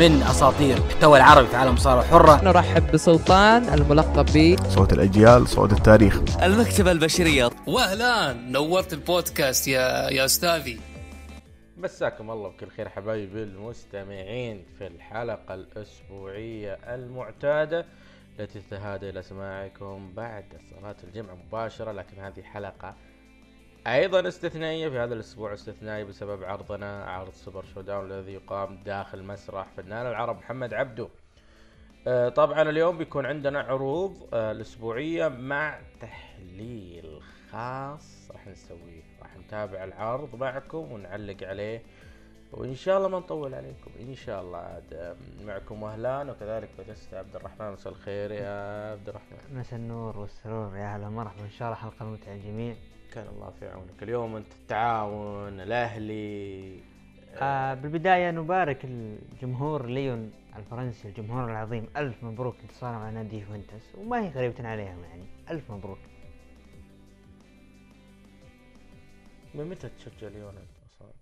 من أساطير المحتوى العربي في عالم المصارعة الحرة نرحب بسلطان الملقب ب صوت الأجيال صوت التاريخ. المكتبة البشرية. واهلا نورت البودكاست يا يا أستاذي. مساكم الله بكل خير حبايبي المستمعين في الحلقة الأسبوعية المعتادة. التي تتهادى إلى سماعكم بعد صلاة الجمعة مباشرة لكن هذه حلقة أيضا استثنائية في هذا الأسبوع استثنائي بسبب عرضنا عرض Super ShowDown الذي يقام داخل مسرح فنان العرب محمد عبده. آه، طبعا اليوم بيكون عندنا عروض آه، الأسبوعية مع تحليل خاص راح نسويه. راح نتابع العرض معكم ونعلق عليه وإن شاء الله ما نطول عليكم إن شاء الله عاد معكم وهلان وكذلك بجست عبد الرحمن مساء الخير يا عبد الرحمن. مساء النور والسرور يا هلا مرحبا إن شاء الله حلقة ممتعة للجميع كان الله في عونك. اليوم أنت التعاون الأهلي آه بالبداية نبارك الجمهور ليون الفرنسي الجمهور العظيم. ألف مبروك انتصارهم على نادي يوفنتوس. وما هي غريبة عليهم يعني. ألف مبروك. من متى تشجع ليون أنت أصلا؟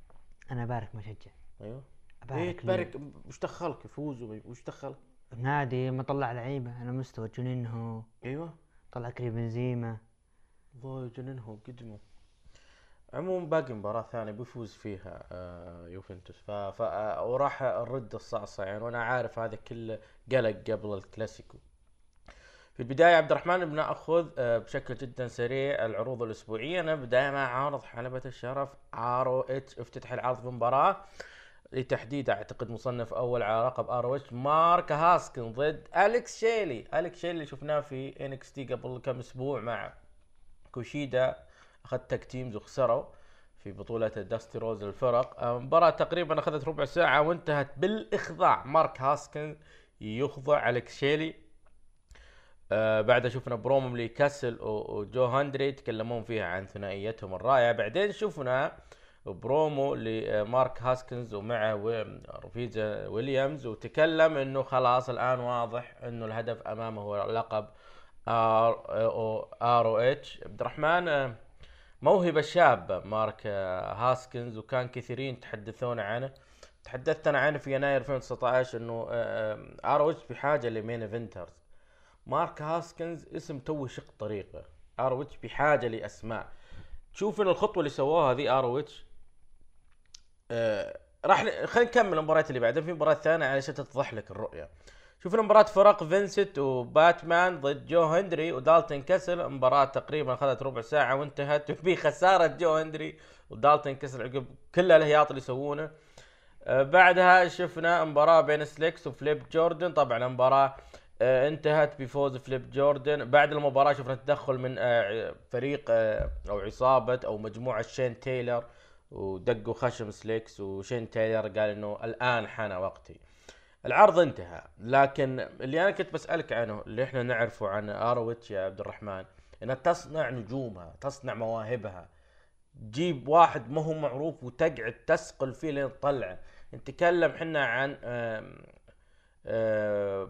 أنا بارك مشجع أيوه. أبارك إيه تبارك؟ وش دخلك؟ يفوزوا وش دخلك؟ نادي ما طلع لعيبة. على مستوى جونينهو. أيوه. طلع كريم بنزيما. الله يجننهم قدموا عموما باقي مباراة ثانية بيفوز فيها آه يوفنتوس. ف... ف... آه، وراح نرد الصعصة يعني وأنا عارف هذا كله قلق قبل الكلاسيكو. في البداية عبد الرحمن بناخذ آه بشكل جدا سريع العروض الأسبوعية. نبدا مع عرض حلبة الشرف ROH افتتح العرض بمباراة لتحديد أعتقد مصنف أول على لقب ROH مارك هاسكن ضد أليكس شيلي. أليكس شيلي شفناه في NXT قبل كم أسبوع مع كوشيدا اخذ tag teams وخسروا في بطولة الداستي روز الفرق آه، مباراة تقريبا أخذت ربع ساعة وانتهت بالإخضاع. مارك هاسكن يخضع اليكس شيلي آه بعدها شفنا برومو لكاسل وجو هندري يتكلمون فيها عن ثنائيتهم الرائعة. بعدين شفنا برومو لمارك هاسكنز ومعه رفيجة ويليامز وتكلم إنه خلاص الآن واضح إنه الهدف أمامه هو لقب ار أو آر أو إتش. عبد الرحمن آه، موهبة شابة مارك آه، هاسكنز وكان كثيرين يتحدثون عنه. تحدثت أنا عنه في يناير 2019 إنه ROH بحاجة ل main eventers مارك هاسكنز اسم توه شق طريقه. ROH بحاجة لأسماء. تشوف إن الخطوة اللي سووها ذي ROH آه، راح خلينا نكمل المباريات اللي بعدين. في مباراة ثانية علشان تتضح لك الرؤية. شوفنا مباراة فرق فينسنت وباتمان ضد جو هندري ودالتون كسل مباراة تقريبا أخذت ربع ساعة وانتهت بخسارة جو هندري ودالتون كسل عقب كل الهياط اللي يسوونه. آه، بعدها شفنا مباراة بين سليكس وفليب جوردن. طبعا المباراة آه، انتهت بفوز فليب جوردن. بعد المباراة شفنا تدخل من آه، فريق أو عصابة أو مجموعة شين تايلر ودقوا خشم سليكس. وشين تايلر قال إنه الآن حان وقتي. العرض انتهى لكن اللي أنا كنت بسألك عنه اللي إحنا نعرفه عن ROH يا عبد الرحمن انها تصنع نجومها تصنع مواهبها. تجيب واحد ما هو معروف وتقعد تصقل فيه لين تطلعه. نتكلم حنا عن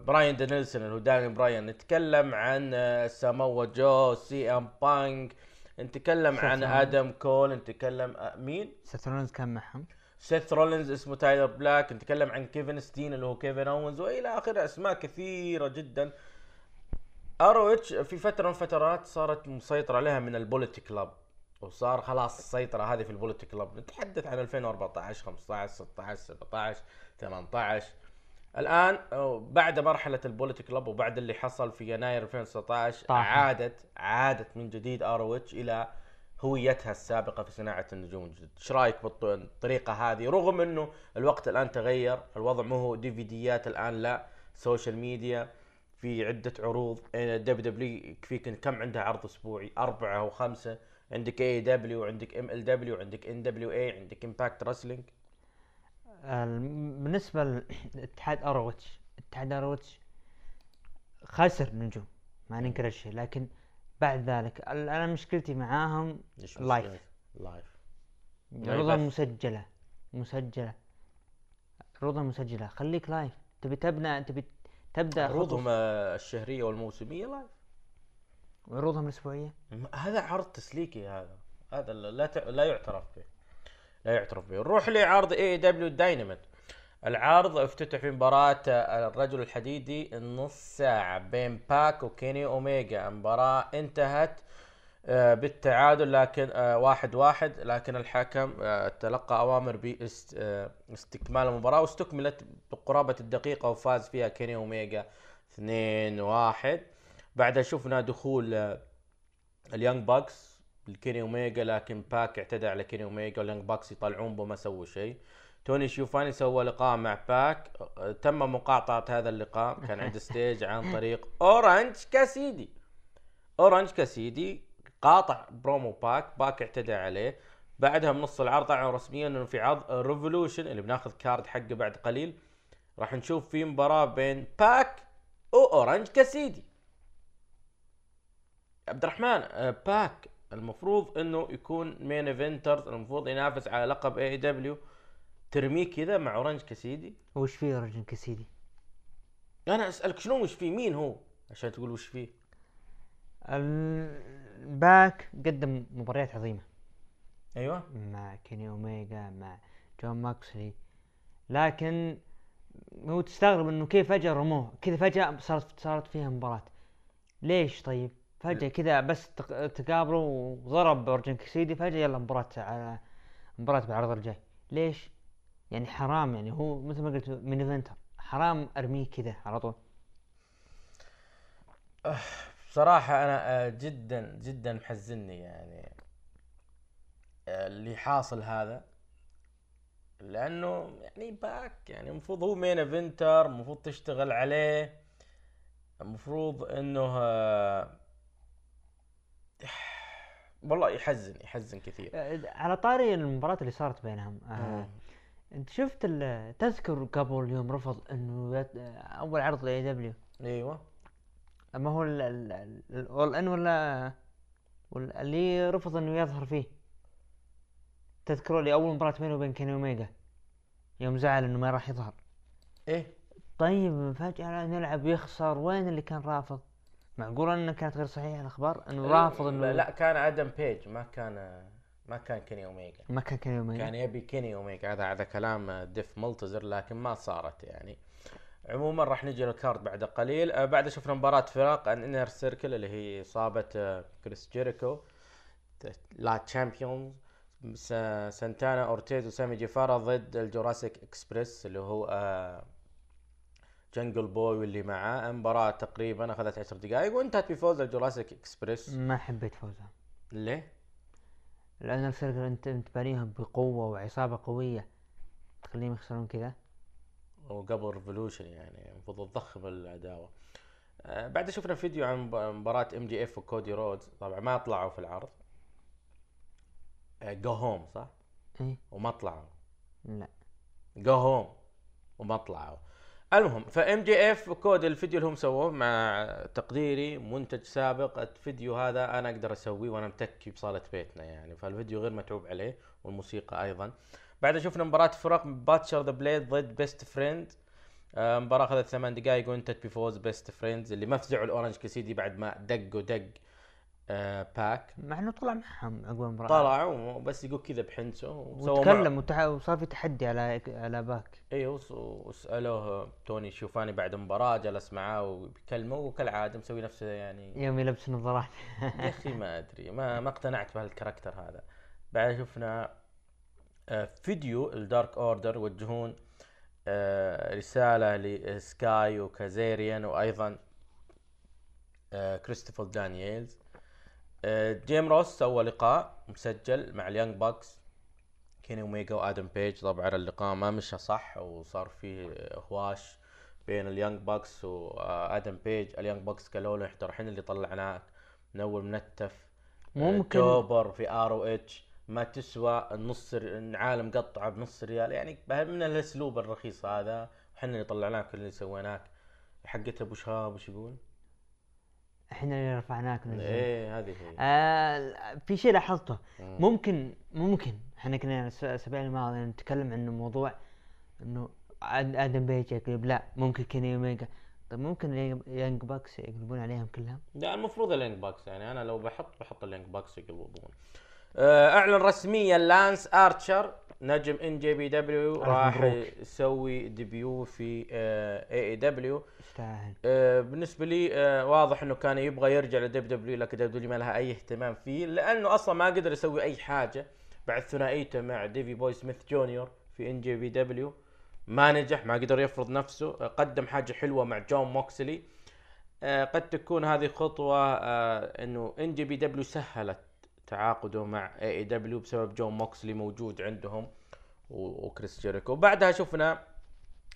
براين دانيلسون اللي هو داني براين. نتكلم عن آه، ساموا جو CM Punk. نتكلم عن. آدم كول. نتكلم آه، مين؟ سترونز كان معهم. سيث رولينز اسمه تايلر بلاك نتكلم عن كيفن ستين اللي هو كيفن اونز وإلى آخره أسماء كثيرة جدا. ROH في فترة من الفترات صارت مسيطرة عليها من ال Bullet Club وصار خلاص السيطرة هذه في ال Bullet Club. نتحدث عن 2014 15 16 17 18 الآن بعد مرحلة ال Bullet Club وبعد اللي حصل في يناير 2019 طاحت. عادت عادت من جديد ROH إلى هويتها السابقة في صناعة النجوم الجدد إيش رأيك بالطريقة هذه؟ رغم إنه الوقت الآن تغير الوضع مو هو ديفيديات الآن لا. social media في عدة عروض. WWE يكفيك كم عندها عرض أسبوعي؟ أربعة أو خمسة. عندك AEW عندك MLW عندك NWA عندك Impact Wrestling بالنسبة لاتحاد اروتش اتحاد اروتش خسر نجوم ما ننكر الشيء لكن بعد ذلك. أنا مشكلتي معاهم لايف لايف بث. مسجلة. مسجلة. عروضها مسجلة. خليك live تبي تبنى تبي تبدأ عروضهم الشهرية والموسمية live عروضهم الأسبوعية. هذا عرض تسليكي هذا. هذا لا لا, ت... لا يعترف به. لا يعترف به. نروح لعرض AEW Dynamite العرض افتتح في مباراة آه، الرجل الحديدي النص ساعة بين باك وكيني أوميجا. مباراة انتهت آه، بالتعادل لكن آه، واحد واحد لكن الحكم تلقى أوامر باستكمال المباراة واستكملت بقرابة الدقيقة وفاز فيها كيني أوميجا اثنين واحد. بعدها شفنا دخول ال Young Bucks الكيني أوميجا لكن باك اعتدى على كيني أوميجا وال Young Bucks يطلعون به ما سووا شيء. توني شيوفاني سوى لقاء مع باك. تم مقاطعة هذا اللقاء. كان عند stage عن طريق أورانج كاسيدي. أورانج كاسيدي قاطع برومو باك. باك اعتدى عليه. بعدها بنص العرض اعلنوا رسميا إنه في عرض Revolution اللي بناخذ card حقه بعد قليل. راح نشوف في مباراة بين باك وأورانج كاسيدي. عبد الرحمن آه، باك المفروض إنه يكون main eventer المفروض ينافس على لقب AEW ترميه كذا مع أورانج كاسيدي؟ وش فيه يا رجل كسيدي؟ أنا أسألك شلون وش فيه؟ مين هو؟ عشان تقول وش فيه. الباك قدم مباريات عظيمة. أيوه. مع كيني اوميجا مع جون موكسلي. لكن هو تستغرب إنه كيف فجأة رموه. كذا فجأة صارت صارت فيها مباراة. ليش طيب؟ فجأة كذا بس تق- تقابلوا وضرب أورنج كاسيدي فجأة يلا مباراة على مباراة بالعرض الجاي. ليش؟ يعني حرام يعني هو مثل ما قلت main eventer. حرام أرميه كذا على طول. بصراحة أنا آه، جدا جدا محزني يعني آه، اللي حاصل هذا. لأنه يعني باك يعني المفروض هو main eventer المفروض تشتغل عليه. المفروض إنه آه، والله يحزن يحزن كثير. على طاري المباراة اللي صارت بينهم آه. انت شفت ال- تذكر قبل يوم رفض انه يت- اول عرض ل AEW أيوه. ما هو الأول إن ولا اللي رفض إنه يظهر فيه. تذكروا لي أول مباراة بينه وبين كيني أوميجا؟ يوم زعل إنه ما راح يظهر. إيه. طيب فجأة نلعب يخسر. وين اللي كان رافض؟ معقول إنه كانت غير صحيحة الأخبار؟ إنه رافض إنه لا كان آدم بيج ما كان ما كان كيني أوميجا. ما كان كيني أوميجا. كان يبي كيني أوميجا. هذا هذا كلام ديف ملتزر لكن ما صارت يعني. عموما راح نجي لل card بعد قليل. آه بعد شفنا مباراة فرق Inner Circle اللي هي عصابة آه كريس جيريكو. Le Champion سانتانا أورتيز وسامي جيفارا ضد ال Jurassic Express اللي هو آه جنجل بوي واللي معاه. مباراة تقريبا أخذت عشر دقائق وانتهت بفوز ال Jurassic Express. ما حبيت فوزها ليه؟ لأن ال Circle أنت بانيهم بقوة وعصابة قوية تخليهم يخسرون كذا وقبل Revolution يعني المفروض تضخم العداوه آه بعد شفنا فيديو عن مب- مباراة MJF وكودي رودز. طبعا ما طلعوا في العرض. go home صح؟ إيه. وما طلعوا. لا. go home وما طلعوا. المهم ف MJF كودي الفيديو اللي هم سووه مع تقديري منتج سابق الفيديو هذا أنا أقدر أسويه وأنا متكي بصالة بيتنا يعني. فالفيديو غير متعوب عليه والموسيقى أيضا. بعدها شفنا مباراة فرق Butcher The Blade ضد Best Friend آه، مباراة أخذت ثمان دقائق وانتهت بفوز Best Friends اللي مفزعوا الأورنج كاسيدي بعد ما دق ودق. آه، باك. مع إنه طلع معهم عقب المباراة طلعوا بس يقول كذا بحنسه وتكلم وتح... وصار في تحدي على على باك. أيوه وس- وسألوه توني شيفاني بعد المباراة جلس معاه وبيكلمه وكالعادة مسوي نفسه يعني يوم يلبس نظارات. يا أخي ما أدري ما ما اقتنعت بهال character هذا. بعد شفنا آه، فيديو ال Dark Order يوجهون آه، رسالة لسكاي وكازيريان وأيضا كريستوفر دانييلز جيم روس سوى لقاء مسجل مع ال Young Bucks. كيني اوميجا وآدم بيج طبعا اللقاء ما مشى صح وصار فيه هواش بين ال Young Bucks وآدم بيج. ال Young Bucks قالوا له إحنا الحين اللي طلعناك من اول منتف ممكن- jobber في ROH. ما تسوى النص العالم مقطعه بنص ريال. يعني من الأسلوب الرخيص هذا. إحنا اللي طلعناك اللي سويناك. حقت أبو شهاب وش يقول؟ إحنا اللي رفعناك نزلنا. إيه هذه هي. آه في شيء لاحظته. مم. ممكن ممكن. إحنا كنا الأسابيع الماضيه نتكلم عن موضوع إنه آدم بيج يقلب. لا ممكن كيني اوميجا طيب ممكن Young Bucks يقلبون عليهم كلهم؟ لا المفروض ال Young Bucks. يعني أنا لو بحط بحط ال Young Bucks يقلبون. آه، أعلن رسميا لانس ارشر نجم NJPW راح. يسوي debut في AEW يستاهل. بالنسبة لي آه، واضح إنه كان يبغى يرجع ل WWE لكن WWE ما لها أي اهتمام فيه لأنه أصلا ما قدر يسوي أي حاجة بعد ثنائيته مع ديفي بوي سميث جونيور في NJPW ما نجح ما قدر يفرض نفسه. آه، قدم حاجة حلوة مع جون موكسلي. آه، قد تكون هذه خطوة آه، إنه NJPW سهلت تعاقده مع AEW بسبب جون موكسلي موجود عندهم وكريس جيريكو. بعدها شفنا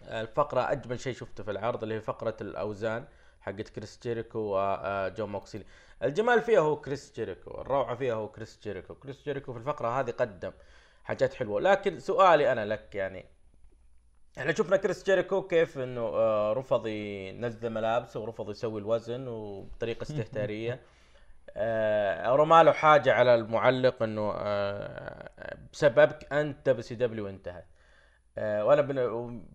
الفقرة أجمل شيء شفته في العرض اللي هي فقرة الأوزان حقت كريس جيريكو وجون موكسلي. الجمال فيها هو كريس جيريكو الروعة فيها هو كريس جيريكو. كريس جيريكو في الفقرة هذه قدم حاجات حلوة. لكن سؤالي أنا لك يعني إحنا شفنا كريس جيريكو كيف إنه آه، رفض ينزل ملابسه ورفض يسوي الوزن وبطريقة استهتارية. آه، رمى له حاجة على المعلق إنه آه، بسببك أنت WCW انتهت. آه، وأنا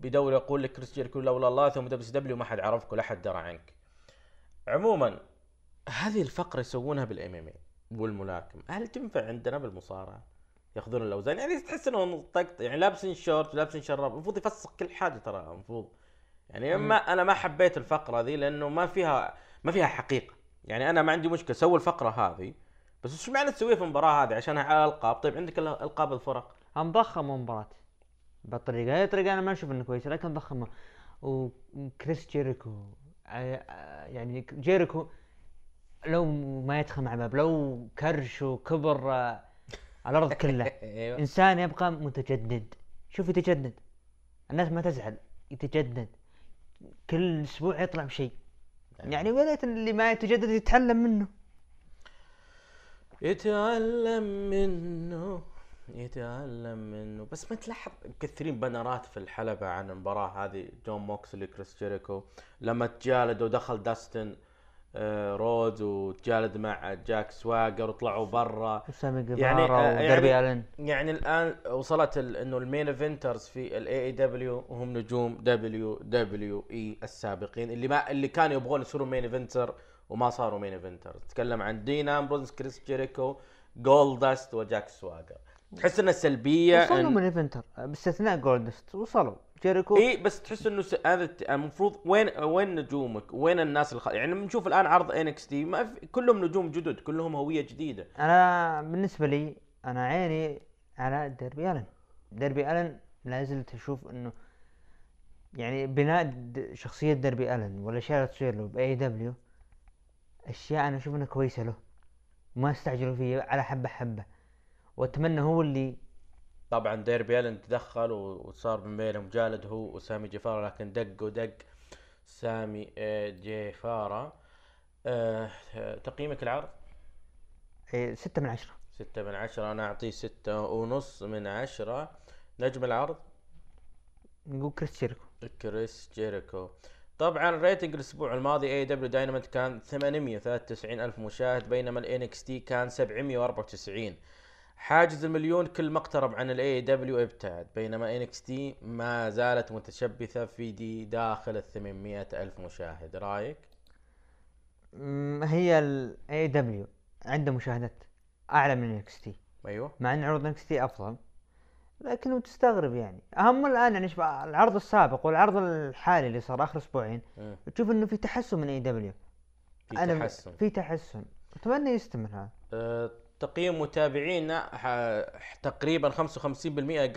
بدور أقول لك كريس جيريكو لولا الله ثم WWE ما حد عرفك ولا حد درى عنك. عموما هذه الفقرة يسوونها بال MMA والملاكم هل تنفع عندنا بالمصارعة؟ ياخذون الأوزان. يعني تحس إنه طقط يعني لابسين شورت لابسين شراب المفروض يفسخ كل حاجة ترى المفروض. يعني ما أنا ما حبيت الفقرة ذي لأنه ما فيها ما فيها حقيقة. يعني أنا ما عندي مشكلة سوي الفقرة هذه بس إيش معنى تسويها في المباراة هذه؟ عشان على الألقاب. طيب عندك ال- ألقاب الفرق. هم ضخموا المباراة بالطريقة. هي طريقة أنا ما أشوف انه كويسة لكن ضخموا وكريس جيريكو يعني جيريكو لو ما يدخل مع باب لو كرش وكبر على الأرض كلها أيوه. إنسان يبقى متجدد. شوف يتجدد. الناس ما تزعل يتجدد. كل أسبوع يطلع بشيء. يعني. يا ريت اللي ما يتجدد يتعلم منه. يتعلم منه يتعلم منه. بس ما تلاحظ كثيرين بنرات في الحلبة عن المباراة هذه. جون موكسلي كريس جيريكو. لما تجالد ودخل داستن آه، رودز وتجالد مع جاك سواجر وطلعوا برا. يعني آه، ودربي يعني الن يعني الآن وصلت إنه ال main eventers في ال AEW وهم نجوم WWE السابقين اللي ما اللي كانوا يبغون يصيروا main eventer وما صاروا main eventer تكلم عن دين امبروز كريس جيريكو جولدست وجاك سواجر تحس انها سلبيه وصلوا إن... main eventer باستثناء جولدست وصلوا. جيريكو. إي بس تحس إنه س... هذا المفروض وين وين نجومك؟ وين الناس الخ... يعني بنشوف الآن عرض NXT ما في... كلهم نجوم جدد كلهم هوية جديدة. أنا بالنسبة لي أنا عيني على ديربي ألن. ديربي ألن لا زلت أشوف إنه يعني بناء شخصية ديربي ألن والاشياء اللي تصير له ب AEW أشياء أنا أشوف إنها كويسة له. ما أستعجلوا فيه على حبة حبة. وأتمنى هو اللي طبعا ديربي ألن تدخل وصار من بينهم جالد هو وسامي جيفارا لكن دق ودق سامي آه، جيفارا. آه، تقييمك العرض؟ إيه، ستة من عشرة. ستة من عشرة. أنا أعطيه ستة ونص من عشرة. نجم العرض؟ نقول كريس جيريكو. كريس جيريكو. طبعا rating الأسبوع الماضي AEW Dynamite كان 893 ألف مشاهد بينما ال NXT كان 794 حاجز المليون كل ما اقترب عن ال AEW ابتعد بينما NXT ما زالت متشبثة في دي داخل ال 800 ألف مشاهد. رأيك؟ هي ال AEW عنده مشاهدات أعلى من NXT أيوه. مع إن عروض NXT أفضل. لكنه تستغرب يعني. أهم الآن يعني العرض السابق والعرض الحالي اللي صار آخر أسبوعين مم. تشوف إنه في تحسن من AEW في تحسن. في تحسن. أتمنى يستمر هذا. أه، تقييم متابعينا تقريبا 55%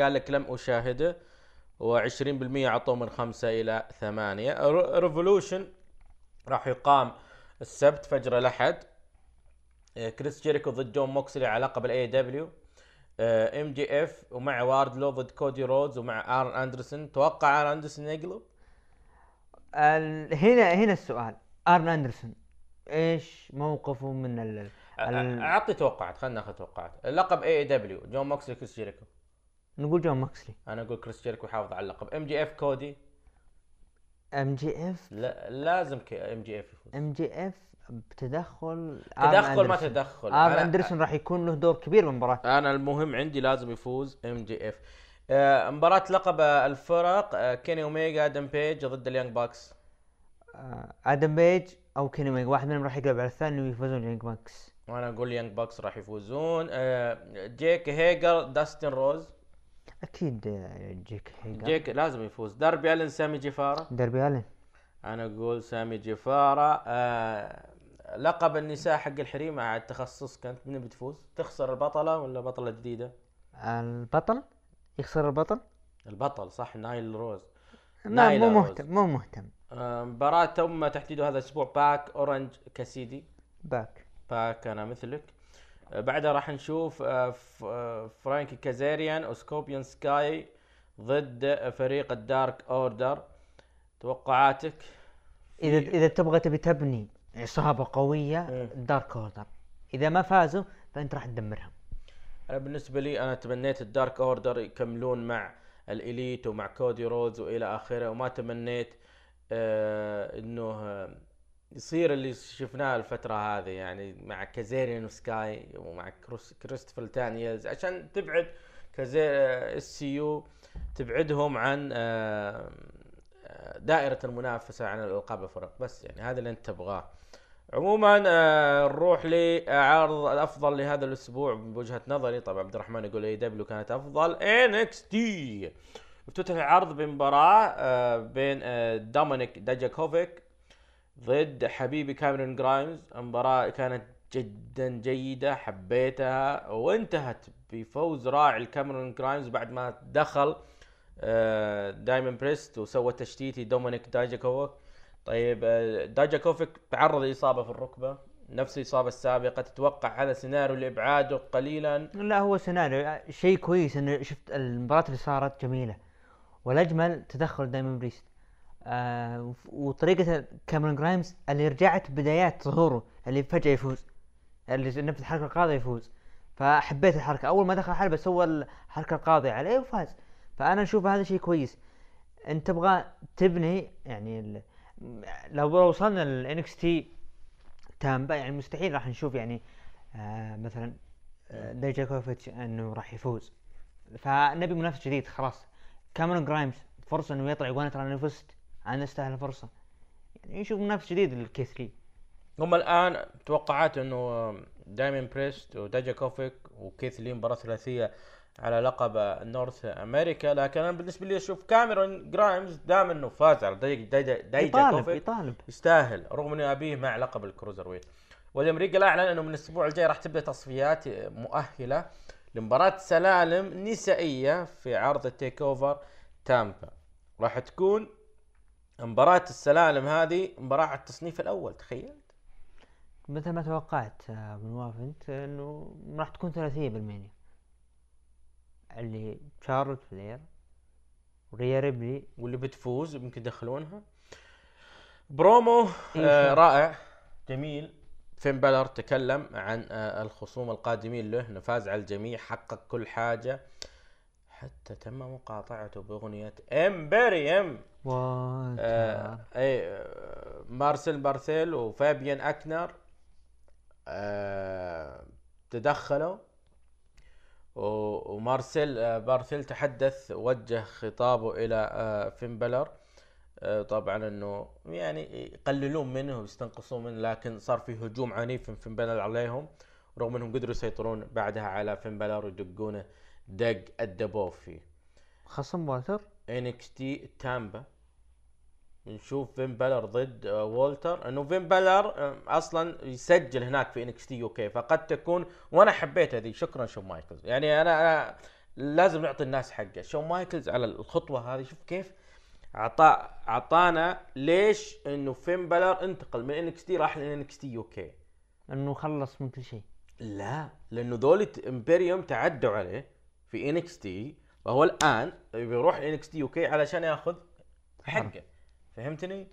قال لك لم أشاهده و20% عطوا من خمسة إلى ثمانية. Revolution راح يقام السبت فجر الأحد. أه، كريس جيريكو ضد جون موكسلي على لقب ال AEW MJF ومعه واردلو ضد كودي رودز ومعه آرن أندرسون. توقع آرن أندرسون يقلب؟ هنا هنا السؤال. آرن أندرسون إيش موقفه من ال ال- أعطي توقعات خلينا ناخذ توقعات اللقب AEW جون موكسلي كريس جيريكو. نقول جون موكسلي. أنا أقول كريس جيريكو يحافظ على اللقب. MJF كودي. MJF لا لازم MJF يفوز. MJF بتدخل تدخل ما تدخل. أنا- أندرسون راح يكون له دور كبير بالمباراة. أنا المهم عندي لازم يفوز MJF آه، مباراة لقب الفرق آه، كيني اوميجا آدم بيج ضد ال Young Bucks. آه، آدم بيج أو كيني اوميجا واحد منهم راح يقلب على الثاني ويفوزون Young Bucks وأنا أقول ال Young Bucks راح يفوزون. آه، جيك هيجر داستن روز. أكيد آه، جيك هيجر. جيك لازم يفوز. داربي ألن سامي جيفارا. ديربي ألن. أنا أقول سامي جيفارا. آه لقب النساء حق الحريم عاد تخصص كانت من بتفوز؟ تخسر البطلة ولا بطلة جديدة؟ البطل؟ يخسر البطل؟ البطل صح. نايل روز. ما نايلة مو روز. مهتم مو مهتم. آه، مباراة تم تحديد هذا الأسبوع باك أورنج كاسيدي. باك. باك أنا مثلك. آه، بعدها راح نشوف آه، آه، فرانكي كازاريان وسكوربيو سكاي ضد فريق ال Dark Order. توقعاتك؟ إذا إذا تبغى تبي تبني عصابة قوية إيه. Dark Order. إذا ما فازوا فأنت راح تدمرهم. أنا بالنسبة لي أنا تمنيت ال Dark Order يكملون مع ال Elite ومع كودي رودز وإلى آخره وما تمنيت آه إنه آه، يصير اللي شفناه الفترة هذه يعني مع كازيريان وسكاي ومع كريستوفر دانيلز عشان تبعد كازي SCU تبعدهم عن آه، آه، دائرة المنافسة عن الألقاب الفرق. بس يعني هذا اللي انت تبغاه. عموما آه، نروح لعرض الأفضل لهذا الأسبوع بوجهة نظري. طبعا عبد الرحمن يقول AEW كانت أفضل. NXT. افتتح العرض بمباراة آه، بين آه، دومينيك داجاكوفيك ضد حبيبي كاميرون جرايمز. المباراة كانت جدا جيدة حبيتها وانتهت بفوز رائع لكاميرون جرايمز بعد ما دخل آه، دايمون بريست وسوى تشتيت لدومينيك داجاكوفيك طيب آه، داجاكوفيك تعرض لإصابة في الركبة. نفس الإصابة السابقة تتوقع هذا سيناريو لإبعاده قليلا. لا هو سيناريو آه، شيء كويس إنه شفت المباراة اللي صارت جميلة. والأجمل تدخل دايمون بريست. آه وطريقة كاميرون جرايمز اللي رجعت بدايات ظهوره اللي فجأة يفوز اللي نفس الحركة القاضية يفوز. فحبيت الحركة. أول ما دخل الحلبة سوى الحركة القاضية عليه وفاز. فأنا أشوف هذا شيء كويس. أنت تبغى تبني يعني. لو وصلنا ل NXT تامبا يعني مستحيل راح نشوف يعني آه مثلا آه، دايجاكوفيتش إنه راح يفوز. فنبي منافس جديد خلاص. كاميرون جرايمز فرصة إنه يطلع يقول ترى أنا فزت أنا أستاهل الفرصه يعني يشوف منافس جديد للكيث لي هم الآن توقعات إنه دايمون بريست وداجاكوفيك وكيث لي مباراة ثلاثية على لقب North America. لكن أنا بالنسبة لي أشوف كاميرون جرايمز دام إنه فاز على داي- داي- يطالب دايجاكوفيك يطالب. يستاهل رغم اني أبيه مع لقب ال cruiserweight. وليام ريجال اعلن إنه من الأسبوع الجاي راح تبدأ تصفيات مؤهلة لمباراة سلالم نسائية في عرض ال TakeOver تامبا. راح تكون مباراة السلالم هذه مباراة على التصنيف الأول تخيل. مثل ما توقعت أبو نواف؟ أنت إنه راح تكون ثلاثية بال Mania اللي شارلوت فلير وريا ريبلي. واللي بتفوز يمكن يدخلونها. برومو إيه، آه. رائع جميل. فين بالور تكلم عن آه الخصوم القادمين له. إنه فاز على الجميع حقق كل حاجة. حتى تم مقاطعته بأغنية Imperium آه اي مارسيل بارثيل وفابيان آيكنر آه تدخلوا. ومارسيل آه بارثيل تحدث وجه خطابه إلى آه فين بالور آه طبعا إنه يعني يقللون منه ويستنقصون منه لكن صار في هجوم عنيف من فين بالور عليهم رغم إنهم قدروا يسيطرون بعدها على فين بالور ويدقونه دق الدبوب فيه خصم والتر NXT تامبا. نشوف فين بالور ضد آه، وولتر إنه فين بالور آه، أصلا يسجل هناك في NXT UK. فقد تكون وأنا حبيت هذه. شكرا شون مايكلز. يعني أنا, أنا لازم نعطي الناس حقه. شون مايكلز على الخطوة هذه شوف كيف عطى عطانا ليش إنه فين بالور انتقل من NXT راح ل NXT UK. إنه خلص من كل شيء. لا لأنه ذولي Imperium تعدوا عليه في NXT وهو الآن بيروح NXT UK علشان ياخذ حقه. فهمتني؟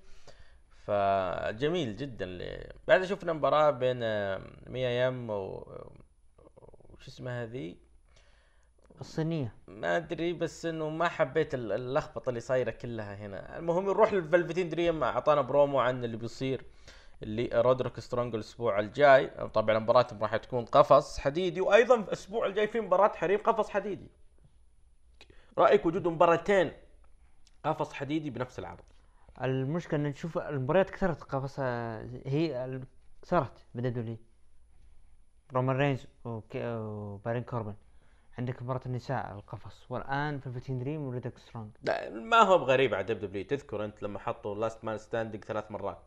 فجميل جدا ل- بعد شفنا مباراه بين آه، ميا يم و وش اسمها هذه؟ الصينية. ما أدري بس إنه ما حبيت ال- اللخبطة اللي صايرة كلها هنا. المهم نروح لل Velveteen Dream أعطانا برومو عن اللي بيصير اللي رودريك سترونج الأسبوع الجاي. طبعا مباراتهم راح تكون قفص حديدي وأيضا الأسبوع الجاي في مباراة حريم قفص حديدي. رأيك وجود مباراتين قفص حديدي بنفس العرض؟ المشكلة إن نشوف المباريات كثرت قفص هي كثرت ب WWE رومان رينز وبارون كوربن عندك مباراة النساء القفص. والآن في Velveteen Dream ورودريك سترونج لا ما هو بغريب على WWE تذكر أنت لما حطوا last man standing ثلاث مرات؟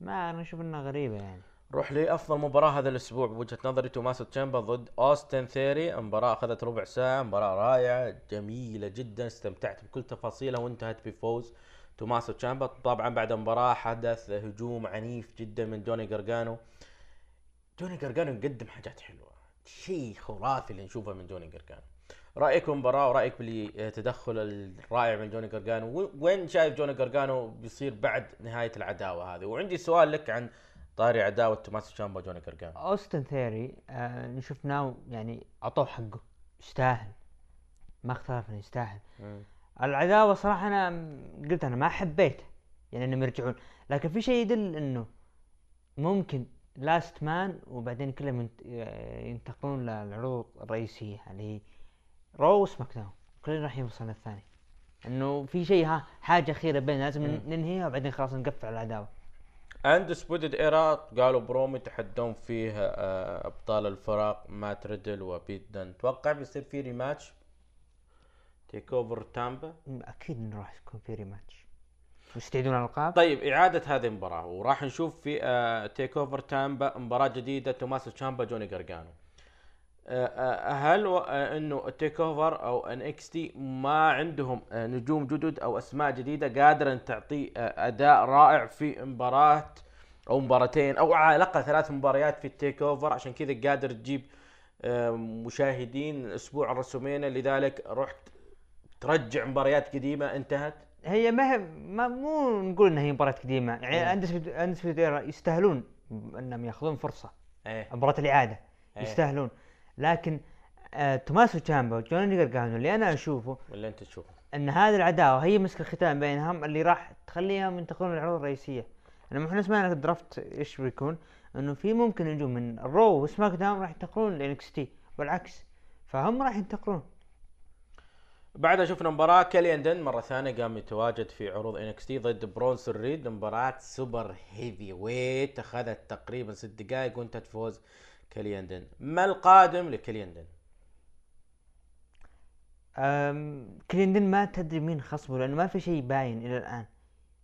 ما أنا أشوف إنها غريبة يعني. روح لي أفضل مباراة هذا الأسبوع بوجهة نظري توماسو تشامبا ضد أوستن ثيوري. مباراة أخذت ربع ساعة مباراة رائعة جميلة جدا استمتعت بكل تفاصيلها وانتهت بفوز توماسو تشامبا طبعا بعد المباراة حدث هجوم عنيف جدا من جوني جرجانو جوني جرجانو يقدم حاجات حلوة شيء خرافي اللي نشوفه من جوني جرجانو رأيك بالمباراة ورأيك بالتدخل الرائع من جوني جرجانو وين شايف جوني جرجانو بيصير بعد نهاية العداوة هذه؟ وعندي سؤال لك عن طاري عداوة توماسو تشامبا وجوني جرجانو أوستن ثيوري آه اللي شفناه يعني أعطوه حقه يستاهل. ما اختلفنا يستاهل. العداوة صراحة أنا قلت أنا ما حبيته يعني إنهم يرجعون. لكن في شيء يدل إنه ممكن last man وبعدين كلهم ينت- ينتقلون للعروض الرئيسية اللي هي Raw و SmackDown كلنا راح يوصل للثاني إنه في شيء ها حاجة أخيرة بين لازم ننهيها وبعدين خلاص نقفل العداوة. Undisputed Era قالوا بروم يتحدون فيه آه، أبطال الفرق مات ريدل وبيت دن توقع بيصير في rematch TakeOver تامبا أكيد إنه راح يكون في rematch مستعدون الألقاب؟ طيب إعادة هذه المباراة وراح نشوف في TakeOver تامبا مباراة جديدة توماسو تشامبا جوني جرجانو هل إنه ال TakeOver أو NXT ما عندهم آه، نجوم جدد أو أسماء جديدة قادرة ان تعطي آه، أداء رائع في مباراة أو مباراتين أو على الأقل ثلاث مباريات في ال TakeOver عشان كذا قادر تجيب آه، مشاهدين أسبوع ال WrestleMania لذلك رحت ترجع مباريات قديمة انتهت. هي ما هي ما مو نقول إنها هي مباراة قديمة. يعني Undis Undis يستاهلون إنهم ياخذون فرصة. إيه. مباراة الإعادة إيه. يستاهلون. لكن آه توماسو تشامبا وجوني جرجانو اللي أنا أشوفه ولا أنت تشوف إن هذه العداوة هي مسك الختام بينهم اللي راح تخليهم ينتقلون للعروض الرئيسية. لما إحنا سمعنا ال draft إيش بيكون؟ إنه في ممكن نجوم من ال Raw و SmackDown راح ينتقلون ل NXT والعكس فهم راح ينتقلون. بعدها شفنا مباراة كيليان داين مرة ثانية قام يتواجد في عروض NXT ضد برونسون ريد مباراة super heavyweight أخذت تقريبا ست دقائق وانتهت فوز كيليان داين ما القادم لكيليان داين؟ أم، كليندن ما تدري مين خصمه لأنه ما في شيء باين إلى الآن.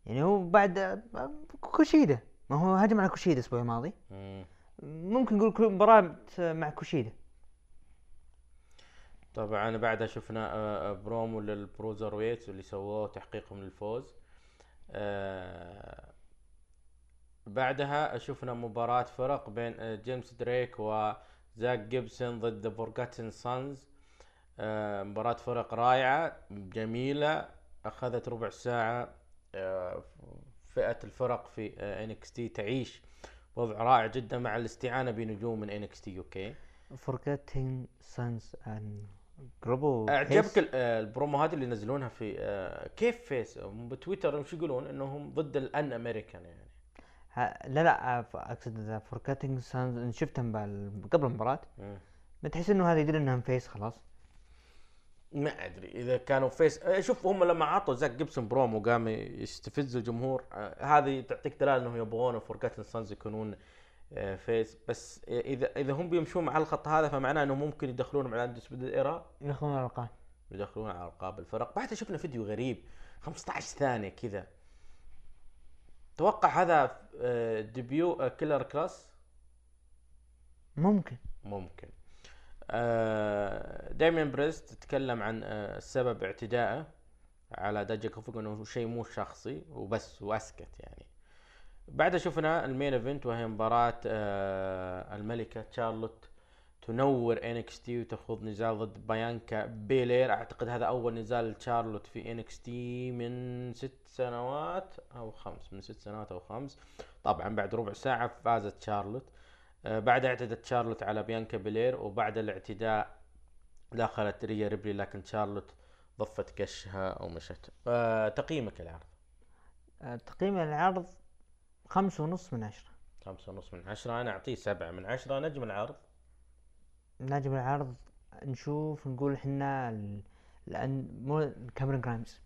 يعني هو بعد كوشيدا. ما هو هجم على كوشيدا الأسبوع الماضي. مم. ممكن نقول كل مباراة مع كوشيدا. طبعا بعدها شفنا آه، آه، promo لل Broserweights اللي سووه تحقيقهم للفوز. آه، بعدها شفنا مباراة فرق بين آه، جيمس دريك وزاك جيبسون ضد Forgotten Sons. مباراة فرق رائعة جميلة أخذت ربع ساعة آه، فئة الفرق في تي تعيش وضع رائع جدا مع الاستعانة بنجوم من NXT okay؟ Forgotten Sons ان جروبو أعجبك ال- آه، البروموهات اللي ينزلونها في آه، كيف face بتويتر إيش يقولون؟ إنهم ضد ال un-American يعني. لا لا آه، أقصد Forgotten Sons شفتهم قبل المباراة مم. بتحس إنه هذا يدل إنهم face خلاص. ما أدري إذا كانوا face آه، شوف هم لما عطوا زاك جيبسون برومو قام يستفز الجمهور آه، هذه تعطيك دلالة إنهم يبغون Forgotten Sons يكونون face بس إذا إذا هم بيمشون مع الخط هذا فمعناه إنه ممكن يدخلونهم على Undisputed Era ياخذون الأرقام. يدخلون على القاب الفرق. بعدها شفنا فيديو غريب 15 ثانية كذا. توقع هذا آه، debut آه، كيلر كروس ممكن. ممكن. آه، دايمين بريست تتكلم عن آه، سبب اعتدائه على دايجاكوفيتش إنه شيء مو شخصي وبس وأسكت يعني. بعدها شفنا ال main event وهي مباراة آه، الملكة تشارلوت تنور NXT وتخوض نزال ضد بيانكا بيلير. أعتقد هذا أول نزال تشارلوت في NXT من ست سنوات أو خمس من ست سنوات أو خمس. طبعا بعد ربع ساعة فازت شارلوت آه، بعدها اعتدت شارلوت على بيانكا بيلير وبعد الاعتداء دخلت ريا ريبلي لكن شارلوت ضفت قشها ومشت. آه، تقييمك العرض. آه، تقييم العرض خمسة ونص من عشرة. خمسة ونص من عشرة. أنا أعطيه سبعة من عشرة. نجم العرض. نجم العرض نشوف نقول إحنا لأن مو كاميرون جرايمز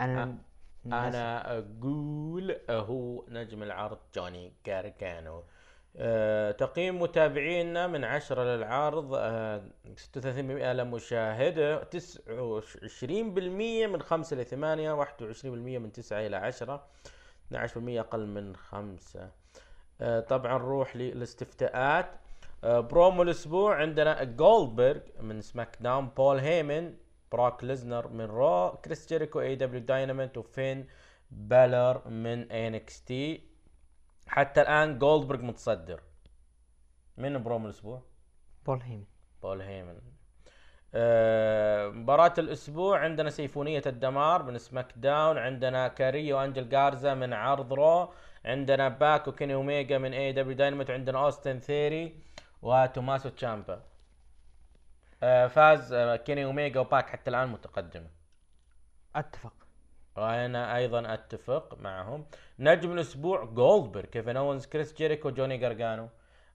أنا الناس- أنا أقول هو نجم العرض جوني جارجانو آه، تقييم متابعينا من 10 للعرض آه، 36% لمشاهدة 29% من 5 ل 8 21% من 9 إلى 10 12% أقل من 5 آه، طبعا نروح للاستفتاءات برومو الأسبوع عندنا جولدبرغ من SmackDown بول هيمن بروك ليسنر من Raw كريس جيريكو AEW Dynamite وفين بالر من NXT حتى الآن جولدبرغ متصدر. من برومو الأسبوع؟ بول هيمن. بول هيمن. آه، مباراة الأسبوع عندنا سيمفونية الدمار من SmackDown عندنا كاريلو أنجل جارزا من عرض Raw عندنا باك وكيني أوميجا من AEW Dynamite عندنا أوستن ثيوري. وتوماسو تشامبا. آه، فاز آه، كيني أوميجا وباك حتى الآن متقدمة. أتفق. وأنا أيضا أتفق معهم. نجم الأسبوع جولدبرغ. كيفن اونز كريس جيريكو جوني جارجانو.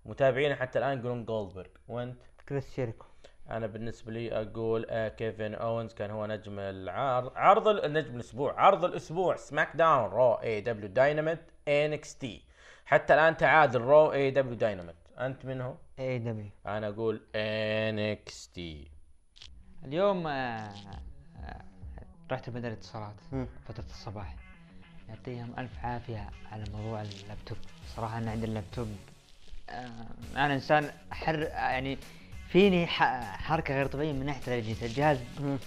متابعينا حتى الآن يقولون جولدبرغ. وأنت؟ كريس جيريكو أنا بالنسبة لي أقول آه كيفن اونز كان هو نجم العرض عرض ال- نجم الأسبوع عرض الأسبوع SmackDown Raw AEW Dynamite NXT. حتى الآن تعادل Raw AEW Dynamite. أنت منه AEW أنا أقول NXT اليوم آه، آه، رحت مدينة اتصالات فترة الصباح. يعطيهم ألف عافية على موضوع اللابتوب. صراحة أنا عندي اللابتوب آه، أنا إنسان حر يعني فيني حركة غير طبيعية من ناحية الأجهزة الجهاز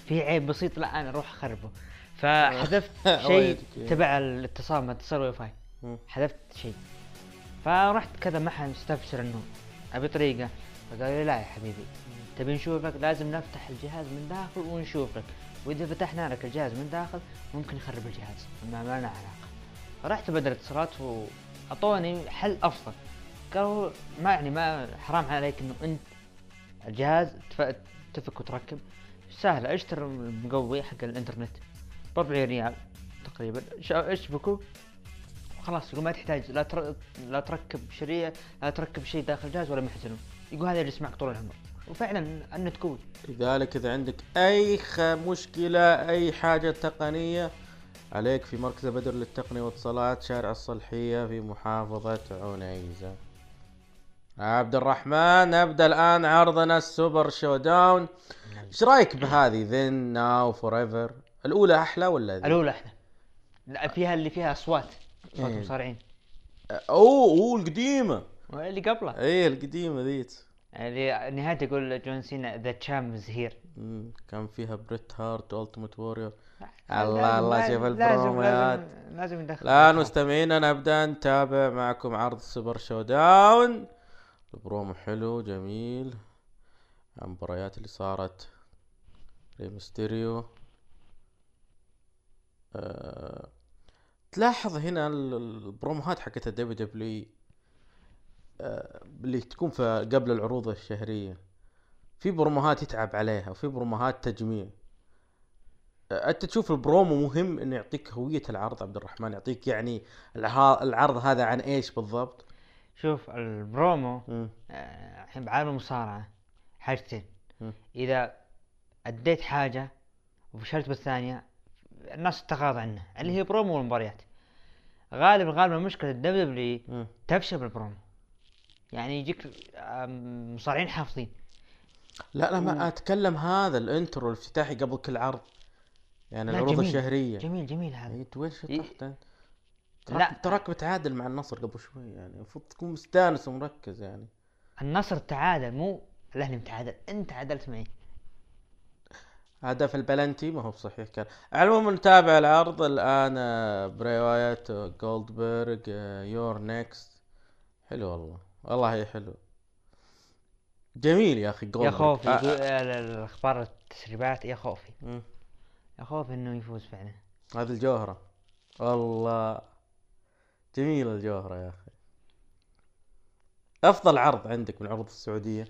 فيه عيب بسيط لا أنا أروح أخربه. فحذفت شيء. تبع الاتصال ما اتصل واي فاي. حذفت شيء. فرحت كذا محل مستفسر إنه أبي طريقة. فقال لي لا يا حبيبي تبي نشوفك؟ لازم نفتح الجهاز من داخل ونشوفك. وإذا فتحنا لك الجهاز من داخل ممكن يخرب الجهاز. ما لنا علاقة. فرحت بدل اتصالات وأعطوني حل أفضل. قالوا ما يعني ما حرام عليك إنه أنت الجهاز تف- تفك وتركب. سهلة أشتري المقوي حق الإنترنت. 40 ريال تقريبا. اشبكه خلاص يقول ما تحتاج لا تر... لا تركب شريحة لا تركب شيء داخل الجهاز ولا محزنه يقول هذا اللي يسمعك طول العمر. وفعلا النت قوي لذلك إذا عندك أي. مشكلة أي حاجة تقنية عليك في مركز بدر للتقنية والاتصالات شارع الصلحية في محافظة عنيزة. عبد الرحمن نبدا الآن عرضنا ال Super ShowDown. إيش رأيك بهذه؟ then now forever الأولى أحلى ولا ذي؟ الأولى أحلى. لا فيها اللي فيها أصوات. إيه. مصارعين أوه اوه القديمة. اللي قبله. إيه القديمة ذيت. اللي نهاية يقول جون سينا the champ is here كان فيها بريت هارت والتيمت وورير الله الله شوف البروموات لازم يدخل. الآن مستمعينا نبدأ نتابع معكم عرض Super ShowDown البرومو حلو جميل. المباريات اللي صارت. ريمستيريو أه... تلاحظ هنا ال- البروموهات حقت الدبليو دبليو أه... اللي تكون في قبل العروض الشهرية في بروموهات يتعب عليها وفي بروموهات تجميع أنت تشوف البرومو مهم إنه يعطيك هوية العرض عبد الرحمن يعطيك يعني الع- العرض هذا عن إيش بالضبط؟ شوف البرومو. آه، الحين بعالم المصارعة حاجتين مم. إذا أديت حاجة وفشلت بالثانية الناس تتغاضى عنها اللي هي برومو والمباريات غالبا غالبا مشكلة ال WW. تفشل بالبرومو يعني يجيك مصارعين حافظين لا لا ما أتكلم هذا ال intro الافتتاحي قبل كل عرض يعني العروض جميل. الشهرية جميل جميل هذا انت وين. شطحت؟ لا. تراك متعادل مع النصر قبل شوي يعني المفروض تكون مستانس ومركز يعني النصر تعادل مو الأهلي متعادل انت تعادلت معي هدف البلنتي؟ ما هو بصحيح كان. على العموم نتابع العرض. الآن آه، برواية جولدبرغ you're next. حلو والله. والله حلو جميل يا أخي يا جولدبرغ. خوفي آه، آه، ال- ال- الأخبار التسريبات يا خوفي. يا خوفي إنه يفوز فعلا. هذه الجوهرة. والله. جميل الجوهرة يا أخي. أفضل عرض عندك من العروض السعودية؟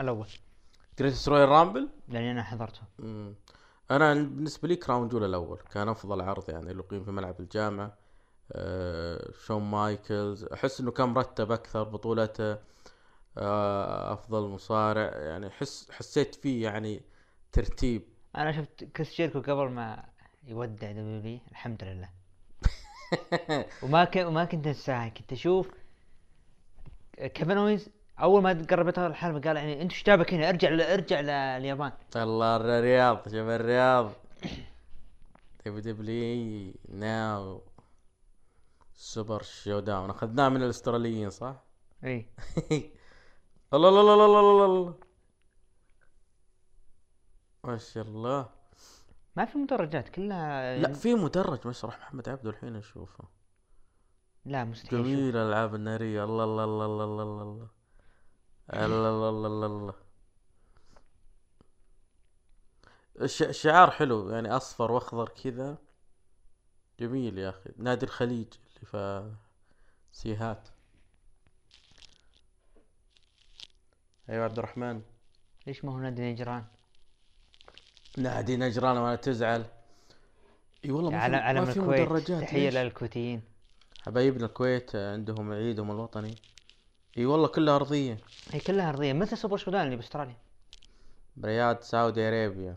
الأول. Greatest Royal Rumble؟ لاني أنا حضرته. مم. أنا بالنسبة لي Crown Jewel الأول. كان أفضل عرض يعني اللي اقيم في ملعب الجامعة. آه شون مايكلز. أحس إنه كان مرتب أكثر بطولته آه أفضل مصارع. يعني حس حسيت فيه يعني ترتيب. أنا شفت كريس جيريكو قبل ما يودع W الحمد لله. وما كنت وما كنت انساها كنت أشوف كيفن اوينز أول ما قربت الحلبه قال يعني أنت إيش جابك هنا؟ ارجع ل- ارجع لليابان الله الرياض شوف الرياض. دبليو دبليو ناو. Super Show Down أخذناه من الأستراليين صح؟ إي. الله الله الله الله الله الله. ما شاء الله. ما في مدرجات كلها لا في مدرج مسرح محمد عبده الحين أشوفه. لا مستحيل. جميل الالعاب النارية. الله الله الله الله الله الله. الله الله الله الله الله الله. الش- الشعار حلو يعني أصفر وأخضر كذا. جميل يا أخي. نادي الخليج اللي في سيهات. أيوه عبد الرحمن. ليش ما هو نادي نجران؟ نادي نجران ولا تزعل. إي والله ما على في, علم الكويت. مدرجات تحية؟ للكويتيين. حبايبنا الكويت عندهم عيدهم الوطني. إي والله كلها أرضية. هي كلها أرضية مثل Super Show Down اللي بأستراليا. ب Riyadh Saudi Arabia.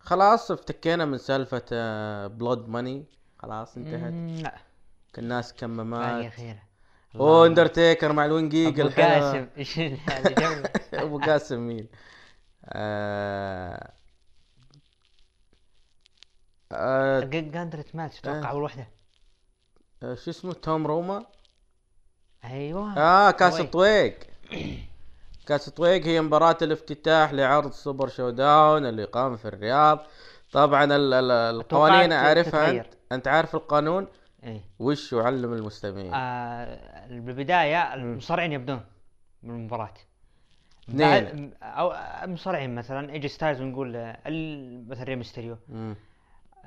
خلاص افتكينا من سالفة بلود ماني خلاص انتهت. مم، لا. الناس كمامات. خير أوه اندرتيكر مع الوينجيج أبو قاسم. إيش؟ أبو قاسم مين آه... آه... جاندرت ماتش أتوقع آه. أول واحدة. آه، شو اسمه؟ توم روما؟ أيوه. آه كاس طويق. طويق. كاس طويق هي مباراة الافتتاح لعرض Super Show Down اللي قام في الرياض. طبعا ال- ال- القوانين أعرفها. أنت أنت عارف القانون؟ إيه. وش يعلم المستمعين؟ آه بالبداية المصارعين يبدون بالمباراة. اثنين. أو المصارعين مثلا AJ ستايلز ونقول مثلا ري ميستيريو مم.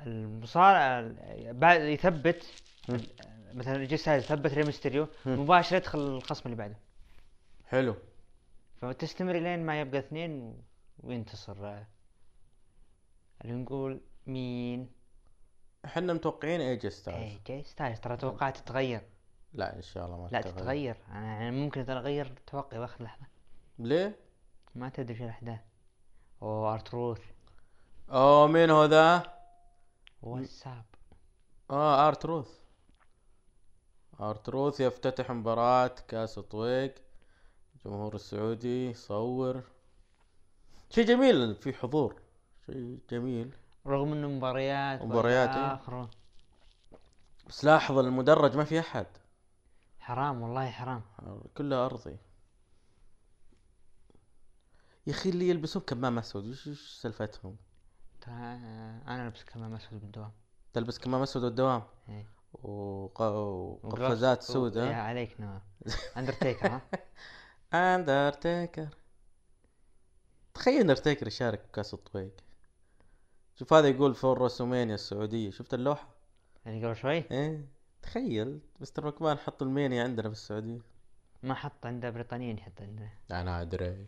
المصارع بعد يثبت مثلا AJ ستايلز ثبت ري ميستيريو مباشرة يدخل الخصم اللي بعده. حلو. فتستمر لين ما يبقى اثنين و- وينتصر. اللي نقول مين؟ إحنا متوقعين AJ ستايلز AJ ستايلز ترى توقعات تتغير. لا إن شاء الله ما لا تتغير. أنا يعني ممكن اتغير توقعي باخر لحظة. ليه؟ ما تدري شو الاحداث اوه آر تروث اوه مين هو ذا؟ what's up آه آر تروث أرتروث يفتتح مباراة كاس طويق الجمهور السعودي يصور. شيء جميل في حضور. شيء جميل. رغم إنه مباريات مباريات، إيه. آخرة. بس لاحظ المدرج ما في أحد. حرام والله حرام. كله أرضي. يا أخي اللي يلبسون كمام أسود وش سالفتهم؟ أنا ألبس كمام أسود بالدوام. تلبس كمام أسود والدوام إيه. وق... وقفازات سود يا عليك نوام اندرتيكر ها؟ اندرتيكر تخيل اندرتيكر يشارك بكاس الطويق. شوف هذا يقول for WrestleMania السعودية. شفت اللوحة؟ يعني قبل شوي؟ إيه. تخيل. Mr. مكمان حط المانيا عندنا في السعودية. ما حط عنده بريطانيين يحط عنده. أنا أدري.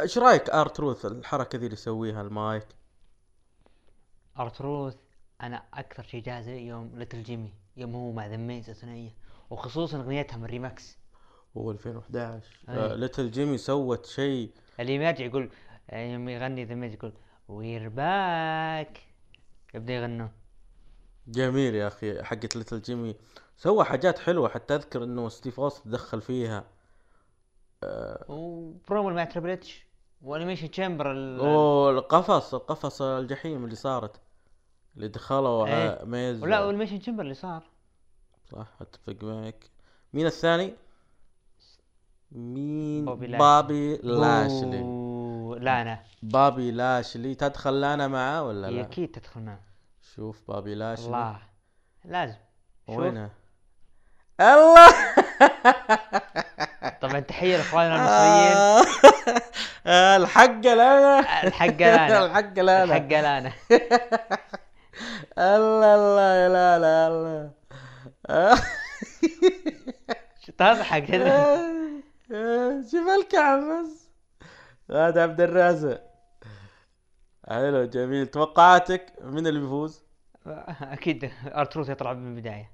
إيش رأيك آرتروث الحركة ذي اللي يسويها المايك؟ أرتروث أنا أكثر شيء جازي يوم ليتل جيمي. يوم هو مع ذميز الثنائيه وخصوصا أغنيتها من ريماكس هو 2011 أي. آه ليتل جيمي سوت شيء. اللي يرجع يقول آه، يوم يغني ذميز يقول وير باك يبدأ يغنون. جميل يا أخي حقت ليتل جيمي. سوى حاجات حلوة حتى أذكر إنه ستيف أوست دخل فيها. وبرومو مع Triple H و Elimination Chamber ال- أوه القفص القفص الجحيم اللي صارت. اللي دخلوا إيه. على ميز. ولا وال Elimination Chamber اللي صار. صح أتفق معك. مين الثاني؟ مين؟ بوبي بابي, لاشلي. لاشلي أوه، لا أنا. بابي لاشلي. تدخل لانا معاه ولا لا؟ أكيد تدخل معه. شوف بابي لاشلي. الله. لازم. شوف. وينها؟ الله! طبعا تحية لإخواننا المصريين. الحقة لانا الحق لانا الحقة لانا الحق لانا الله الله يا لا لا الله آه. تضحك شوف الكعب بس. هذا عبد الرازق. حلو جميل. توقعاتك من اللي بيفوز؟ أكيد ارتروث يطلع من البداية.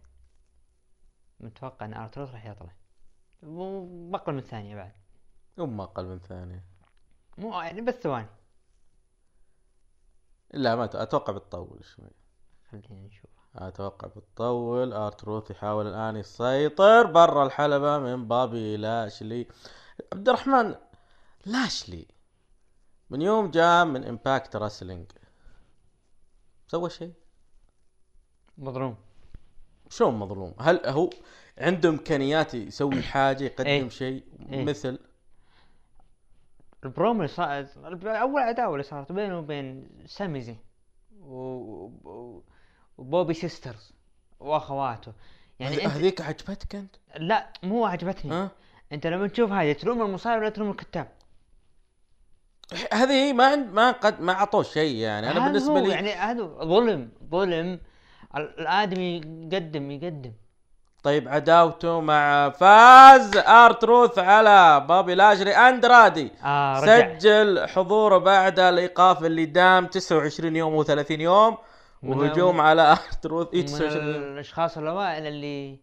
متوقع إن ارتروث راح يطلع. وبقل من ثانية بعد. هم أقل من ثانية. مو يعني بس ثواني. لا ما أتوقع بتطول شوي. خلينا نشوف. أتوقع بتطول. ارتروث يحاول الآن يسيطر برا الحلبة من بابي لاشلي. عبد الرحمن لاشلي من يوم جاء من Impact Wrestling سوى شيء؟ مظلوم. شلون مظلوم؟ هل هو عنده إمكانيات يسوي حاجة يقدم إيه. شيء إيه. مثل؟ البرومو اللي صار أول عداوه اللي صارت؟ بينه وبين ساميزي و... وبوبي sisters وأخواته. يعني يعني انت هذيك عجبتك أنت؟ لا مو عجبتني. ها؟ أنت لما تشوف هذه تلوم المصارع ولا تلوم الكتاب؟ هذه ما عند ما قد ما أعطوه شيء يعني. أنا بالنسبة لي يعني هذا ظلم ظلم ال- الآدمي يقدم يقدم. طيب عداوته مع فاز ارتروث على بابي لاجري أندرادي رجع سجل حضوره بعد الإيقاف اللي دام 29 يوم و30 يوم وهجوم على ارتروث إيه من 29 يوم. الأشخاص الأوائل اللي.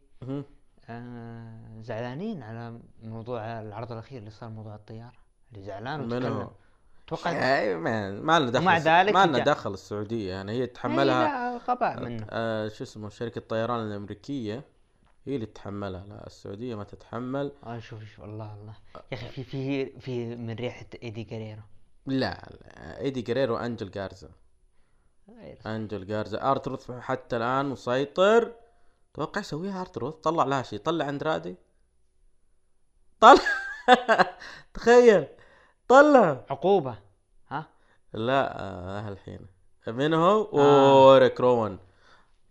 آه زعلانين على موضوع العرض الأخير اللي صار موضوع الطيارة اللي زعلان وتكلم؟ أتوقع إيه، ما لنا دخل ومع ذلك ما لنا. دخل السعودية يعني هي إيه، تحملها لا غباء منه آه شو اسمه شركة الطيران الأمريكية هي اللي تتحملها. لا السعودية ما تتحمل. آه شوف شوف الله الله يا أخي في في في من ريحة إيدي جاريرو لا, إيدي جريرو انجل جارزا أنجل جارزا ارتروث حتى الآن مسيطر. توقع يسويها ارتروث طلع لها شيء طلع أندرادي. طلع. تخيل. طلع. عقوبة. ها؟ لا آه الحين من هو؟ أوه ريك روان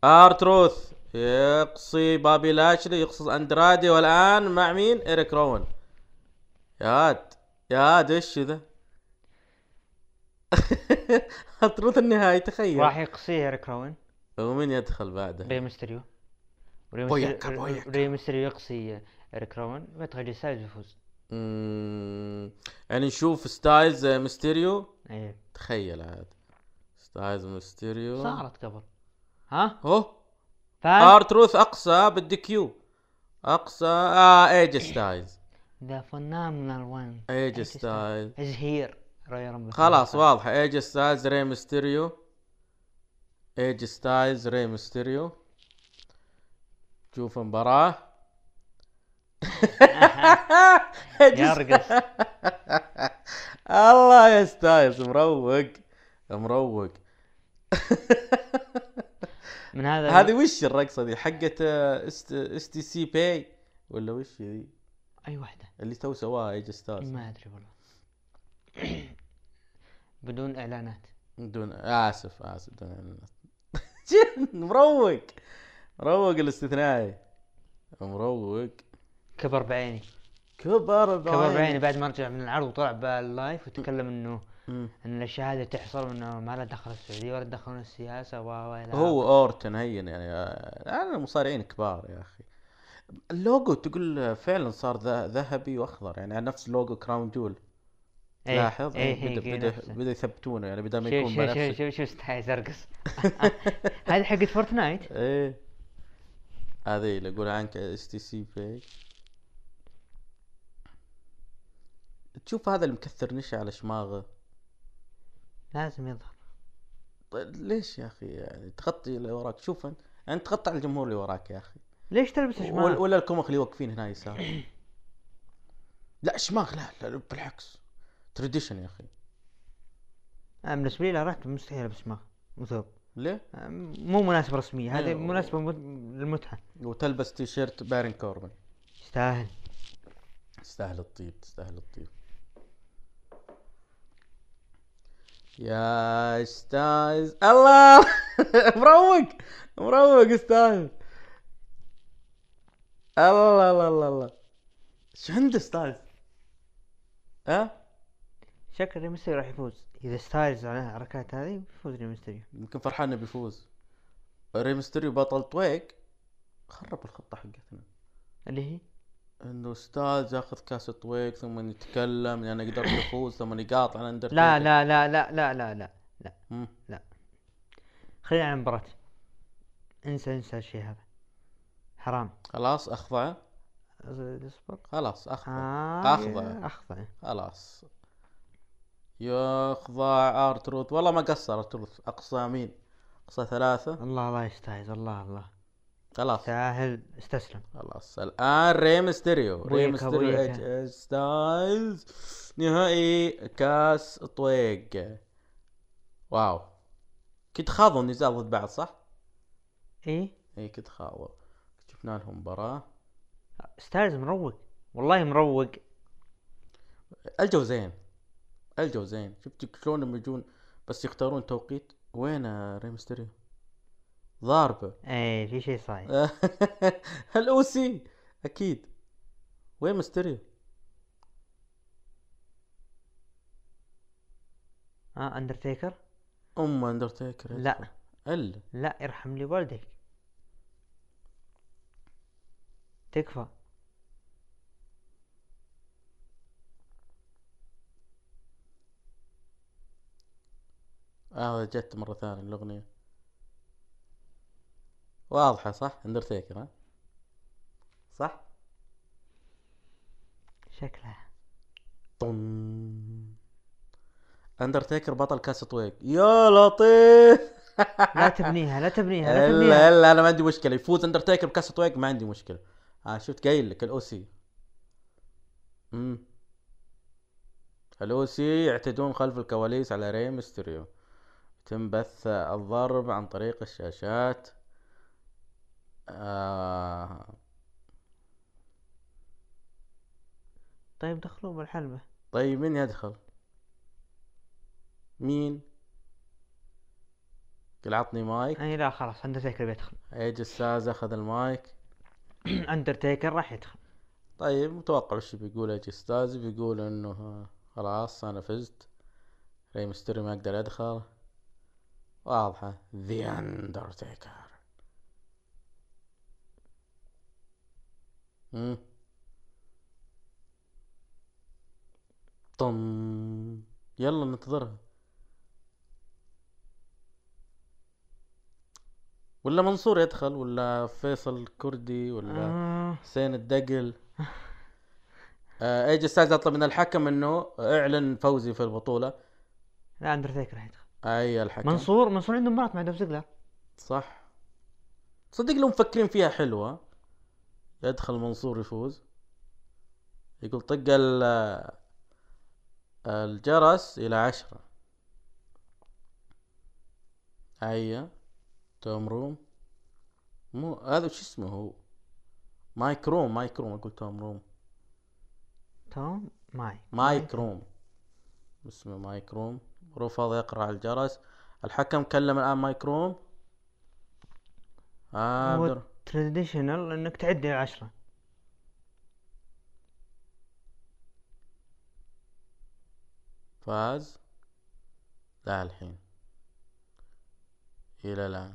ارتروث يقصي بابي لاشلي يقصد أندرادي والآن مع مين؟ إيريك روان يا هاد يا هاد إيش ذا؟ ارتروث النهائي تخيل. راح يقصيه ريك روين ومين يدخل بعده؟ ري بويكا. ري ميستريو يقصي ريك روين ويدخل ستايلز يفوز. يعني نشوف ستايلز ميستيريو؟ إيه. تخيل عاد. ستايلز ميستيريو. صارت قبل. ها؟ هو فاز ارتروث أقصى بال DQ أقصى آه AJ ستايلز. The Phenomenal One AJ ستايلز. is here. Royal Rumble خلاص واضحة AJ ستايلز ري ميستيريو. AJ ستايلز ري ميستيريو. شوف المباراة يرقص. الله يا ستايلز مروق. مروق. من هذا هذه وش الرقصة دي؟ حقت STC Pay؟ ولا وش ذي أي واحدة. اللي تو سواها AJ ستايلز ما أدري والله. بدون إعلانات. دون آسف آسف دون جن مروق. مروق الاستثنائي. مروق. كبر بعيني. كبر كبر بعيني بعد ما رجع من العرض وطلع بال live وتكلم إنه مم. إن الاشياء هذه تحصل وانه ما له دخل السعودية ولا دخلون السياسة و هو. اورتن هين يعني أنا مصارعين كبار يا أخي. اللوجو تقول فعلا صار ذهبي وأخضر يعني نفس logo Crown Jewel. إيه، لاحظ؟ إيه، إيه بدا هي بدا. بدا يثبتونه يعني بدل ما يكون شوف بنفسه شوف شوف ستايلز يرقص هذه حقت Fortnite؟ إيه. هذه اللي يقول عنك STC Pay تشوف هذا اللي مكثر نشا على شماغه؟ لازم يظهر. طيب ليش يا أخي؟ يعني تغطي اللي وراك. شوف أنت انت تغطي على الجمهور اللي وراك يا أخي. ليش تلبس ولا, شمال؟ ولا الكمخ اللي واقفين هنا يسار. لا شماغ لا لا بالعكس. tradition يا أخي. أنا بالنسبة لي لا رحت مستحيل ألبس شماغ. وثوب ليه؟ مو مناسبة رسمية. هذه. مناسبة مت- للمتعه وتلبس تيشيرت بارون كوربن. يستاهل. تستاهل الطيب تستاهل الطيب. يا ستايلز الله! مروق! مروق ستايلز الله الله الله الله. شو عنده ستايلز ها؟ شكل ريمستريو راح يفوز. إذا ستايلز على الحركات هذه بيفوز ريمستريو يمكن فرحان إنه بيفوز. ريمستريو بطل طويق خرب الخطة حقتنا. اللي هي؟ إنه ستايلز ياخذ كاس طويق ثم يتكلم يعني قدرت يفوز ثم يقاطع الاندرتيكر لا لا لا لا لا لا لا لا مم. خلينا على المباراة انسى انسى الشيء هذا. حرام. خلاص أخضع. أصبر. خلاص أخضع. آه أخضع. أخضع. خلاص. يخضع آرتروث. والله ما قصر أرتروث. اقصى مين اقصى ثلاثة. الله الله يستاهل. الله الله. خلاص. ساهل. استسلم. خلاص. الآن ري ميستيريو. ري بويكا ميستيريو بويكا. AJ ستايلز. نهائي كاس طويق. واو. كنت خاضوا النزال ضد بعض صح؟ إيه إي كنت خاضوا. شفنا لهم مباراة. ستايلز مروق. والله مروق. الجوزين الجوزين شفت شلون لما يجون. بس يختارون توقيت. وين ري ميستيريو؟ ضاربه إيه في شيء صاير ال OC أكيد. وين ميستيريو؟ آه أندرتيكر؟ أم أندرتيكر. لا. الا لا ارحم لي والديك تكفى. آه جت مرة ثانية الأغنية. واضحة صح؟ اندرتيكر ها؟ صح؟ شكلها. طن. اندرتيكر بطل كاس طويق يا لطيف! لا تبنيها لا تبنيها لا تبنيها. الا أنا ما عندي مشكلة. يفوز اندرتيكر بكاس طويق ما عندي مشكلة. ها شفت قايل لك الاوسي امم الاوسي يعتدون خلف الكواليس على ري ميستيريو يتم بث الضرب عن طريق الشاشات. آه طيب دخلوا بالحلبة. طيب مين يدخل؟ مين؟ قل عطني مايك. اي لا خلاص اندرتيكر بيدخل. إيجي ستايلز أخذ المايك. اندرتيكر راح يدخل. طيب متوقع وش بيقول إيجي ستايلز بيقول إنه خلاص أنا فزت. ري ميستيريو ما أقدر ادخل واضحة. ذا اندرتيكر مم. طم. يلا ننتظرها. ولا منصور يدخل ولا فيصل كردي ولا آه. حسين الدقل. آه ايجي ستايلز أطلب من الحكم إنه إعلن فوزي في البطولة. لا اندرتيكر راح يدخل أي الحكم. منصور منصور عنده مباراة مع دولف زيجلر صح. صدق لو مفكرين فيها حلوة. يدخل منصور يفوز. يقول طق ال- الجرس إلى عشرة. أيوة توم روم. مو هذا وش اسمه هو؟ مايك روم مايك روم أقول توم روم. توم؟ ماي مايك روم. اسمه مايك روم. رفض يقرع الجرس. الحكم كلم الآن مايك روم. آه traditional إنك تعد إلى عشرة فاز؟ لا الحين. إلى الآن.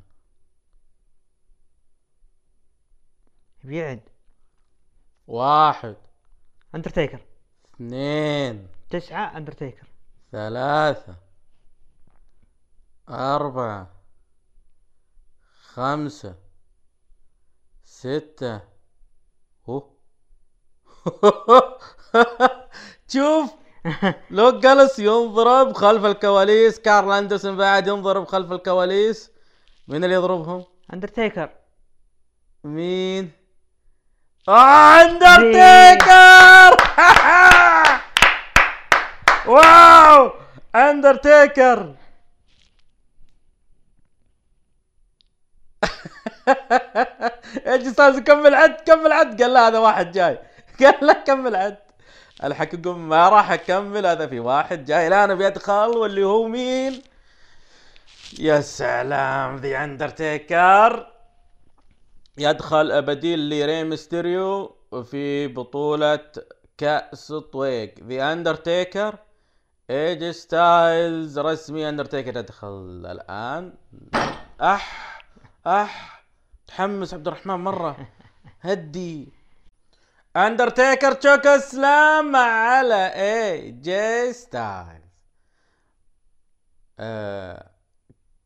بيعد واحد. اندرتيكر اثنين. تسعة اندرتيكر ثلاثة. أربعة. خمسة. ستة. هو. شوف. لو جلس ينضرب خلف الكواليس كارل أندرسون بعد ينضرب خلف الكواليس مين اللي يضربهم؟ أندرتيكر. مين؟ أندرتيكر! واو! أندرتيكر! إيش أستاذ كمل عد كمل عد. قال لا هذا واحد جاي. قال لا كمل عد. الحكم ما راح أكمل هذا في واحد جاي. الآن بيدخل واللي هو مين؟ يا سلام ذا اندرتيكر يدخل بديل لري ميستيريو في بطولة كأس طويق ذا اندرتيكر ايجي ستايلز رسمي اندرتيكر يدخل الآن. أح أح. تحمس عبد الرحمن مرة. هدي. اندرتيكر chokeslam على اي جي ستايلز آه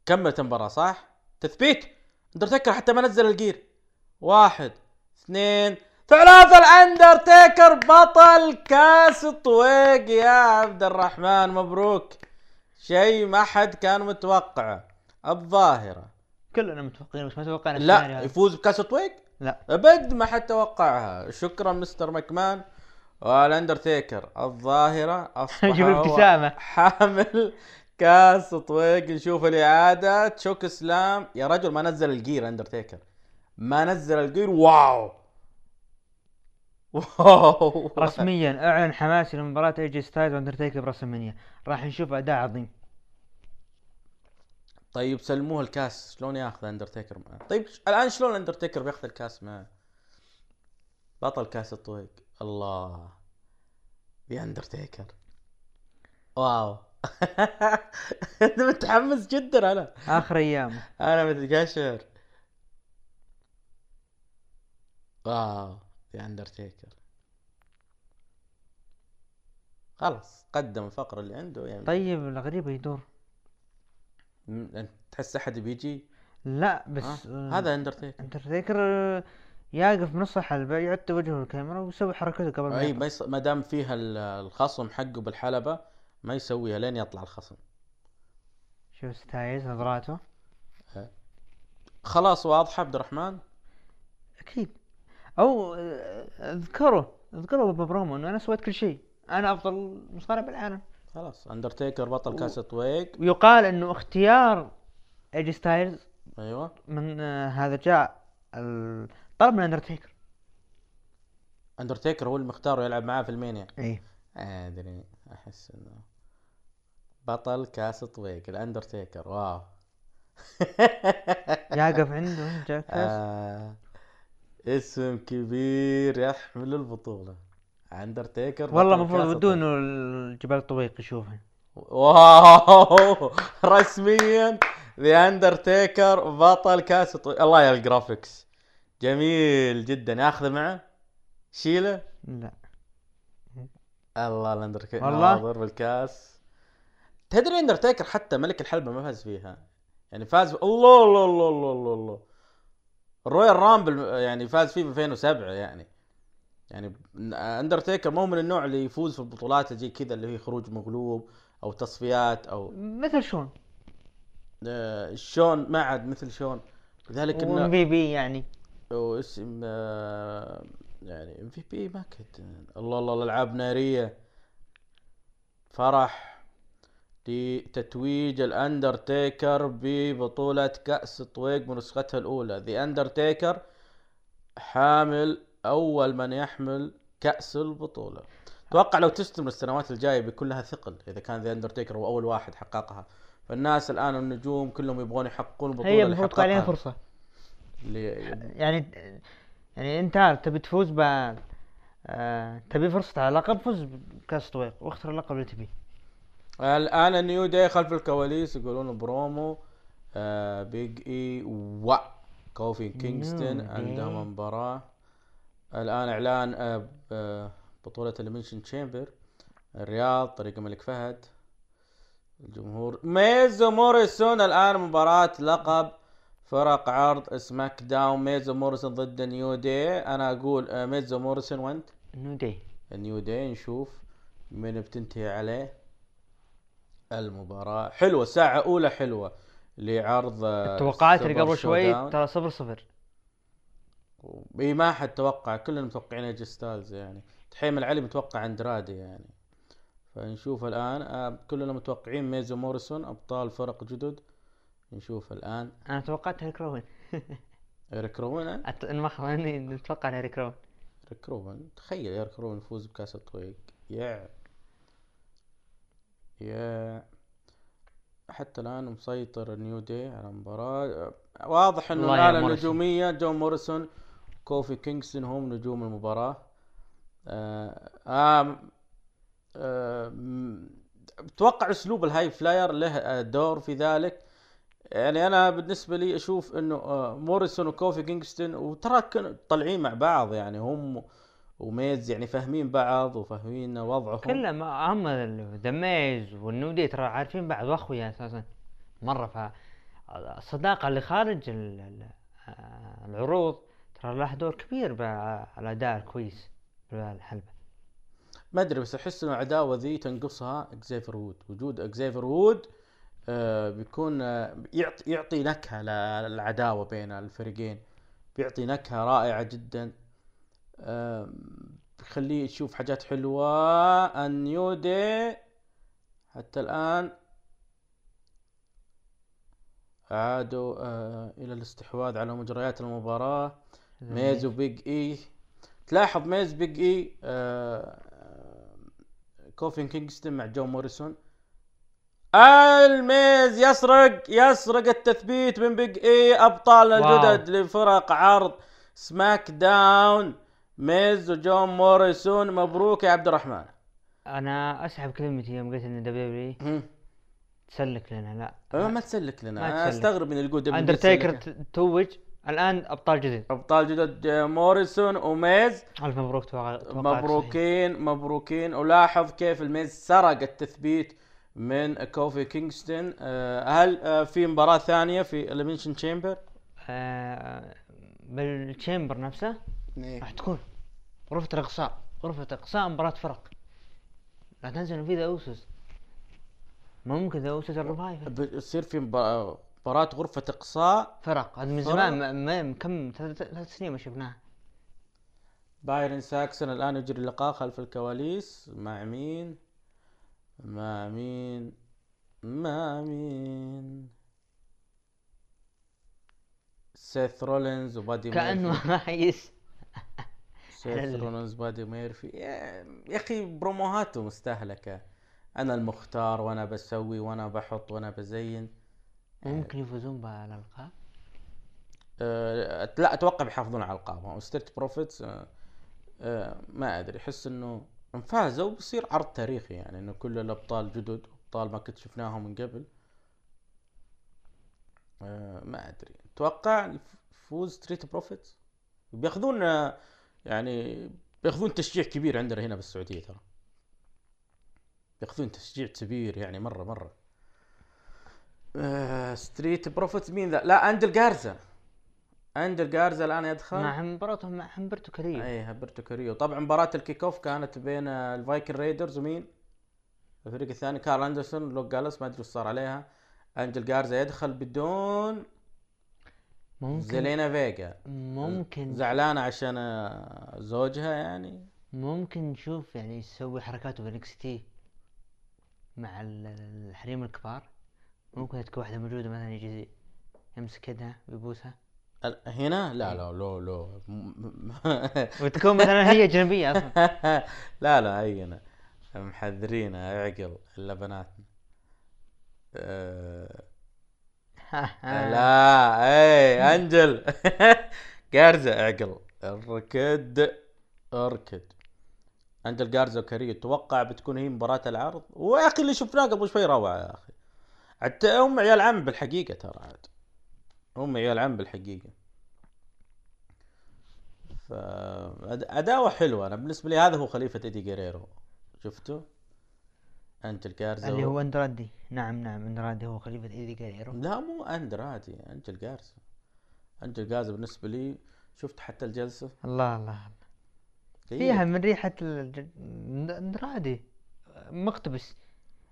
كملت المباراة صح؟ تثبيت. اندرتيكر حتى ما نزل ال gear. واحد اثنين ثلاثة. الأندرتيكر بطل كاس الطويق يا عبد الرحمن. مبروك. شيء ما حد كان متوقعه. الظاهرة. كلنا متوقعين بس ما توقعنا لا هذا. يفوز بكاس طويق لا. أبد ما حد توقعها. شكرا مستر ماكمان والاندرتيكر الظاهرة أصبح الابتسامة. حامل كاس طويق نشوف الإعادة. chokeslam. يا رجل ما نزل ال gear أندرتيكر. ما نزل ال gear. wow! wow! رسميا أعلن حماسي لمباراة ايجي ستايلز وأندرتيكر بريسلمانيا راح نشوف أداء عظيم. طيب سلموه الكاس شلون ياخذ اندرتيكر معه؟ طيب الآن شلون اندرتيكر بياخذ الكاس معه؟ بطل كاس الطويق. الله. يا اندرتيكر wow. أنت متحمس جدا أنا. آخر أيامه. أنا متقشعر wow. يا اندرتيكر خلاص قدم الفقرة اللي عنده يعني. طيب الغريبة يدور. تحس أحد بيجي؟ لا بس آه. آه، هذا اندرتيكر اندرتيكر آه، يقف بنص الحلبة يعد وجهه الكاميرا ويسوي حركته قبل ما أي. ما يص... ما دام فيها ال- الخصم حقه بالحلبة ما يسويها لين يطلع الخصم. شوف ستايلز نظراته. خلاص واضحة عبد الرحمن؟ أكيد. أو آه، اذكروا اذكروا ببرومو إنه أنا سويت كل شيء. أنا أفضل مصارع بالعالم. خلاص. اندرتيكر بطل كاس الطويق ويقال إنه اختيار ايجي ستايلز أيوه. من آه، هذا جاء ال- طلب من اندرتيكر اندرتيكر هو اللي مختاره يلعب معاه في المانيا. اي أدري أحس إنه بطل كاس الطويق الأندرتيكر. wow. يقف عنده جاء كاس. آه. اسم كبير يحمل البطولة. اندرتيكر والله المفروض. انه الجبال الطويق يشوفه. wow! رسميا the اندرتيكر بطل كاس الطويق. الله يا ال graphics. جميل جدا. ياخذه معه؟ شيله؟ لا. الله الاندرتيكر والله؟ ناظر بالكاس. تدري اندرتيكر حتى ملك الحلبة ما فاز فيها؟ يعني فاز الله الله الله الله الله, الله. ال Royal Rumble يعني فاز فيه في 2007 يعني. يعني اندرتيكر مو من النوع اللي يفوز في البطولات زي كذا اللي هي خروج مغلوب أو تصفيات أو مثل شون. آه، شون ما عاد مثل شون. لذلك وإم في بي يعني. واسم آه، يعني إم في بي ما كنت الله الله الالعاب نارية. فرح لتتويج الأندرتيكر ببطولة كأس طويق بنسختها الأولى. the اندرتيكر حامل أول من يحمل كأس البطولة. أتوقع لو تستمر السنوات الجاية بيكون لها ثقل إذا كان the أندرتيكر هو أول واحد حققها. فالناس الآن النجوم كلهم يبغون يحققون البطوله هي المفروض عليها اللي يعني يعني أنت تبي تفوز ب آه، تبي فرصة على اللقب فوز بكاس طويق واختر اللقب اللي تبيه. الآن ال New Day خلف الكواليس يقولون برومو آه بيج إي و كوفي كينغستون عندهم. مباراة. الآن إعلان آه آه، بطولة Elimination Chamber الرياض طريق الملك فهد الجمهور. ميزو موريسون الآن مباراة لقب فرق عرض SmackDown. ميزو موريسون ضد New Day أنا أقول آه، ميزو موريسون وانت؟ New Day ال New Day نشوف من بتنتهي عليه المباراة. حلوة ساعة أولى حلوة لعرض آه، التوقعات اللي سوبر قبل شوي. ترى صفر صفر. اي ما حد توقع كلنا متوقعين إيجي ستايلز يعني. تحيم العلي متوقع اندرادي يعني. فنشوف الآن آه، كلنا متوقعين ميزو موريسون أبطال فرق جدد. نشوف الآن. أنا توقعت ايريك روين. ايريك روين؟ أت... نتوقع ايريك روين. ايريك روين. تخيل ايريك روين يفوز بكأس الطويق. يا. يا. حتى الآن مسيطر New Day على المباراة آه، واضح إنه موريسون. النجومية جون موريسون كوفي كينغستون هم نجوم المباراة. آه آه آه أتوقع أسلوب ال high flyer له آه، دور في ذلك. يعني أنا بالنسبة لي أشوف إنه آه، موريسون وكوفي كينغستون وترى طالعين مع بعض. يعني هم وميز يعني فاهمين بعض وفاهمين وضعهم. كلهم هم ذا ميز وال New Day ترى عارفين بعض وأخويا أساسا. مرة ف الصداقة اللي خارج آه، العروض. ترى له دور كبير بالاداء الكويس في الحلبة ما أدري بس أحس إنه العداوة ذي تنقصها إكزافير وود. وجود إكزافير وود آه بيكون آه يعطي يعطي نكهة للعداوة بين الفريقين. بيعطي نكهة رائعة جدا. آه بيخليه يشوف حاجات حلوة. ال New Day حتى الآن عادوا آه إلى الاستحواذ على مجريات المباراة. ميز وبيج اي. تلاحظ ميز بيج اي آه كوفي كينغستون مع جون موريسون. الميز يسرق يسرق التثبيت من بيج اي. أبطال. الجدد لفرق عرض SmackDown. ميز وجون موريسون. مبروك يا عبد الرحمن. أنا أسحب كلمتي يوم قلت إن دبليو هم. تسلك لنا لا. أه، ما تسلك لنا. ما أنا تسلك. أستغرب من الجود اندرتيكر ت- توج. الآن أبطال جدد أبطال جدد موريسون وميز الف مبروك توقع توقعك صحيح. مبروكين مبروكين. ولاحظ كيف الميز سرق التثبيت من كوفي كينغستون. آه، هل آه، في مباراة ثانية في Elimination Chamber؟ آه بال chamber نفسه راح تكون. غرفة الأقصاء. غرفة أقصاء مباراة فرق. لا تنسى إنه في ذا أوسوس. ممكن ذا أوسوس ال Revival بتصير في مبا- مباراة غرفة إقصاء فرق هذا من زمان ما- ما كم ثلاث سنين ما شفناها بايرون ساكسون الآن يجري اللقاء خلف الكواليس مع مين؟ مع مين؟ مع مين؟ سيث رولينز وبادي ميرفي. كأنه رايس سيث حلو. رولينز بادي ميرفي يا يا أخي بروموهاته مستهلكة أنا المختار وأنا بسوي وأنا بحط وأنا بزين ممكن يفوزون بالألقاب؟ أه لا أتوقع بيحافظون على القابهم Street Profits أه أه ما أدري. أحس إنه إن فازوا بيصير عرض تاريخي يعني إنه كل الأبطال جدد أبطال ما كنت شفناهم من قبل. أه ما أدري. أتوقع فوز ستريت بروفيتس. بياخذون آه، يعني بياخذون تشجيع كبير عندنا هنا بالسعودية ترى. بياخذون تشجيع كبير يعني مرة مرة. آه ستريت بروفيتس مين ذا؟ لا انجل جارزا انجل جارزا الآن يدخل. مع مباراتهم مع همبرتو كاريو. اي همبرتو كاريو. طبعا مباراة ال kick off كانت بين آه، الفايكن ريدرز ومين؟ الفريق الثاني كارل اندرسون لوك جالوز ما أدري وش صار عليها. انجل جارزا يدخل بدون ممكن. زيلينا فيجا. ممكن. زعلانة عشان آه، زوجها يعني. ممكن نشوف يعني يسوي حركاته في NXT مع ال- الحريم الكبار. ممكن تكون واحدة موجودة مثلا يجي يمسك يدها ويبوسها؟ هنا؟ لا لا لا لا وتكون مثلا هي أجنبية أصلا. لا لا هينا محذرين عقل إلا بناتنا. لا اي أنجل. جارزا اعقل. اركد اركد. أنجل جارزا وكاريو توقع بتكون هي مباراة العرض؟ ويا أخي اللي شفناه قبل شوي روعة يا أخي. حتى هم عيال عم بالحقيقة ترى عاد. هم عيال عم بالحقيقة. فعداوة حلوة أنا بالنسبة لي هذا هو خليفة إيدي جيريرو شفته؟ أنجل جارزا اللي هو أندرادي. نعم نعم أندرادي هو خليفة إيدي جيريرو لا مو أندرادي انجل جارزا انجل جارزا بالنسبة لي شفت حتى الجلسة؟ الله الله. فيها من ريحة أندرادي. مقتبس.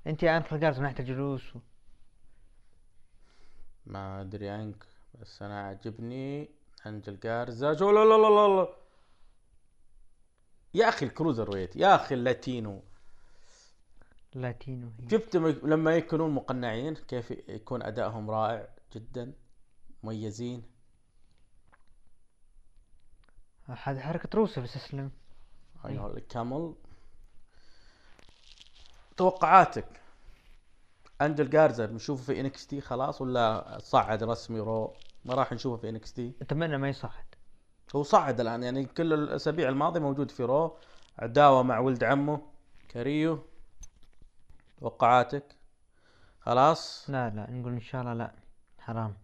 أنت عارف الجارز من ناحية الجلوس و... ما ادري عنك بس أنا عجبني أنجل جارزا. لا لا لا لا يا أخي الكروزر ويت يا أخي اللاتينو. لاتينو هي. شفت لما يكونون مقنعين كيف يكون أدائهم رائع جدا مميزين. هذه حركة روسف استسلم ايها الكامل توقعاتك. أنجل جارزا بنشوفه في NXT خلاص ولا صعد رسمي رو؟ ما راح نشوفه في NXT أتمنى ما يصعد. هو صعد الآن يعني كل الأسابيع الماضية موجود في رو. عداوة مع ولد عمه كاريو توقعاتك؟ خلاص؟ لا لا نقول إن شاء الله لا. حرام.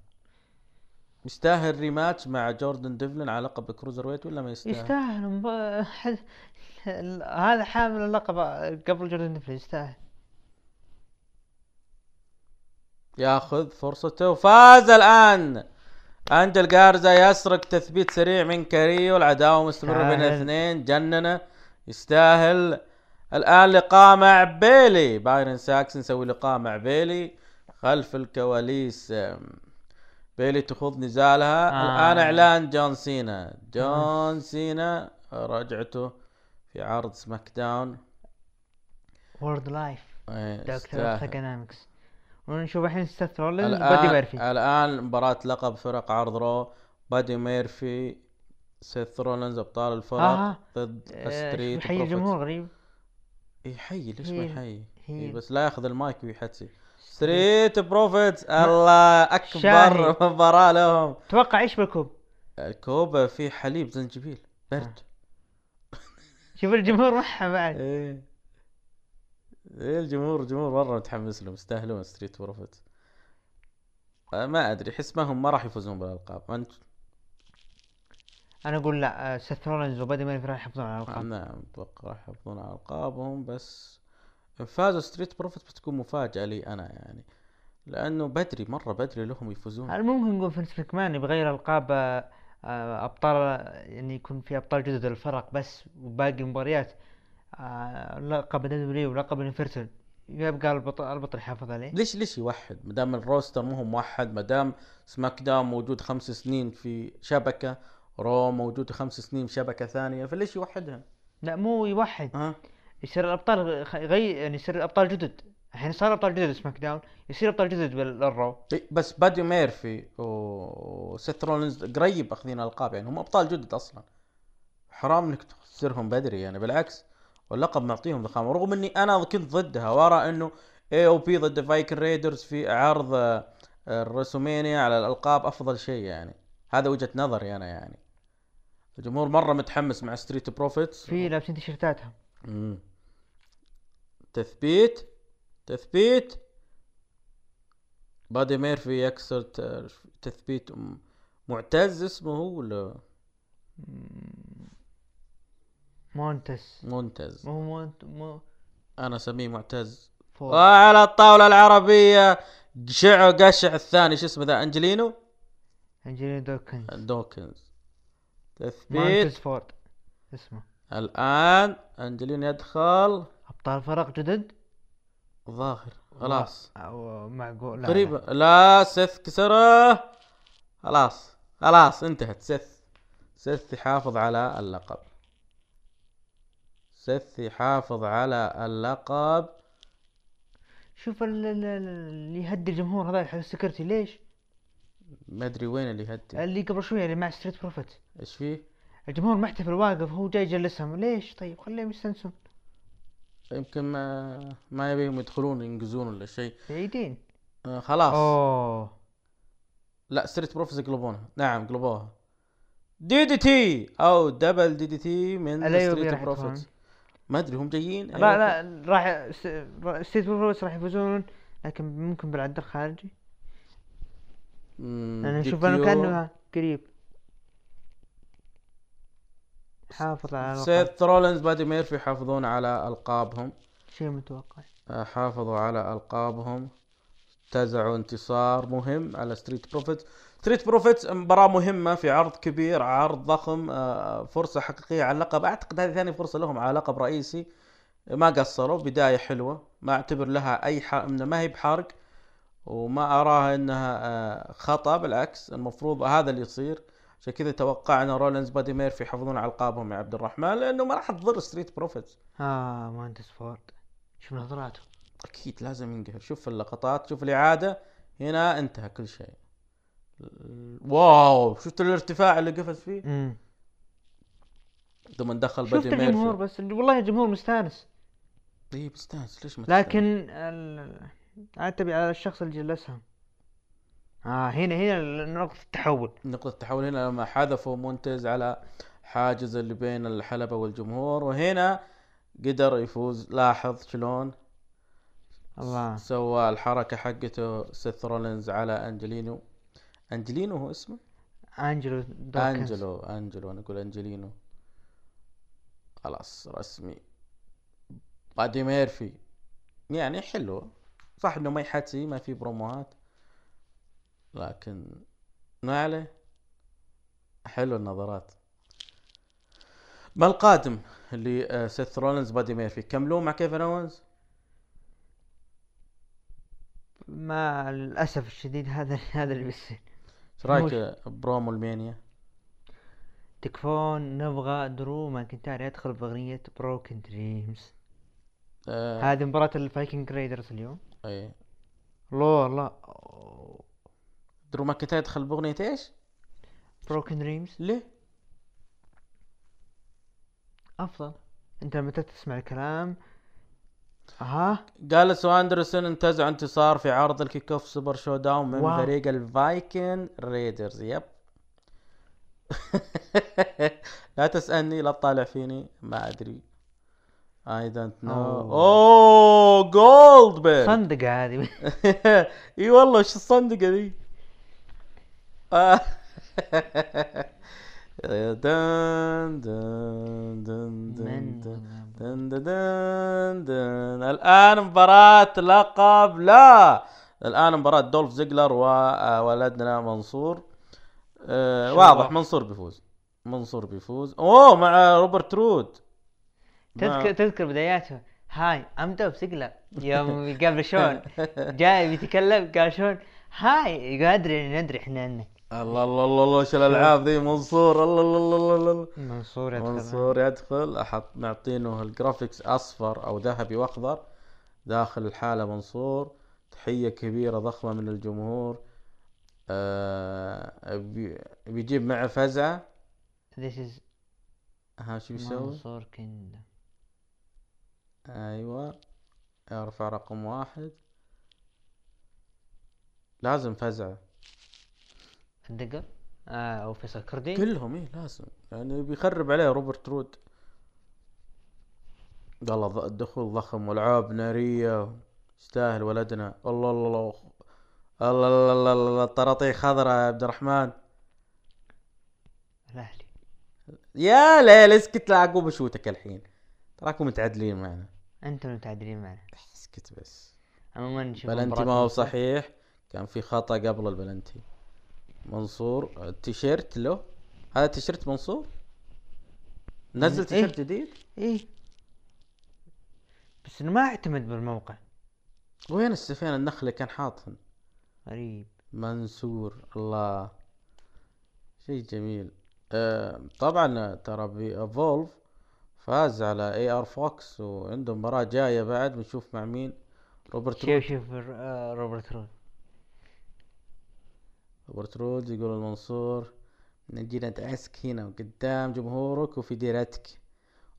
يستاهل rematch مع جوردن ديفلن على لقب ال cruiserweight ولا ما يستاهل؟ يستاهل. مب... هذا حامل اللقب قبل جوردن ديفلن يستاهل. ياخذ فرصته. وفاز الآن أنجل جارزا يسرق تثبيت سريع من كاريو العداوة مستمرة بين. الاثنين. جننة. يستاهل. الآن لقاء مع بيلي. بايرون ساكستون يسوي لقاء مع بيلي خلف الكواليس. بيلي تخوض نزالها. آه. الآن إعلان جون سينا. جون سينا رجعته في عرض سماك داون. Word life doctor. Thuganomics ونشوف الحين سيث رولينز بادي ميرفي. الآن مباراة لقب فرق عرض رو. بادي ميرفي سيث رولينز أبطال الفرق آه. ضد آه، ستريت يحيي الجمهور غريب. يحيي ليش ما. يحيي؟ بس لا ياخذ المايك ويحتسي ستريت بروفيتس الله أكبر. مباراة لهم. توقع إيش بالكوب؟ الكوبا فيه حليب زنجبيل برد شوف الجمهور معها بعد. إيه الجمهور الجمهور مرة متحمس لهم يستاهلون ستريت بروفيتس آه، ما أدري أحس ما هم ما راح يفوزون بالألقاب. انت أنا أقول لا آه، ست رولينز وبادي ميرفي راح يحافظون على الألقاب. نعم أتوقع راح يحافظون على ألقابهم بس ان فازوا ستريت بروفيتس بتكون مفاجأة لي أنا يعني. لأنه بدري مرة بدري لهم يفوزون. هل ممكن نقول فينس ماكمان يبغى ألقاب آه، أبطال يعني يكون في أبطال جدد للفرق بس وباقي المباريات لقب دبليو ولقب إنفرتون. يبقى البطل البطل يحافظ عليه. ليش ليش يوحد؟ ما دام ال roster مو هو موحد ما دام سماك داون موجود خمس سنين في شبكة رو موجود خمس سنين في شبكة ثانية فليش يوحدها؟ لا مو يوحد. ها؟ يصير الأبطال غي يعني يصير ابطال جدد. الحين صار ابطال جدد سماك داون يصير ابطال جدد بال- للرو. إيه، بس بادي ميرفي وسيث رولينز قريب أخذين ألقاب يعني هم أبطال جدد أصلا. حرام إنك تخسرهم بدري يعني بالعكس. واللقب معطيهم ضخامة. رغم إني أنا كنت ضدها وارى إنه AOP ضد فايكن ريدرز في عرض آه، الراسلمينيا على الألقاب أفضل شيء يعني. هذا وجهة نظري أنا يعني. الجمهور مرة متحمس مع ستريت بروفيتس في لابسين تيشيرتاتهم. مم. تثبيت تثبيت. بادي ميرفي يكسر تثبيت. معتز اسمه ولا؟ مونتس منتز مو مونت مو أنا أسميه معتز. وعلى الطاولة العربية. قشع قشع الثاني شو اسمه ذا أنجلينو؟ انجلين دوكنز. دوكنز. تثبيت. فورد. اسمه. الآن أنجلينو يدخل. أبطال فرق جدد؟ ظاهر. خلاص. أو معقول. لا قريبة لا سيث كسرة. خلاص. خلاص انتهت. سيث. سيث يحافظ على اللقب. سيث يحافظ على اللقب. شوف ال- ال- ال- اللي يهدي الجمهور هذا حق ال security ليش؟ ما أدري وين اللي يهدي. اللي قبل شوي اللي مع ستريت بروفيتس إيش فيه؟ الجمهور محتفل واقف هو جاي يجلسهم. ليش؟ طيب خليهم يستانسون يمكن ما ما يبيهم يدخلون ينقزون ولا شيء. بعيدين. آه خلاص. أوه. لا ستريت بروفيتس يقلبونها نعم قلبوها دي دي تي أو دبل دي دي تي من ستريت يدخلون. ما أدري هم جايين؟ لا لا راح س- ستريت بروفيت راح يفوزون لكن ممكن بالعد الخارجي. أنا أشوف أنا كيو. كأنه قريب. حافظ على. سيث رولينز بادي ميرفي يحافظون على ألقابهم. شيء متوقع. آه، حافظوا على ألقابهم. انتزعوا انتصار مهم على ستريت بروفيت ستريت بروفيت مباراة مهمة في عرض كبير عرض ضخم آه، فرصة حقيقية على اللقب. أعتقد هذه ثاني فرصة لهم على لقب رئيسي. ما قصروا بداية حلوة. ما أعتبر لها أي ح... إنها ما هي بحرق وما اراها إنها آه، خطأ. بالعكس المفروض هذا اللي يصير. عشان كذا توقعنا رولينز بادي ميرفي يحافظون على ألقابهم يا عبد الرحمن لأنه ما راح تضر ستريت بروفيت آه مونتيز فورد. شوف نظراته. أكيد لازم ينقهر. شوف اللقطات شوف الإعادة. هنا انتهى كل شيء. wow شفت الارتفاع اللي قفز فيه؟ امم ثم دخل شفت بدي الجمهور ميرفي. بس والله الجمهور مستانس. طيب استانس ليش ما لكن. اعتبي على الشخص اللي جلسهم. آه هنا هنا نقطة التحول؟ نقطة التحول هنا لما حذفوا مونتيز على حاجز اللي بين الحلبة والجمهور وهنا قدر يفوز. لاحظ شلون الله. سوى الحركة حقته سيث رولينز على انجلينو أنجلينو هو اسمه؟ أنجلو دوكنز. أنجلو أنجلو أنا أقول أنجلينو. خلاص رسمي. بادي ميرفي. يعني حلو. صح إنه ما يحتسي ما في بروموهات. لكن ما عليه حلو النظرات ما القادم اللي آه، سيث رولينز بادي ميرفي؟ كملوه مع كيفن اونز ما للاسف الشديد هذا هذا اللي بيصير. إيش رايك برومو المانيا؟ تكفون نبغى درو ماكنتاير يدخل باغنية Broken Dreams آه. هذه مباراة الفايكنج رايدرز اليوم. أي. لا لا. درو ماكنتاير يدخل باغنية إيش؟ Broken Dreams ليه؟ أفضل. أنت لما تسمع الكلام؟ ها جالوز واندرسون انتزع انتصار في عرض ال kickoff سوبر شو داون من واو. فريق الفايكنج رايدرز. yep. لا تسألني لا تطالع فيني ما أدري. I don't know. أوه. gold صندقة هذه. إي والله إيش الصندقة ذي. دن دن دن دن من؟ دن دن دن دن. دن. الآن مباراة لقب لا. الآن مباراة دولف زيجلر وولدنا منصور. آه واضح. منصور بيفوز. منصور بيفوز. أوه مع روبرت رود. تذكر تذكر بداياته. hi I'm دولف زيجلر يوم يقابل شون جاي بيتكلم قال شون هاي ادري ندري إحنا عنك الله الله الله الله إيش الالعاب ذي. منصور الله الله الله الله, الله. منصور يدخل. منصور يدخل. أحط معطينه ال graphics أصفر أو ذهبي وأخضر. داخل الحلبة منصور. تحية كبيرة ضخمة من الجمهور. آه بي- بيجيب معه فزعة. This is ها شو بيسوي منصور king أيوه. يرفع رقم واحد. لازم فزعة. الدقل آه أو فيصل كردي كلهم إيه لازم. يعني بيخرب عليه روبرت رود. قال الدخول ضخم والعاب نارية. يستاهل ولدنا. الله الله الله. الله الله الله, الله الطراطيخ خضراء يا عبد الرحمن. الأهلي. يا ليل اسكت لا عقوب شوتك الحين. تراكم متعادلين معنا. أنتم متعادلين معنا. اسكت بس. عموما نشوف بلنتي ما هو صحيح. كان في خطأ قبل البلنتي. منصور التيشيرت له. هذا تيشيرت منصور؟ نزل إيه. تيشيرت جديد؟ إيه. بس انه ما أعتمد بالموقع. وين السفين النخلة كان حاطهن. غريب. منصور الله. شيء جميل. آه طبعا ترى بفولف فاز على اي ار فوكس وعنده مباراة جاية بعد بنشوف مع مين. روبرت شوف شوف آه، روبرت رود روبرت رود يقول المنصور نجي ندعسك هنا قدام جمهورك وفي ديرتك.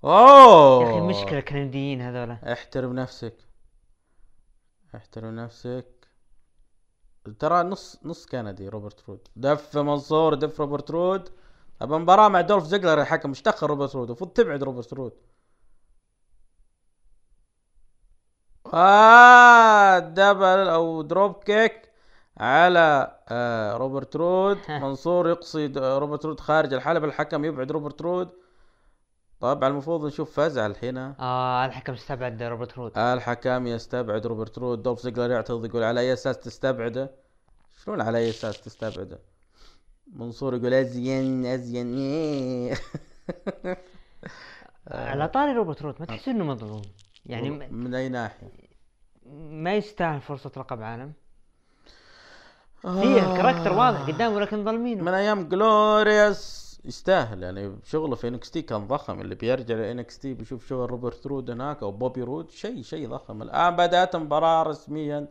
أوه! يا أخي مشكلة الكنديين هذولا. احترم نفسك. احترم نفسك. ترى نص نص كندي روبرت رود. دف منصور دف روبرت رود. ابى مباراة مع دولف زيجلر الحكم مش دخل روبرت رود المفروض تبعد روبرت رود. آه double أو dropkick. على آه روبرت رود. منصور يقصي د- روبرت رود خارج الحلبة. الحكم يبعد روبرت رود. طبعا المفروض نشوف فزع الحين. آه الحكم استبعد روبرت رود. الحكم يستبعد روبرت رود. دولف زيجلر يعترض يقول على أي أساس تستبعده؟ شلون على أي أساس تستبعده؟ منصور يقول أزين أزين. على طاري روبرت رود ما تحس إنه مظلوم؟ يعني من أي ناحية؟ ما يستاهل فرصة لقب عالم. فيه ال character واضح قدامه لكن ظالمينه. من أيام Glorious يستاهل يعني شغله في NXT كان ضخم اللي بيرجع ل NXT بيشوف شغل روبرت رود هناك أو بوبي رود شيء شيء ضخم. الآن بدأت مباراه رسميا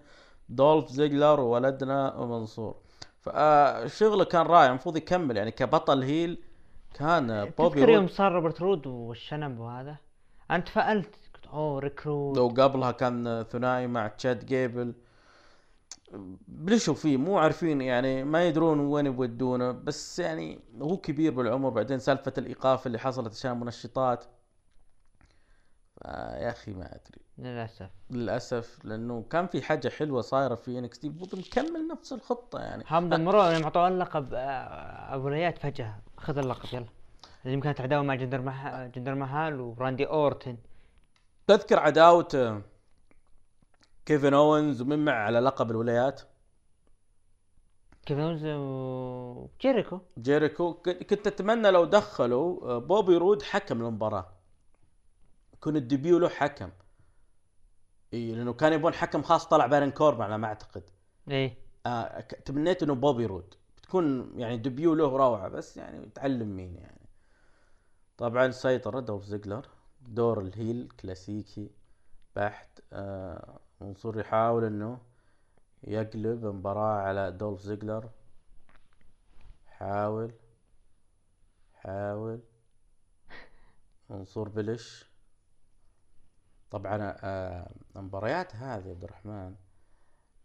دولف زيجلر وولدنا منصور. فشغله كان رائع المفروض يكمل يعني كبطل heel كان بوبي تذكر يوم رود. صار روبرت رود والشنب وهذا؟ أنا تفائلت قلت أوه ريكروت لو قبلها كان ثنائي مع تشاد جيبل. بلشوا فيه مو عارفين يعني ما يدرون وين يودونه بس يعني هو كبير بالعمر. بعدين سالفة الإيقاف اللي حصلت عشان منشطات. آه يا أخي ما أدري. للأسف. للأسف لأنه كان في حاجة حلوة صايرة في NXT المفروض نكمل نفس الخطة يعني. حمد مرة يوم أعطوه اللقب آه، أبو ريات فجأة. خذ اللقب يلا. لازم كانت عداوة مع جندر مح... جندر مهال وراندي أورتن. تذكر عداوة آه، كيفن أوينز ومن مع على لقب الولايات. كيفن أوينز وجيريكو جيريكو. كنت أتمنى لو دخلوا آه، بوبي رود حكم المباراة. يكون ال debut له حكم. إي لأنه كان يبون حكم خاص طلع بارن كوربن على ما أعتقد. إيه آه تمنيت إنه بوبي رود. بتكون يعني debut له روعة بس يعني تعلم مين يعني. طبعا سيطرة دولف زيجلر دور الهيل كلاسيكي بحت آه منصور يحاول انه يقلب مباراة على دولف زيجلر. حاول حاول. منصور بلش طبعا آه المباريات هذه يا عبد الرحمن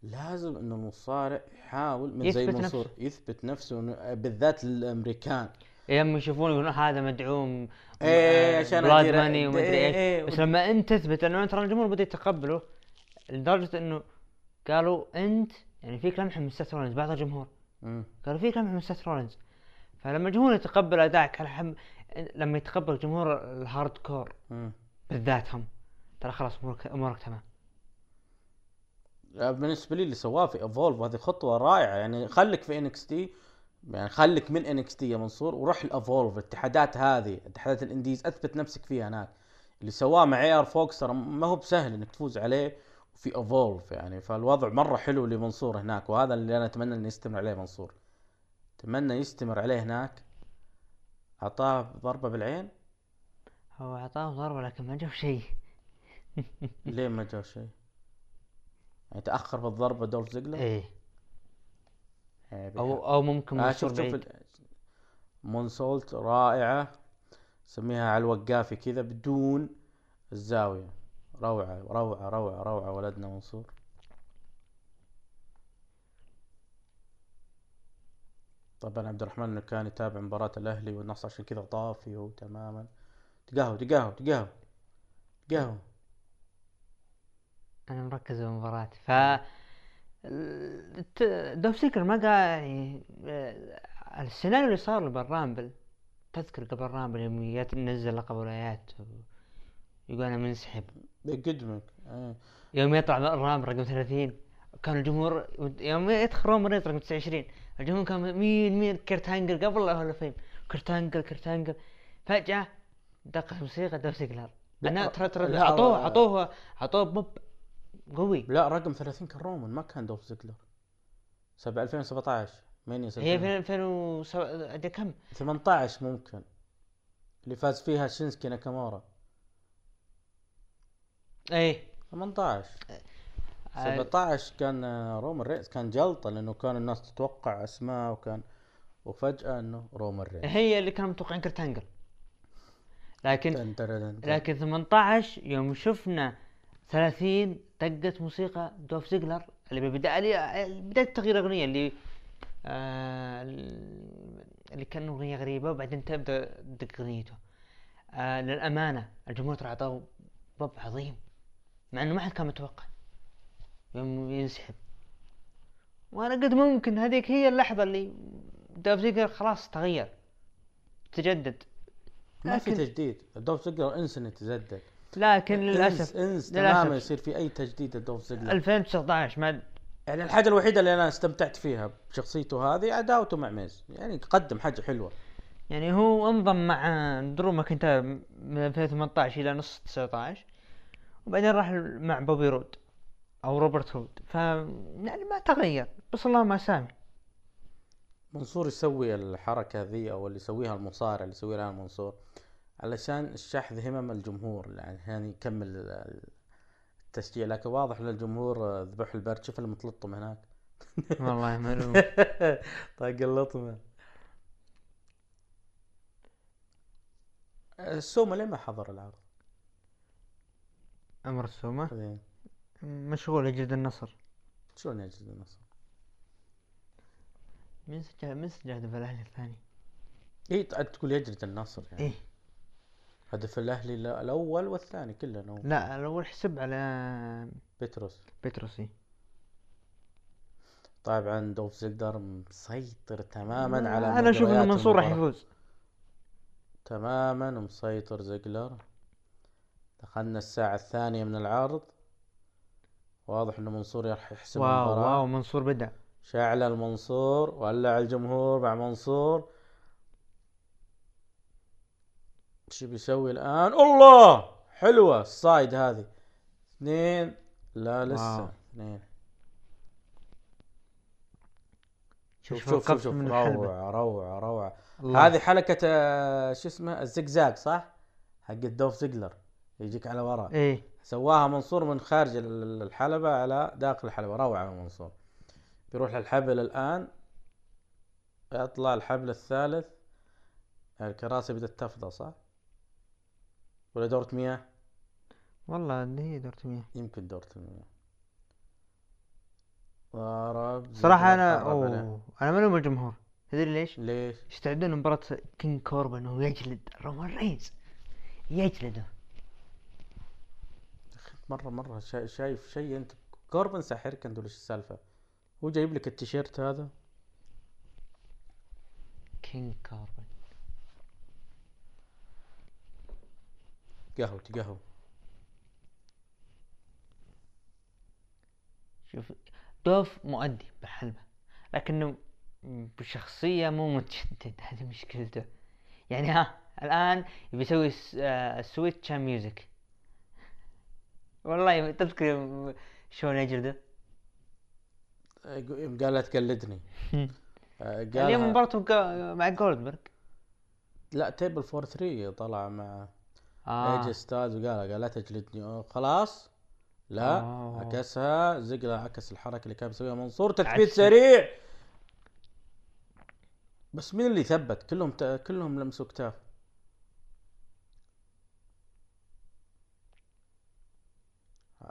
لازم إنه المصارع يحاول من زي منصور نفسه. يثبت نفسه إنه- بالذات للامريكان يوم يشوفون يقولون هذا مدعوم إيه، عشان blood money ومدري إيه، إيش. إيه، بس لما أنت تثبت إنه ترى الجمهور بدا يتقبله لدرجة إنه قالوا أنت يعني فيك لمحه من سيث رولينز بعض الجمهور. قالوا فيك لمحه من سيث رولينز. فلما الجمهور يتقبل أدائك على حم... لما يتقبل جمهور ال hardcore. بالذات هم ترى خلاص امورك أمورك تمام. بالنسبة لي اللي سواه في Evolve هذه خطوة رائعة. يعني خليك في NXT يعني خليك من NXT يا منصور وروح ال Evolve الاتحادات هذه اتحادات ال indies أثبت نفسك فيها هناك. اللي سواه مع اي ار فوكس ترى ما هو بسهل إنك تفوز عليه. في Evolve يعني فالوضع مرة حلو لمنصور هناك وهذا اللي أنا أتمنى إنه يستمر عليه منصور. أتمنى يستمر عليه هناك. أعطاه ضربة بالعين؟ هو أعطاه ضربة لكن ما جاب شيء. ليه ما جاء شيء؟ يعني تأخر بالضربة دولف زيجلر إيه. يعني أو أو ممكن آه منصور بعيد. مونسولت رائعة سميها على الوقافي كذا بدون الزاوية. روعة روعة روعة روعة ولدنا منصور. طبعا عبد الرحمن إنه كان يتابع مباراة الأهلي والنصر عشان كذا طافي هو تماما. تقهوى تقهوى تقهوى تقهوى. أنا مركز بالمباراة ف دولف زيجلر ما قال يعني السيناريو اللي صار بالرامبل تذكر قبل الرامبل يوم ينزل لقب ولايات يقول أنا منسحب. بقدمك. آه. يوم يطلع الرامبل رقم 30 كان الجمهور يوم يدخل رومان رقم 29 الجمهور كان مين مين كرت أنجل قبل Hall of Fame كرت أنجل كرت أنجل فجأة دقت موسيقى دولف زيجلر أنا ترى ترى لا، عطوه. عطوه عطوه بوب قوي. لا رقم 30 كان رومان ما كان دولف زيجلر سب 2017 ماني هي في 2007 أدري كم. 18 ممكن. اللي فاز فيها شينسكي ناكامورا. إيه. 18 آه، 17 كان آه، رومان رينز كان جلطة لأنه كان الناس تتوقع أسماء وكان وفجأة إنه رومان رينز. هي اللي كانوا متوقعين كرت أنجل لكن ten ترى ten. لكن 18 يوم شفنا 30 دقت موسيقى دولف زيجلر اللي ببدأ اللي بداية تغيير أغنية اللي آه اللي كان أغنية غريبة وبعدين تبدأ تدق أغنيته. آه للأمانة الجمهور ترى أعطاه بوب عظيم. مع إنه ما حد كان متوقع. يوم ينسحب. وأنا قد ممكن هذيك هي اللحظة اللي دولف زيجلر خلاص تغير. تجدد. ما في تجديد. دولف زيجلر انسى انه يتجدد. لكن انس للاسف إنس للأسف. تماما يصير في أي تجديد لدولف زيجلر 2019 ما يعني الحاجة الوحيدة اللي أنا استمتعت فيها بشخصيته هذه عداوته مع ميز يعني قدم حاجة حلوة. يعني هو انضم مع درو ماكنتاير من 2018 إلى نص 19 وبعدين راح مع بوبي رود أو روبرت رود ف يعني ما تغير بس اللهم اسامي منصور يسوي الحركة ذي أو اللي يسويها المصارع اللي يسويها الآن منصور علشان الشحذ همم الجمهور يعني يكمل ال- التشجيع. لكن واضح آه، ذبح البرد. شوف المتلطم هناك. والله ملوم طاق اللطمة. السومة ليه ما حضر العرض؟ أمر السومة. زين. مشغول اجد النصر. شلون يجلد النصر؟ من سجل من سجل هدف الأهلي الثاني؟ اي ت- تقول يجلد النصر يعني. إيه. هدف الأهلي ال- الأول والثاني كله نو لا الأول حسب على بتروس بتروسي طبعا دوف زيجلر مسيطر تماما على أنا أشوف إن منصور راح. يفوز. تماما مسيطر زيجلر دخلنا الساعة الثانية من العرض. واضح إنه منصور راح يحسم wow المباراة. wow منصور بدأ. شعل المنصور ولع الجمهور مع منصور. إيش بيسوي الآن؟ الله! حلوة الصايد هذه. اثنين لا لسه. wow. اثنين. شوف شوف شوف شوف. روعة روعة روعة. هذه حلقة آه، شو اسمه؟ الزقزاق صح؟ حق الدوف زيجلر يجيك على ورا إيه سواها منصور من خارج ال- ال- الحلبة على داخل الحلبة روعة منصور بيروح للحبل الآن يطلع الحبل الثالث الكراسي بدأت تفضى صح؟ ولا دورة مياه؟ والله اللي هي دورة مياه يمكن دورة المياه ضرب صراحة عليه. أوه أنا ملوم الجمهور تدري ليش؟ ليش؟ يستعدون لمباراة كينج كوربن وهو يجلد رومان رينز يجلده مرة مرة شا- شايف شيء أنت كوربن ساحرك انت ولا إيش السالفة؟ هو جايب لك التيشيرت هذا؟ كينج كوربن. قهوتي قهوة. شوف دوف مؤدي بحلبة لكنه بشخصية مو متشدد. هذه مشكلته. يعني ها الآن يبي يسوي آه، سويتش ميوزك والله تذكر يوم شلون يجلده يوم قال لا تقلدني. آه، اليوم قال مباراته قا- مع جولدبرغ. لا تيبل فور 3 طلع مع آه. ايج ستايلز وقال قال لا تجلدني. خلاص. لا آه. عكسها زقلة عكس الحركة اللي كان بيسويها منصور. تثبيت سريع. بس مين اللي ثبت كلهم ت... كلهم لمسوا كتاف.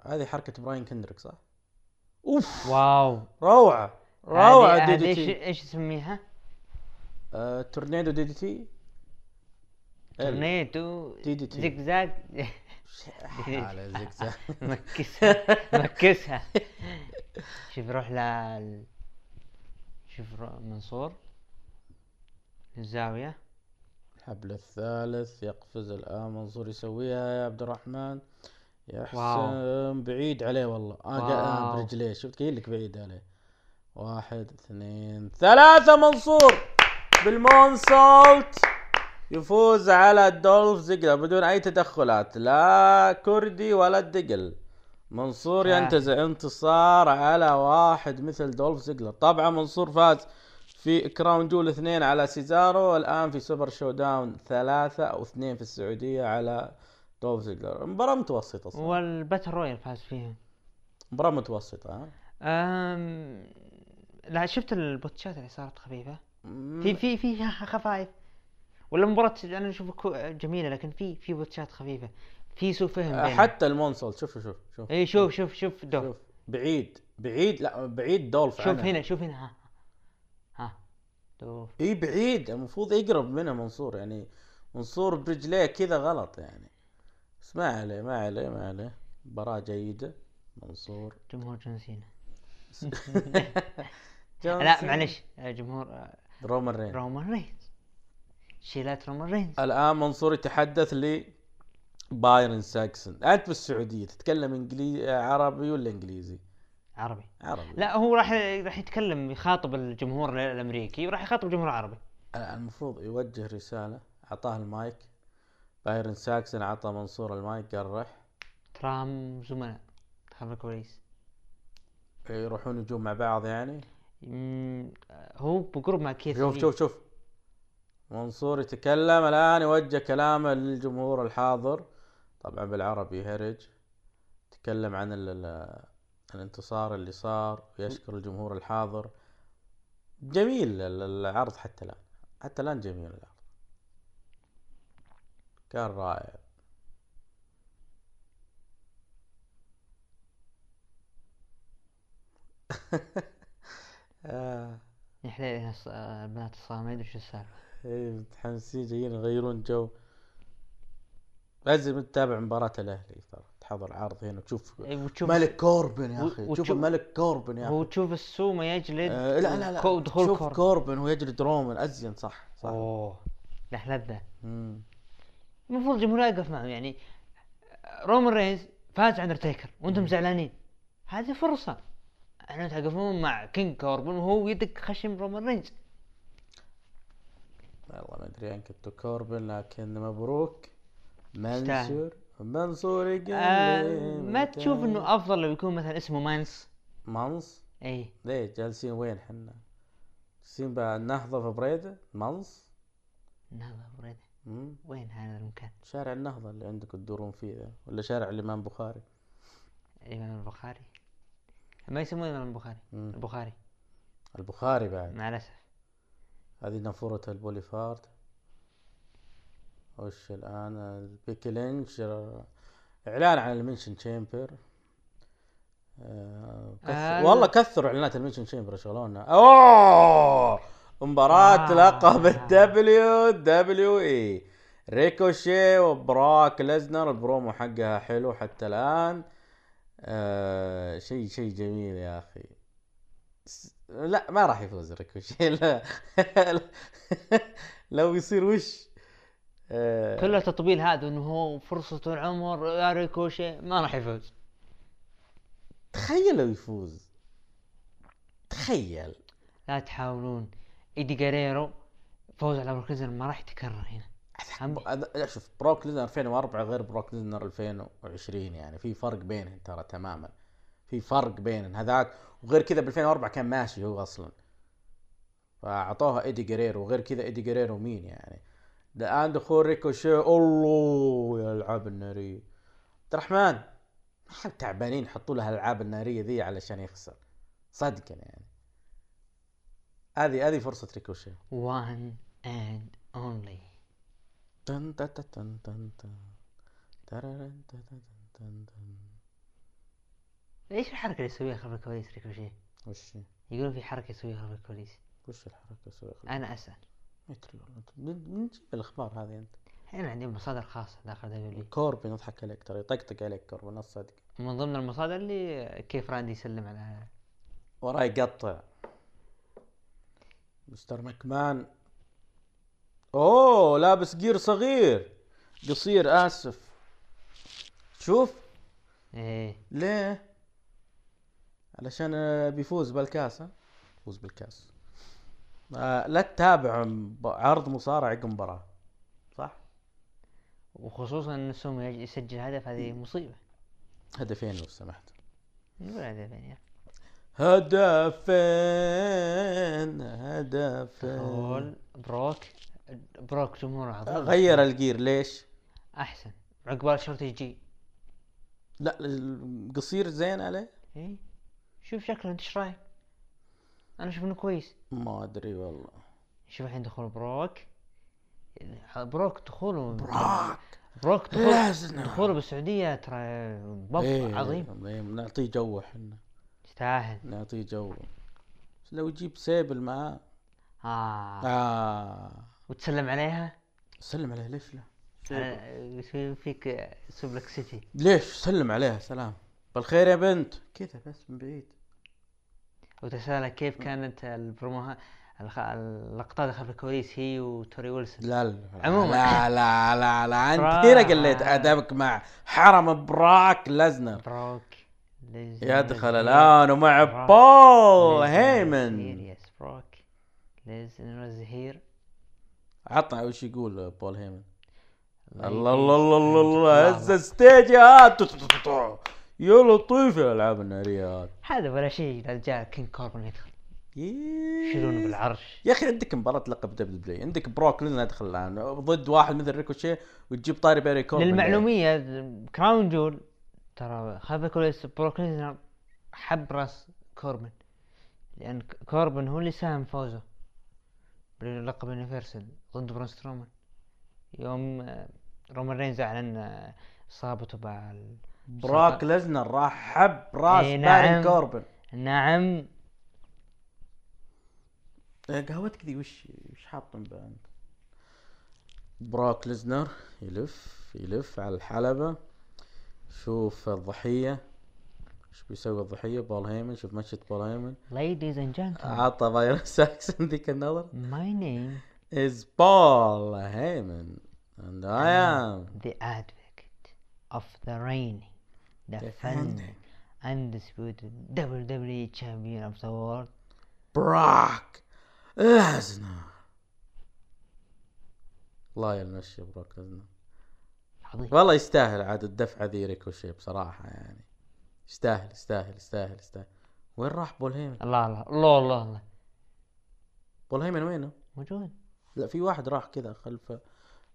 هذه حركة براين كندريك صح؟ أوف. wow. روعة روعة هذه- DD إيش T. إيش تسميها؟ آه، تورنيدو دي دي تي؟ تورنيدو دي دي تي. Zig Zag على زقزاق مكسها. مكسها. شوف يروح ل شوف منصور. الزاوية. الحبل الثالث يقفز الآن منصور يسويها يا عبد الرحمن. يا. حسن بعيد عليه والله. قا- آه واو. برجليه شفت قايل لك بعيد عليه. واحد اثنين ثلاثة منصور! بالمونسولت! يفوز على دولف زيجلر بدون أي تدخلات. لا كردي ولا الدقل. منصور. ينتزع انتصار على واحد مثل دولف زيجلر طبعا منصور فاز في Crown Jewel اثنين على سيزارو الآن في Super ShowDown ثلاثة أو اثنين في السعودية على دولف زيجلر مباراة متوسطة صراحة وال battle royal فاز فيها. مباراة متوسطة ها؟ أم... لا شفت ال botch ات اللي صارت خفيفة؟ في في في خفايف. ولا مباراة أنا اشوفها جميلة لكن في في botch ات خفيفة. في سوء فهم بينهم. حتى ال moonsault شوف شوف شوف. اي شوف شوف شوف دولف شوف. بعيد بعيد لا بعيد دولف شوف عنها. هنا شوف هنا. ها. ها. دولف اي بعيد المفروض يقرب منها منصور يعني منصور برجليه كذا غلط يعني. بس ما عليه ما عليه ما عليه. مباراة جيدة منصور. جمهور جون سينا. لا. معلش جمهور آه، رومان رين رومان رينز. شيلات رومان رينز. الآن منصور يتحدث ل بايرن ساكسون. أنت بالسعودية تتكلم انجليزي عربي ولا إنجليزي؟ عربي. عربي. لا هو راح راح يتكلم يخاطب الجمهور الأمريكي وراح يخاطب الجمهور العربي المفروض يوجه رسالة أعطاه المايك. بايرن ساكسون اعطى منصور المايك قال رح تراهم زملاء خلف الكواليس يروحون يجون مع بعض يعني؟ مم، هو بقرب مع كيس شوف لي. شوف شوف. منصور يتكلم الآن يوجه كلامه للجمهور الحاضر. طبعا بالعربي هرج تكلم عن ال- ال- الانتصار اللي صار ويشكر الجمهور الحاضر. جميل ال- العرض حتى الآن. حتى الآن جميل العرض. كان رائع آه. يا حليل الص- آه، البنات الصغار ما يدري شو السالفة إيه متحمسين جايين يغيرون جو لازم تتابع مباراة الأهلي ترى تحضر عرض هنا تشوف إيه، وتشوف ملك كوربن يا و- أخي وتشوف- تشوف الملك كوربن يا هو أخي تشوف السومة يجلد آه لا لا لا كو- دخول شوف كورب. كوربن ويجلد رومان رينز صح صح أوه مم. المفروض الجمهور يقف معه يعني رومان رينز فاز على اندرتيكر وأنتم زعلانين. هذه فرصة. إحنا توقفون مع King كوربن وهو يدق خشم رومان رينز. والله ما ادري انكبتوا كوربن لكن مبروك. يستاهل. منصور يقول آه ما تشوف إنه أفضل لو يكون مثلا اسمه مانس؟ منص إي. ليه جالسين وين حنا جالسين بالنهضة في بريدة؟ منص النهضة بريدة. مم. وين هذا المكان؟ شارع النهضة اللي عندكم تدورون فيه ذا ولا شارع الإمام بخاري؟ الإمام البخاري؟ ما يسمونه الإمام البخاري. مم. البخاري. البخاري بعد؟ مع الأسف. هذه نافورة البوليفارد. وش الآن؟ البيكي لينش إعلان عن المنشن تشامبر آه كثر آه. والله كثروا إعلانات Elimination Chamber شغلونا أوه! مباراة آه. لقب ال WWE. ريكوشي وبروك ليزنر البرومو حقها حلو حتى الآن. آه شيء شيء جميل يا أخي. س- لا ما راح يفوز ريكوشي لا. لو يصير وش؟ آه. كله تطبيل هذا إنه هو فرصة العمر يا ريكوشي ما راح يفوز. تخيل لو يفوز. تخيل. لا تحاولون. ايدي جاريرو فوز على بروك ليزنر ما راح يتكرر هنا. لا شوف بروك ليزنر 2004 غير بروك ليزنر 2020 يعني. في فرق بينهم ترى تماما. في فرق بينهم. هذاك وغير كذا ب 2004 كان ماشي هو أصلا. فأعطوها ايدي جريرو وغير كذا ايدي جريرو مين يعني؟ الان دخول ريكوشي الله يا الألعاب النارية. عبد الرحمن ما تعبانين يحطوا لها الألعاب النارية ذي علشان يخسر. صدقا يعني. هذه هذه فرصة ريكوشي. One and only. تن تن تن تن تن تن. تن. إيش الحركة اللي يسويها خلف الكواليس ريكوشي؟ وش؟ يقولون في حركة يسويها خلف الكواليس. وش الحركة سوي أنا أسأل. أدري والله. من تجيب الأخبار هذه أنت؟ إحنا عندي مصادر خاصة داخل دبليو كوربن يضحك عليك ترى يطقطق عليك كوربن الصدق من ضمن المصادر اللي كيف راندي يسلم على وراي يقطع. مستر مكمان. أوه لابس جير صغير. قصير آسف. شوف. إيه. ليه؟ علشان آه، بيفوز بالكاس ها؟ يفوز بالكاس. آه لا تتابع عرض مصارع عقب مباراة صح؟ وخصوصا إن سومو يسجل هدف هذه مصيبة. هدفين لو سمحت. نقول هدفين يا هدفين هدفين. بروك بروك جمهور عظيم غير الجير ليش؟ أحسن. عقبال شرط يجي لا القصير زين عليه؟ إيه شوف شكله أنت إيش رأيك؟ أنا أشوف إنه كويس. ما أدري والله. شوف الحين دخول بروك. بروك دخوله. بروك! دخول لازم. دخوله بالسعودية ترى بف إيه، عظيم. إيه، نعطيه جو إحنا. يستاهل نعطيه جو لو يجيب سيبل معاه. آه. آه. وتسلم عليها؟ سلم عليه ليش لا؟ فيك Suplex City. ليش؟ سلم عليها سلام. بالخير يا بنت. كذا بس من بعيد. وتسألها كيف كانت البرومو ها اللقطات خلف الكواليس هي وتوري ويلسون. لا لا عموماً. لا لا لا لا. انت. هنا قلت أدبك مع حرم براك لزنر. بروك يدخل. الآن ومع. بول هيمن عطنا وش يقول بول هيمن الله الله. الله الله الله. هز ستيج هات تو- تو- تو- تو. يا لطيف يا الالعاب الناريه هات هذا ولا شيء لا جاء كينج كوربن يدخل ييه. يشيلونه بالعرش يا أخي عندك مباراة لقب دبليو دبليو عندك بروك ليزنر يدخل الآن ضد واحد مثل ريكوشي وتجيب طاري بيري كوربن للمعلومية كراون جول ترى خلف الكواليس بروك ليزنر حب راس كوربن. لأن كوربن هو اللي ساهم فوزه بلقب Universal ضد برون سترومان. يوم آه، رومان رينز أعلن آه، إصابته مع براك ليزنر راح حب راس إيه، نعم. كوربن. نعم. إيه، قهوتك ذي وش وش حاطين بها انت؟ براك ليزنر يلف يلف على الحلبة. شوف الضحية إيش بيسوي الضحية بول هيمن شوف مشية بول هيمن ladies and gentlemen عطى بايرون ساكسون ذيك النظر my name is Paul Heyman and I am the advocate of the reigning defending undisputed WWE champion of the world براك ليزنر الله يمشي براك ليزنر عظيم. والله يستاهل عاد الدفعة ذي ريكوشي بصراحة يعني. يستاهل يستاهل يستاهل يستاهل. وين راح بول هيمن؟ الله الله الله الله الله بول هيمن وينه؟ موجود. لا في واحد راح كذا خلف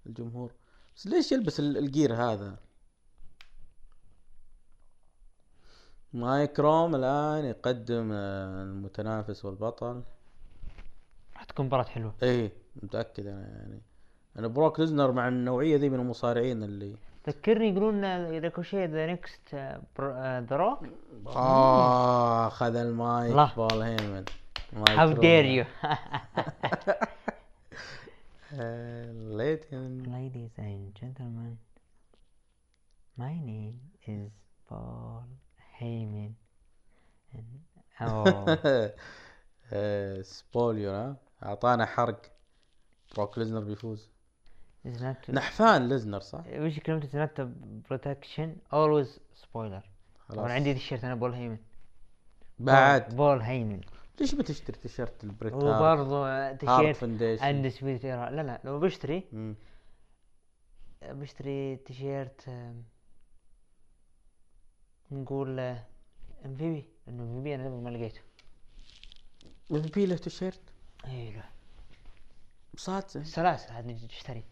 الجمهور. بس ليش يلبس ال- ال gear هذا؟ مايك روم الآن يقدم المتنافس والبطل. راح تكون مباراة حلوة. إيه متأكد أنا يعني. أنا بروك ليزنر مع النوعية ذي من المصارعين اللي ذكرني يقولون ريكوشي the next The Rock. آه خذ المايك. بول هيمن. How dare you Ladies and gentlemen, my name is Paul Heyman. And oh, سبوليو ها أعطانا حرق. بروك ليزنر بيفوز. نحفان ليزنر صح؟ وش كلمة a protection always spoiler. خلاص. طبعا عندي تيشيرت أنا بول هيمن. بعد. بول هيمن. ليش بتشتري تيشيرت البريت وبرضه تيشيرت فونديشن اندسبيوت لا لا لو بشتري مم. بشتري تيشيرت نقول آم في بي انه ام في بي أنا ما لقيته. ام بي له تيشيرت؟ أيوه صادسه السلاسل هذه تشتري.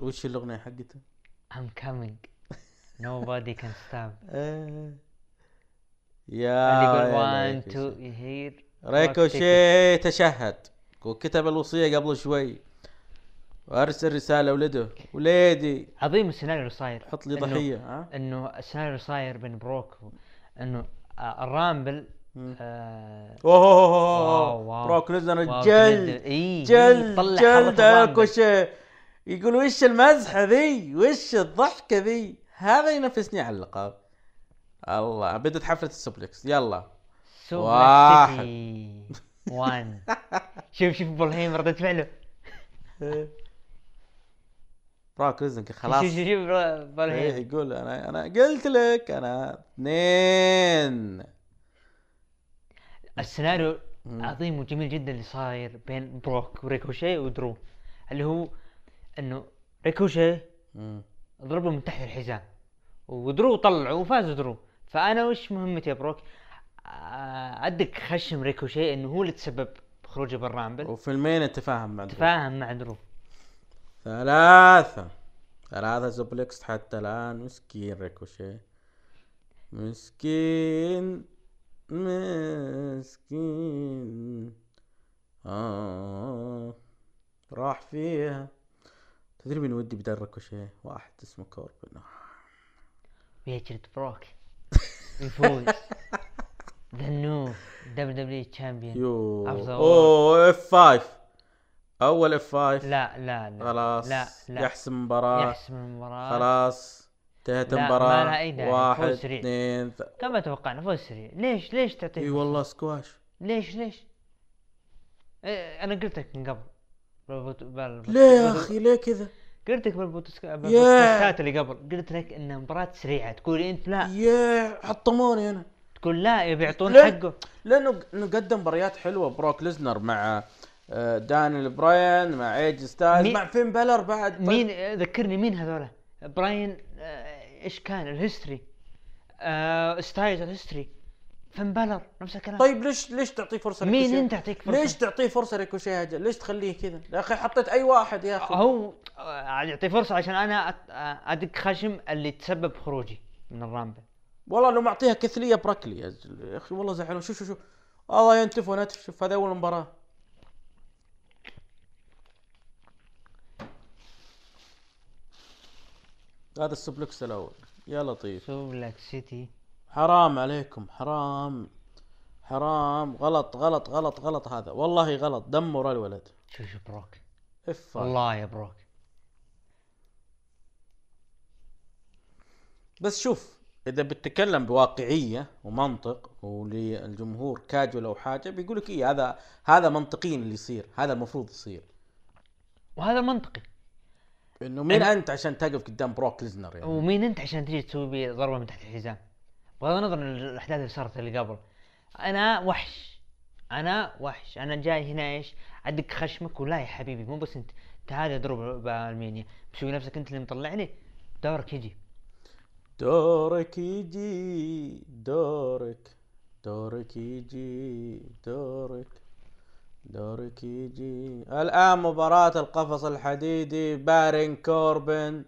وش الأغنية حقته؟ I'm coming nobody can stop آه. اللي يا يقول يا one two here ريكوشي تشهد وكتب الوصية قبل شوي وأرسل رسالة ولده وليدي عظيم السيناريو اللي صاير حط لي ضحية ها إنه السيناريو اللي صاير بين بروك إنه آه، ال Rumble. آه اوه wow، wow. بروك wow، جلد جلد جلد. ريكوشي يقول وش المزحة ذي؟ وش الضحكة ذي؟ هذا ينافسني على اللقب. الله بدت حفلة ال suplex. يلا. واحد. City. 1 شوف شوف بول هيم ردة فعله. بروك ليزنر خلاص. شوف شوف شوف بول إيه، يقول أنا أنا قلت لك أنا اثنين. السيناريو. عظيم وجميل جدا اللي صاير بين بروك وريكوشي ودرو اللي هو إنه ريكوشي. ضربه من تحت الحزام. ودرو طلعه وفاز درو فأنا وش مهمتي يا بروك؟ آه، ادك خشم ريكوشي إنه هو اللي تسبب بخروجه بال Rumble وفي المين اتفاهم مع درو. تفاهم مع درو ثلاثة. ثلاثة suplex حتى الآن. مسكين ريكوشي. مسكين. مسكين. آه. راح فيها. تدري من ودي بدل ريكوشي واحد اسمه كوربن بيجرد بروك. يفوز the new WWE champion you. أوه F 5 أول F 5 لا لا لا. خلاص. لا لا. يحسم المباراة يحسم المباراة خلاص. انتهت ما المباراة. لها أي داعي، واحد فوز سريع. اثنين ث... كما توقعنا فوز سريع ليش ليش تعطيه إي والله سكواش ليش ليش؟ إيه أنا قلت لك من قبل. ليه يا بال- أخي؟ ليه كذا؟ قلت لك بالبودكاستات اللي قبل. قلت لك إن مباراة سريعة. تقول أنت لا. يا حطموني أنا. تقول لا يبي يعطون ليه؟ حقه. لأنه انه قدم مباريات حلوة. بروك ليزنر مع آه، دانيال براين مع إيه جي ستايلز مين- مع فين بالر بعد. طيب. مين ذكرني مين هذولا؟ براين آه، إيش كان ال history؟ آه ستايلز ال history. فين بالر نفس الكلام. طيب ليش ليش تعطيه فرصة مين؟ انت تعطيك فرصة؟ ليش تعطيه فرصة ريكوشيه؟ ليش تخليه كذا؟ يا أخي حطيت أي واحد يا أخي. هو آه، يعطي فرصة عشان أنا آه، أدق خشم اللي تسبب خروجي من الرامبل والله لو معطيها كثلية بركلي يا أخي والله زعلوا شوف شوف شوف الله ينتف ونتف شوف هذا أول مباراة. هذا السبلكس الأول. يا لطيف. سوبلك سيتي. حرام عليكم حرام حرام. غلط غلط غلط غلط هذا. والله غلط. دمر الولد. شوف شوف بروك. اف والله يا بروك. بس شوف إذا بتتكلم بواقعية ومنطق وللجمهور كاجوال أو حاجة بيقول لك إيه هذا هذا منطقيا اللي يصير. هذا المفروض يصير. وهذا منطقي. إنه مين أنا- أنت عشان تقف قدام بروك ليزنر يعني؟ ومين أنت عشان تجي تسوي ضربة من تحت الحزام؟ بغض النظر عن الأحداث اللي صارت اللي قبل أنا وحش أنا وحش أنا جاي هنا إيش؟ أدق خشمك ولا يا حبيبي مو بس أنت تعال اضرب بالمانيا مسوي نفسك أنت اللي مطلعني؟ دورك يجي. دورك يجي دورك دورك يجي دورك دورك يجي. الآن مباراة القفص الحديدي بارون كوربن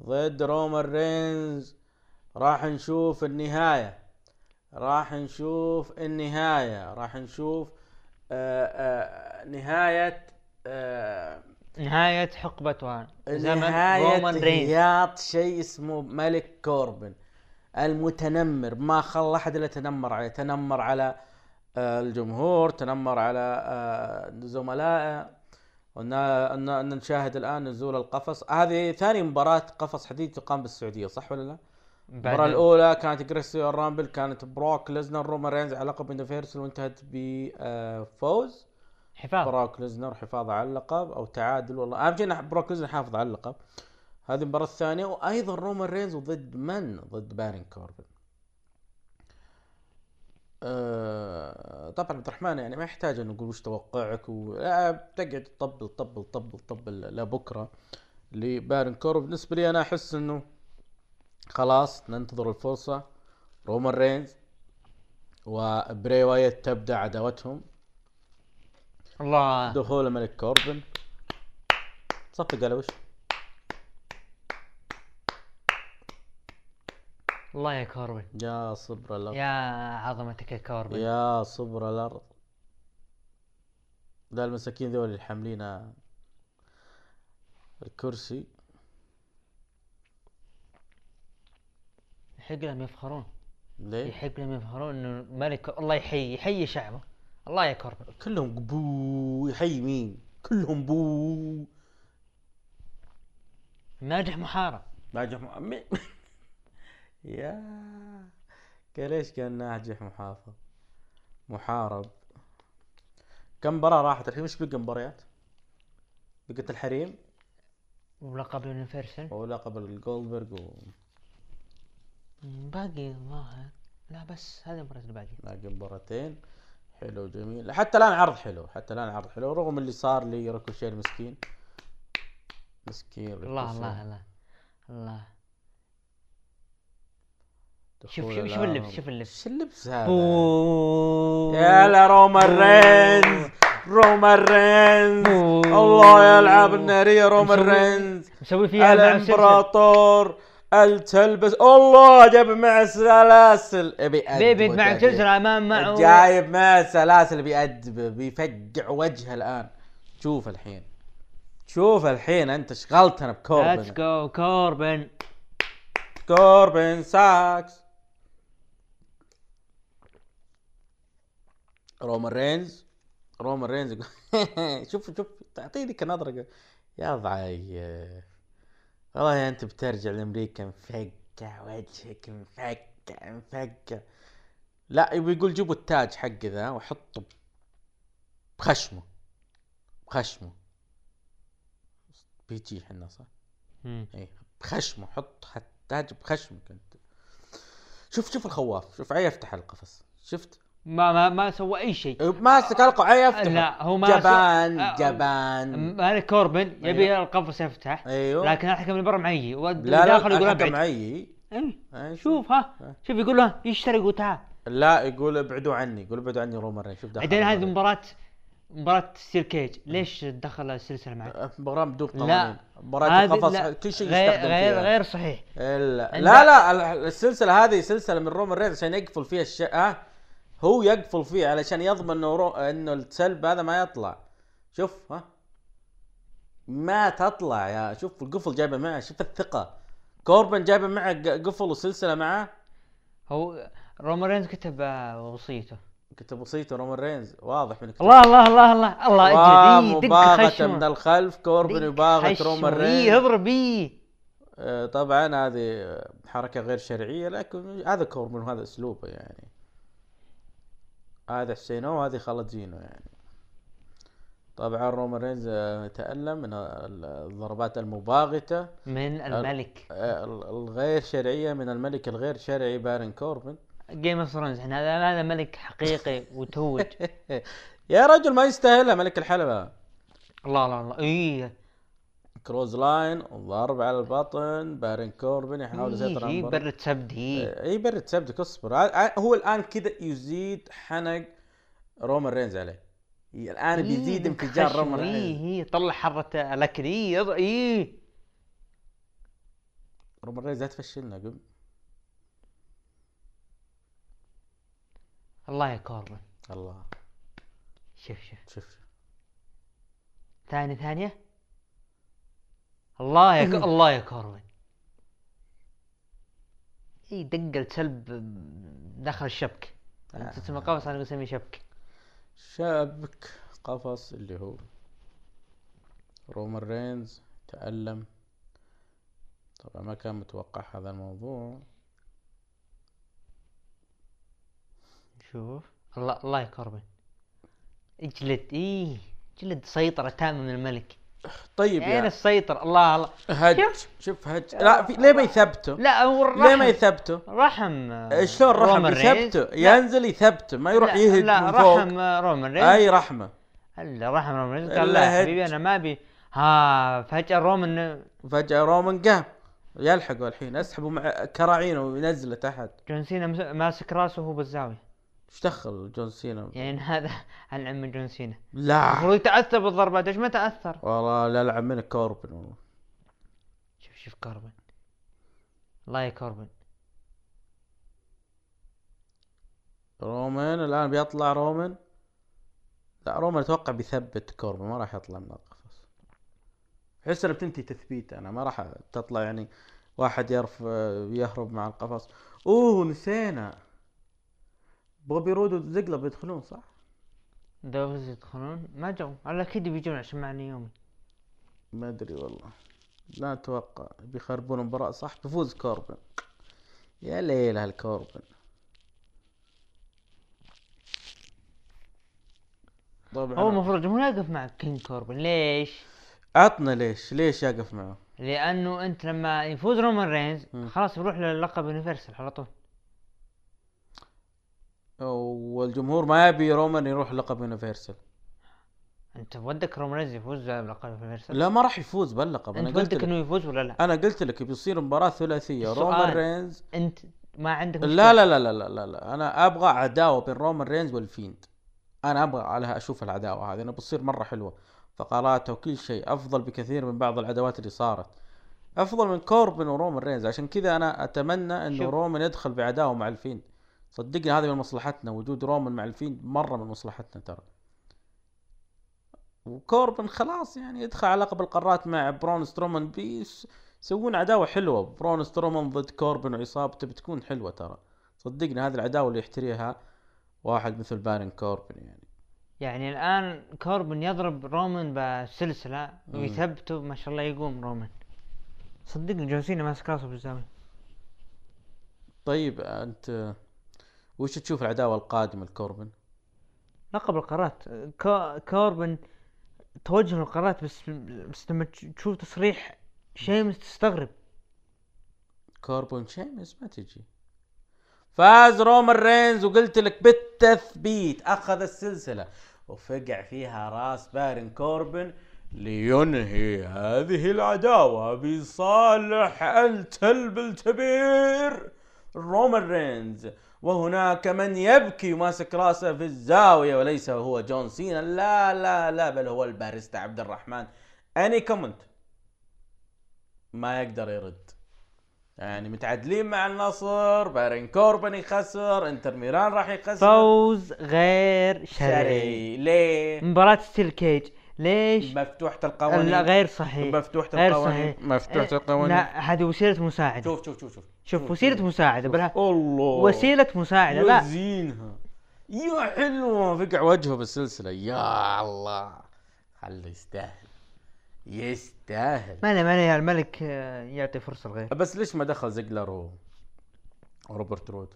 ضد رومان رينز. راح نشوف النهاية. راح نشوف النهاية. راح نشوف آه آه نهاية آه نهاية حقبة زمن نهاية رومان رينز شيء اسمه ملك كوربن المتنمر. ما خلى أحد إلا تنمر عليه. تنمر على الجمهور تنمر على زملائه. وإن إن نشاهد الآن نزول القفص. هذه ثاني مباراة قفص حديد تقام بالسعودية صح ولا لا؟ المباراة الأولى كانت Greatest Royal Rumble كانت بروك ليزنر رومان رينز على لقب Universal وانتهت بفوز حفاظ. بروك ليزنر حفاظ على اللقب أو تعادل والله. أهم شيء بروك ليزنر حافظ على اللقب. هذه المباراة الثانية وأيضا رومان رينز ضد من؟ ضد بارون كوربن. آه طبعا عبد الرحمن يعني ما يحتاج أن نقول وش توقعك و... لا بتقعد تطبل طبل طبل طبل لبكرة لبارون كوربن. بالنسبة لي أنا أحس إنه خلاص ننتظر الفرصة. رومان رينز وبراي وايت تبدأ عداوتهم. الله. دخول الملك كوربن. صفق على وش؟ الله يا كوربن. يا صبر الأرض. يا عظمتك يا كوربن. يا صبر الأرض. ذا المساكين ذول اللي حاملين الكرسي. يحق لهم يفخرون. ليه؟ يحق لهم يفخرون إنه ملك الله يحيي يحيي شعبه. الله كوربن كلهم بو يحيي مين؟ كلهم بو. ناجح محارب. ناجح م... مين؟ يا قال إيش كان ناجح محافظ؟ محارب. كم مباراة راحت الحين؟ وش بقى مباريات؟ بقت الحريم؟ ولقب Universal ولقب الجولدبرغ و... باقي الظاهر لا بس هذه المباراة اللي باقي باقي مباراتين. حلو جميل. حتى الآن عرض حلو حتى الآن عرض حلو رغم اللي صار لي ريكوشي مسكين. الله. الله الله الله. شوف شوف شوف. اللبس شوف اللبس. إيش اللبس هذا؟ يلا رومان رينز. رومان رينز. الله يلعب النارية رومان رينز. مسوي فيها مع الامبراطور التلبس الله جاب معه سلاسل. يبي بيبي يأدب مع وتأدب. سلسلة امام معه جايب معه سلاسل. بيأدبه بيفقع وجهه الآن. شوف الحين. شوف الحين أنت شغلتنا ليتس بكوربن جو كوربن. كوربن ساكس. رومان رينز. رومان رينز شوف شوف تعطيه ذيك يا ضعيف. والله أنت بترجع لأمريكا مفقع وجهك مفقع مفقع لا يبي يقول جيبوا التاج حق ذا وحطه بخشمه بخشمه. بيجي حنا صح؟ إيه بخشمه حط تاج بخشمك أنت. شوف شوف الخواف شوف عي يفتح القفص. شفت؟ ما ما ما سوى أي شيء. ماسك القو عي يفتح لا هو ما جبان سو- جبان. ملك كوربن يبي القفص يفتح أيوه. لكن الحكم اللي برا معي. ود- لا لا داخل يقول أبعد. معي. إيه. إيه، شوف. ها. شوف يقول له يشترك وتعال لا يقول ابعدوا عني يقول ابعدوا عني رومان رينز شوف دخل بعدين هذه مباراة مباراة steel cage. ليش دخل السلسلة معك؟ مباراة بدون قوانين. لا مباراة القفص كل شيء غير يستخدم غير فيها. غير صحيح. لا لا, لا ال- السلسلة هذه سلسلة من رومان رينز عشان يقفل فيها الشيء ها؟ هو يقفل فيه علشان يضمن إنه رو... إنه الكلب هذا ما يطلع. شوف ها؟ ما تطلع يا شوف القفل جايبه معه شوف الثقة. كوربن جايبه معه قفل وسلسلة معه. هو رومان رينز كتب آه، وصيته. كتب وصيته رومان رينز. واضح من الله الله الله الله. الله أجل ومباغته خشمة. من الخلف. كوربن يباغت. رومان إيه، رينز. اضرب بيه آه، طبعا هذه حركة غير شرعية لكن هذا كوربن وهذا أسلوبه يعني. هذا حسينو وهذه خالد زينو يعني. طبعا رومان رينز آه، تألم من ال- الضربات المباغتة من الملك. آه، ال- الغير شرعية من الملك الغير شرعي بارون كوربن. Game of Thrones إحنا هذا هذا ملك حقيقي وتوج. يا رجل ما يستاهلها ملك الحلبة. الله الله الله إيه. clothesline ضرب على البطن بارين كوربن يحاول يسيطر على إيه المباراة. برد كبدي اي برد كبدك اصبر ع- هو الآن كذا يزيد حنق رومان رينز عليه. الآن بيزيد انفجار رومان رينز. اي طلع حرة الاكل اي رومان رينز لا تفشلنا قبل الله يا كوربن. الله. شوف. شوف شوف. ثانية ثانية. الله يا ك... الله يا كوربن اي دق الكلب داخل الشبك أنت تسمى قفص أنا اسميه شبك. شابك قفص اللي هو رومان رينز تألم. طبعا ما كان متوقع هذا الموضوع. شوف. الله الله يا كوربن إجلد إيه جلد سيطرة تامة من الملك. طيب اين يا السيطرة. الله الله. هج. شوف. شوف هج. لا في ليه ما يثبته لا هو ليه ما الرحم. يثبته رحم آه، شلون رحم؟ رومان رينز. يثبته لا، ينزل يثبته ما يروح يهج لا من فوق رحم آه، رومان رينز. أي رحمة؟ إلا رحم رومان رينز. قال لا يا هج. حبيبي أنا ما أبي. ها فجأة رومان فجأة رومان قام يلحقوا الحين. اسحبوا مع كراعينه وينزله تحت. جون سينا مس- ماسك راسه وهو بالزاوية. إيش دخل جون سينا؟ يعني هذا عن عم جون سينا. لا. المفروض يتأثر بالضربات إيش ما تأثر؟ والله لا لعب منك كوربن والله. شوف شوف كوربن. الله يا كوربن. رومان الآن بيطلع رومان لا رومان أتوقع بيثبت كوربن ما راح يطلع من القفص. أحس انها بتنتهي تثبيت أنا ما راح تطلع يعني واحد يرف يهرب مع القفص. أوه نسينا. بوبي رود وزيقلر بيدخلون صح؟ دوز يدخلون ما جو على أكيد بيجون عشان معني يومي. ما أدري والله. لا أتوقع. بيخربون المباراة صح؟ بيفوز كوربن. يا ليل هالكوربن. طبعا هو المفروض الجمهور يقف مع King كوربن. ليش؟ عطنا ليش. ليش يقف معه؟ لأنه أنت لما يفوز رومان رينز. خلاص بيروح للقب Universal على طول. والجمهور ما يبي رومان يروح لقب Universal انت ودك رومان يفوز بلقب Universal لا ما راح يفوز باللقب انت ودك إنه يفوز ولا لا؟ أنا قلت لك بيصير مباراة ثلاثية السؤال. رومان رينز انت ما عندك لا مشكلة. لا لا لا لا لا, لا. أنا أبغى عداوة بين رومان رينز والفيند أنا أبغى عليها أشوف العداوة هذه أنا بتصير مرة حلوة فقراتها وكل شيء أفضل بكثير من بعض العداوات اللي صارت أفضل من كوربن ورومان رينز عشان كذا أنا أتمنى إنه. رومان يدخل بعداوة مع الفيند صدقني هذه من مصلحتنا وجود رومان مع الفيند مرة من مصلحتنا ترى. وكوربن خلاص يعني يدخل على لقب القارات مع برون سترومان بيس يسوون عداوة حلوة. برون سترومان ضد كوربن وعصابته بتكون حلوة ترى. صدقني هذه العداوة اللي يحتريها واحد مثل بارن كوربن يعني. يعني الآن كوربن يضرب رومان بسلسلة مم. ويثبته ما شاء الله يقوم رومان صدقني جون سينا ماسك راسه بالزاوية طيب أنت وش تشوف العداوة القادمة لكوربن؟ لقب القارات. كو- كوربن توجه للقارات بس بس لما تش- تشوف تصريح شيمس تستغرب. كوربن شيمس ما تجي. فاز رومان رينز وقلت لك بالتثبيت أخذ السلسلة وفقع فيها راس بارن كوربن لينهي هذه العداوة بصالح الكلب الكبير رومان رينز وهناك من يبكي وماسك راسه في الزاوية وليس هو جون سينا. لا لا لا بل هو الباريستا عبد الرحمن. any comment ما يقدر يرد. يعني متعادلين مع النصر بارين كوربن يخسر انتر ميلان راح يخسر. فوز غير شرعي شرعي. ليه؟ مباراة steel cage. ليش؟ مفتوحة القوانين. لا غير صحيح. مفتوحة القوانين. صحيح. مفتوحة إيه، القوانين. لا هذه وسيلة مساعدة. شوف شوف شوف شوف. شوف وسيلة مساعدة بالها الله. وسيلة مساعدة لا وزينها يا حلوة. فقع وجهه بالسلسلة. يا الله. خله يستاهل. يستاهل. ماني ماني يا الملك آه، يعطي فرصة لغير بس ليش ما دخل زيجلر و... وروبرت رود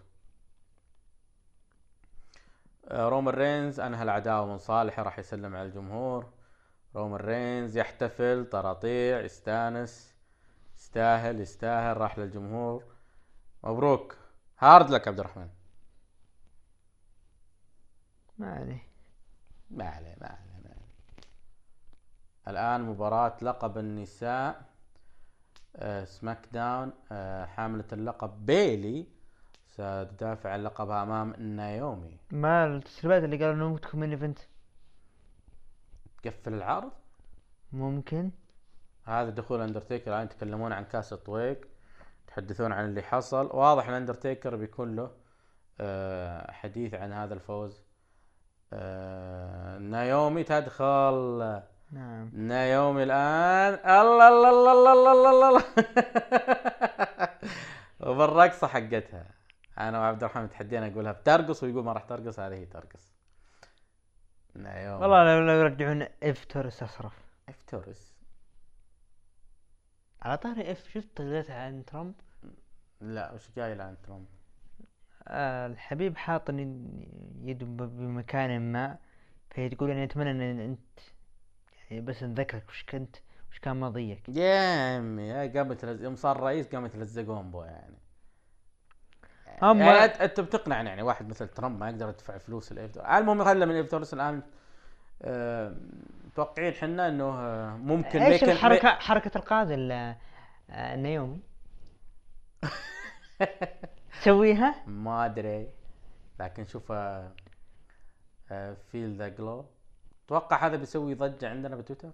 آه، رومان رينز انهى العداوه من صالحه راح يسلم على الجمهور. رومان رينز يحتفل طراطيع يستانس. يستاهل يستاهل راح للجمهور. مبروك. hard luck عبد الرحمن. ما عليه. ما عليه ما عليه ما عليه. الآن مباراة لقب النساء آه، سماك داون آه، حاملة اللقب بيلي. ستدافع عن لقبها أمام نايومي. ما التسريبات اللي قالوا إنه ممكن تكون main event تقفل العرض؟ ممكن. هذا دخول اندرتيكر الآن يتكلمون عن كأس الطويق. يتحدثون عن اللي حصل. واضح إن اندرتيكر بيكون له آه، حديث عن هذا الفوز. آه، نايومي تدخل. نعم. نايومي الآن. الله الله الله الله الله الله الله وبالرقصة حقتها. أنا وعبد الرحمن تحدينا أقولها بترقص ويقول ما راح ترقص هذه هي ترقص. نايومي. والله لو يرجعون اف تورس اصرف اف تورس على طاري إف شفت تغريدتها عن ترامب؟ لا وش قايل عن ترامب؟ آه الحبيب حاط يده بمكان ما فهي تقول يعني أتمنى أن أنت يعني بس نذكرك وش كنت وش كان ماضيك. يا يا قامت. يوم صار رئيس قامت يلزقون بو يعني. هم- يعني أنت أنت بتقنع يعني واحد مثل ترامب ما يقدر يدفع فلوس الايف المهم خلى من الايف تورس الان آه، متوقعين حنا إنه ممكن إيش ميكن- الحركة حركة القاضي ال- نايومي تسويها؟ مي- ما أدري. لكن شوف فيل ذا جلو أتوقع هذا بيسوي ضجة عندنا بتويتر؟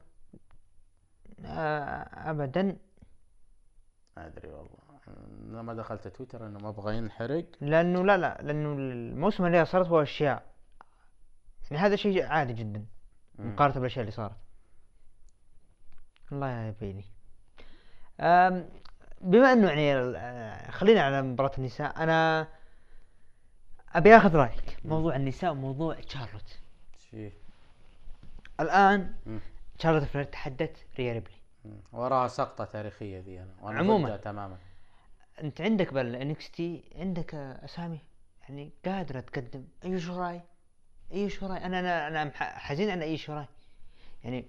آه ابدا. ما أدري والله. أنا ما دخلت تويتر انه ما أبغى ينحرق. لأنه لا لا لأنه الموسم اللي صارت هو أشياء. يعني هذا شيء عادي جدا. مم. مقارنة بالأشياء اللي صارت. الله يا بيني أم، بما إنه يعني آه، خلينا على مباراة النساء أنا أبي آخذ رأيك. موضوع النساء وموضوع تشارلوت. الآن. تشارلوت فلير تحدت ريا ريبلي. وراها سقطة تاريخية ذي أنا وأنا عموماً. تماما. أنت عندك بالانكس تي عندك آه، أسامي يعني قادرة تقدم. أي شراي أي شراي أنا أنا أنا حزين على أي شراي يعني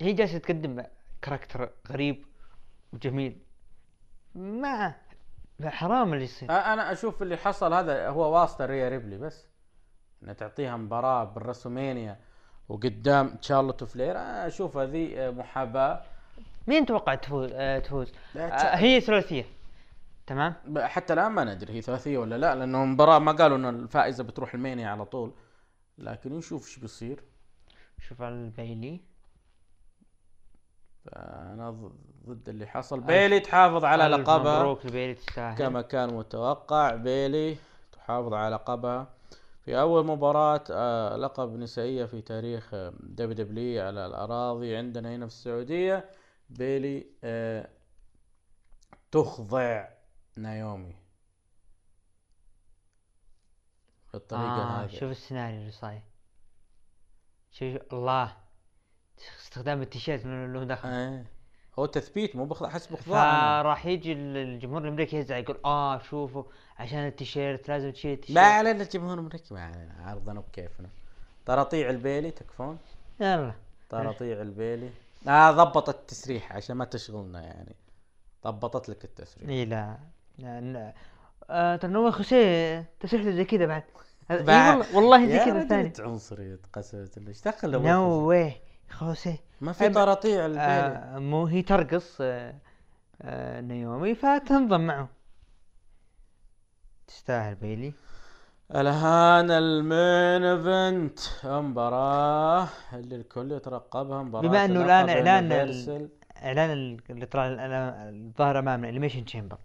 هي جالسة تقدم character غريب وجميل. ما حرام اللي يصير. أنا أشوف اللي حصل هذا هو واسطة ريا ريبلي بس. إن تعطيها مباراة بالرسلمينيا وقدام تشارلوت فلير أنا أشوف هذه محاباة. مين توقع تفوز آه تفوز؟ لا، آه هي ثلاثية. تمام؟ حتى الآن ما ندري هي ثلاثية ولا لا لأنه مباراة ما قالوا إن الفائزة بتروح ألمانيا على طول. لكن نشوف إيش بيصير. شوف البيلي. فأنا ض- ضد اللي حصل. بيلي تحافظ على لقبها. مبروك البيلي تستاهل. كما كان متوقع بيلي تحافظ على لقبها. في أول مباراة آه، لقب نسائية في تاريخ WW على الأراضي عندنا هنا في السعودية. بيلي آه، تخضع. نايومي. بالطريقة آه هذه شوف السيناريو اللي صاير. شوف الله استخدام التيشيرت من اللي هو داخل. آه. هو تثبيت مو بخ- حسب خضاع فراح يجي ال- الجمهور الأمريكي يزعل يقول آه شوفوا عشان التيشيرت لازم تشيل التيشيرت. ما علينا الجمهور الأمريكي ما علينا عرضنا بكيفنا ترى البيلي تكفون؟ يلا. ترى البيلي. آه ضبطت التسريح عشان ما تشغلنا يعني. ضبطت لك التسريح. اي لا. لا, لا. آه ترى نواف خوسيه زي كذا بعد. والله والله زي يا كذا الثاني انت عنصري الله إيش دخل نو واي خوسيه ما في طراطيع البيلي آه مو هي ترقص آه نايومي فتنضم معه. تستاهل بيلي. الان ال main event مباراة اللي الكل يترقبها مباراة بما إعلان universal. اعلان ال- اللي طلع ال- الظاهر امامنا elimination chamber.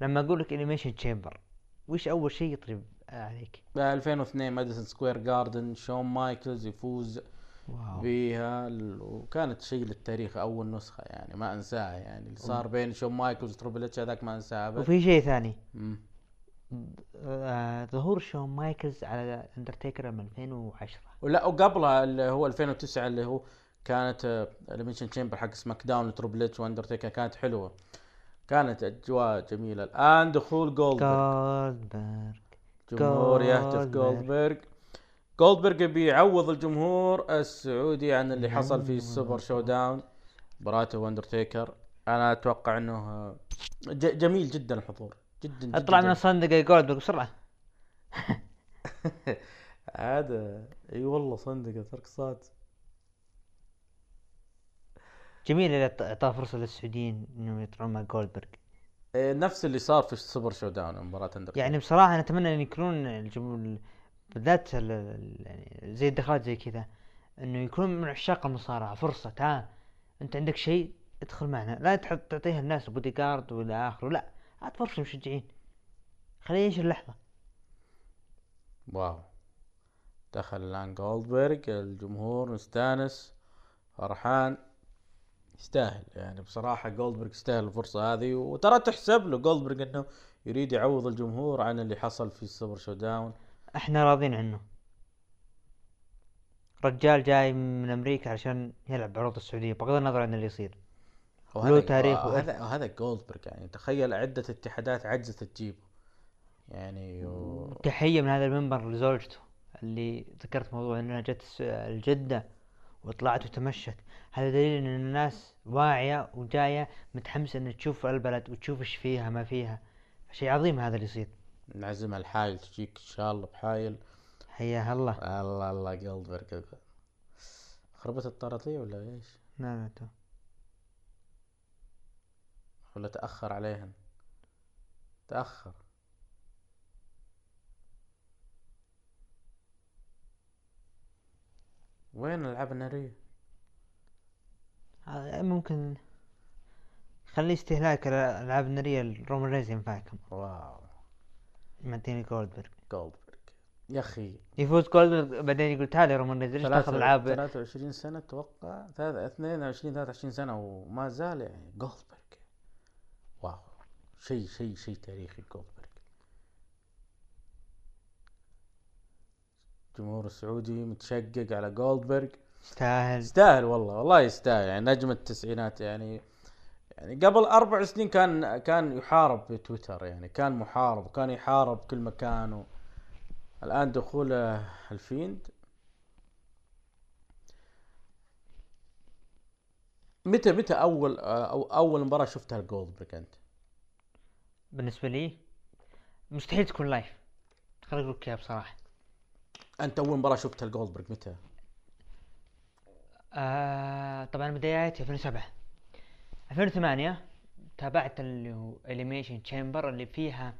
لما أقول لك elimination chamber وش أول شيء يطرب عليك؟ ب 2002 ماديسون سكوير جاردن شون مايكلز يفوز واو. بيها. ال- وكانت شيء للتاريخ أول نسخة يعني ما أنساها يعني. اللي صار بين شون مايكلز وتربل اتش هذاك ما انساه ابد وفي شيء ثاني. مم. آه ظهور شون مايكلز على اندرتيكر من 2010 ولا وقبلها اللي هو 2009 اللي هو كانت elimination chamber حق سماك داون تربل اتش واندرتيكر كانت حلوة. كانت أجواء جميلة. الآن دخول جولدبرغ جولدبرغ جمهور يهتف جولدبرغ. جولدبرغ بيعوض الجمهور السعودي عن اللي حصل في السوبر شو داون مباراته واندرتيكر أنا أتوقع إنه ج- جميل جدا الحضور. جدا جدا أطلع من. الصندوق يا جولدبرغ بسرعة. عاد أي والله صندقة رقصات جميل ط- اعطاه فرصة للسعوديين إنهم يطلعون مع جولدبرغ. إيه، نفس اللي صار في السوبر شو داون مباراة اندر يعني بصراحة أنا أتمنى أن يكونون الجمهور بالذات ال- ال- يعني زي الدخلات زي كذا إنه يكون من عشاق المصارعة. فرصة تعال أنت عندك شيء ادخل معنا. لا تحط تعطيها الناس بودي جارد وإلى آخره. لا عاد فرصه للمشجعين. خليه يعيش اللحظه واو. دخل الآن جولدبرغ الجمهور مستانس فرحان. يستاهل. يعني بصراحة جولدبرغ يستاهل الفرصة هذه وترى تحسب له جولدبرغ إنه يريد يعوض الجمهور عن اللي حصل في السوبر شو داون. إحنا راضين عنه. رجال جاي من أمريكا عشان يلعب بعروض السعودية بغض النظر عن اللي يصير. له تاريخ وإرث. هذا هذا جولدبرغ يعني تخيل عدة اتحادات عجزت تجيبه. يعني و... تحية من هذا المنبر لزوجته اللي ذكرت موضوع إنها جت الجدة. وطلعت وتمشت. هذا دليل إن الناس واعية وجاية متحمسة إنها تشوف البلد وتشوف إيش فيها ما فيها. شيء عظيم هذا اللي يصير. نعزمها الحايل تجيك إن شاء الله بحايل حياها الله. الله الله جولدبرغ خربت الطراطيع ولا إيش؟ لا لا تو. ولا تأخر عليهن. تأخر. وين الألعاب النارية؟ ممكن خليه استهلاك الألعاب النارية الرومان رينز ينفعكم. واو. معطيني جولدبرغ. جولدبرغ. يا أخي. يفوز جولدبرغ بعدين يقول تعال يا رومان رينز ليش تاخذ ألعاب؟ 23 سنة أتوقع. ثلاثة- 22 23 سنة وما زال يعني جولدبرغ. wow. شيء شيء شيء تاريخي جولدبرغ. الجمهور السعودي متشقق على جولدبرغ يستاهل. يستاهل والله والله يستاهل. يعني نجم التسعينات يعني يعني قبل أربع سنين كان كان يحارب بتويتر يعني كان محارب وكان يحارب كل مكان و... الآن دخوله الفيند. متى متى أول أو أول مباراة شفتها لجولدبرغ أنت؟ بالنسبة لي؟ مستحيل تكون live خليني أقول لك بصراحة. أنت أول مباراة شفتها لجولدبرغ متى؟ آه طبعا بداياتي 2007 2008 تابعت اللي هو Elimination Chamber اللي فيها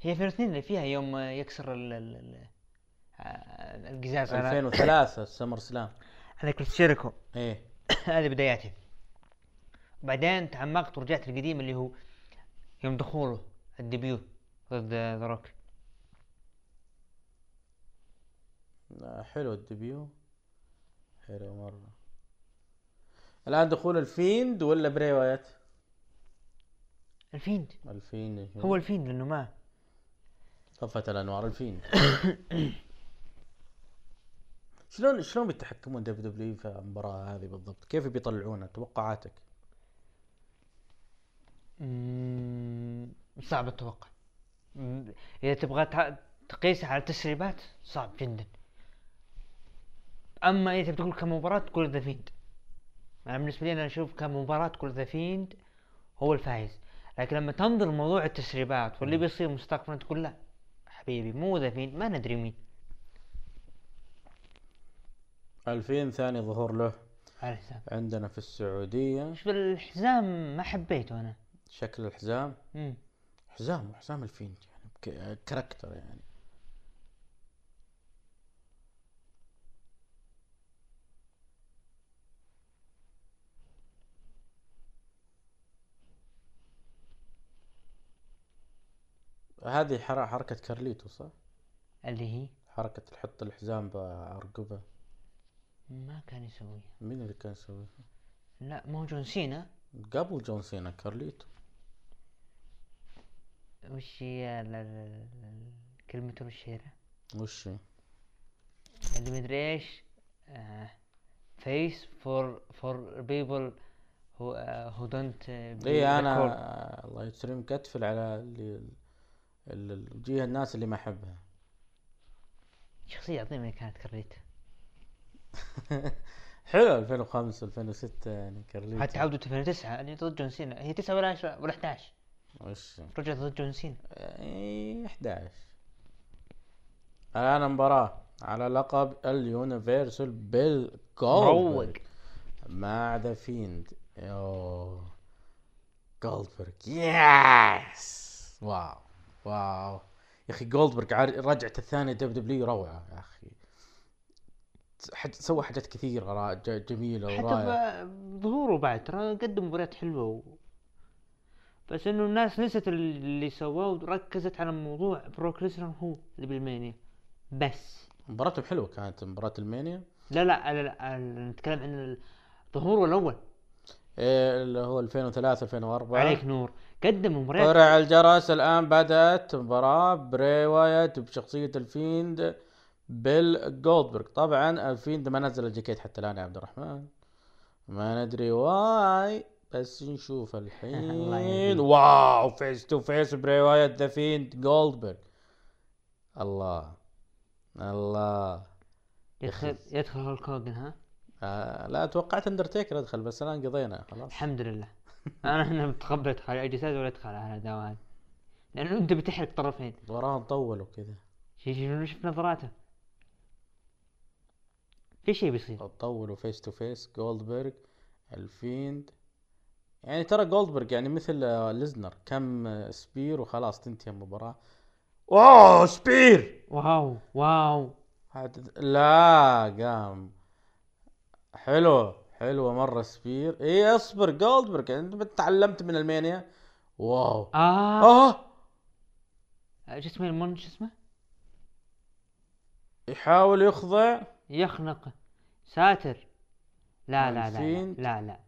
هي 2002 اللي فيها يوم يكسر ال ال ال آه، القزاز. على 2003 SummerSlam. على كريس جيريكو إيه. هذه بداياتي. بعدين تعمقت ورجعت القديم اللي هو يوم دخوله ال debut ضد ذا روك لا، حلو ال debut. حلو مرة. الآن دخول الفيند ولا بري وايت؟ الفيند. الفيند. هو الفيند لأنه ما. طفت الأنوار الفيند. شلون شلون بيتحكمون WWE في المباراة هذه بالضبط؟ كيف بيطلعونها؟ توقعاتك؟ صعب التوقع. إذا تبغى تقيسها على التسريبات صعب جدا. أما إذا بتقول كمباراة تقول ذا فيند أنا بالنسبة لي أنا أشوف كمباراة تقول ذا فيند هو الفايز لكن لما تنظر موضوع التسريبات واللي بيصير مستقبلا تقول لا حبيبي مو ذا فيند ما ندري مين. 2000 ثاني ظهور له على الحساب عندنا في السعودية. شوف الحزام ما حبيته أنا. شكل الحزام؟ مم. حزام حزام الفيند يعني character يعني. هذه حر- حركة كارليتو صح؟ اللي هي؟ حركة تحط الحزام بأرقبة. ما كان يسويها. مين اللي كان يسويها؟ لا مو جون سينا. قبل جون سينا كارليتو. وش هي ال- ال- ال- كلمته الشهيرة وش هي؟ اللي مدري إيش؟ face for for people who هو دونت اي أنا الله يسلمك اتفل على اللي ال- ال- الجهة الناس اللي ما احبها شخصية عظيمة كانت كارليتا حلو 2005 2006 يعني كارليتو حتى عودة 2009 اللي ضد جون سينا. هي 9 ولا 10 ولا 11 وش؟ رجعت ضد جون سينا. إيه، 11 الآن مباراة على لقب اليونيفرسال بيل. جولدبرغ مع ذا فيند. يوه. جولدبرغ yes wow. wow. يا أخي جولدبرغ رجعته الثانية WWE روعة يا أخي. حد سوى حاجات كثيرة را- ج- جميلة حتى ورائعة. ب- ظهوره بعد ترى قدم مباريات حلوة و... بس إنه الناس نسيت اللي سواه وركزت على موضوع بروك ليسنر هو اللي بالمانيا. بس. مباراتهم حلوة كانت مباراة المانيا. لا لا لا, لا, لا نتكلم عن ظهوره الأول. اللي هو 2003 2004 عليك نور. قدم مباريات. قرع الجرس الآن بدأت مباراة بري وايت بشخصية الفيند بيل جولدبرغ. طبعا الفيند ما نزل الجاكيت حتى الآن يا عبد الرحمن. ما ندري why بس نشوف الحين. wow face to face بري وايت ذا فيند جولدبرغ الله الله. يدخل يدخل هولك هوجن ها؟ آه لا توقعت اندرتيكر أدخل بس الآن قضينا خلاص. الحمد لله. أنا متقبل ادخل أي جسد ولا أدخل على هذا لأنه أنت بتحرق طرفين. وراهم طولوا كذا. شي شي شوف نظراته؟ في شيء بيصير. طولوا face to face جولدبرغ الفيند. يعني ترى جولدبرغ يعني مثل ليزنر كم آه، spear وخلاص تنتهي المباراة. اوه spear wow wow. لا قام. حلو حلوة مرة spear. اي أصبر جولدبرغ أنت تعلمت من ألمانيا؟ wow. آه. آه. شو اسمه المون شو اسمه؟ يحاول يخضع. يخنق. ساتر. لا لا لا الفيند. لا لا.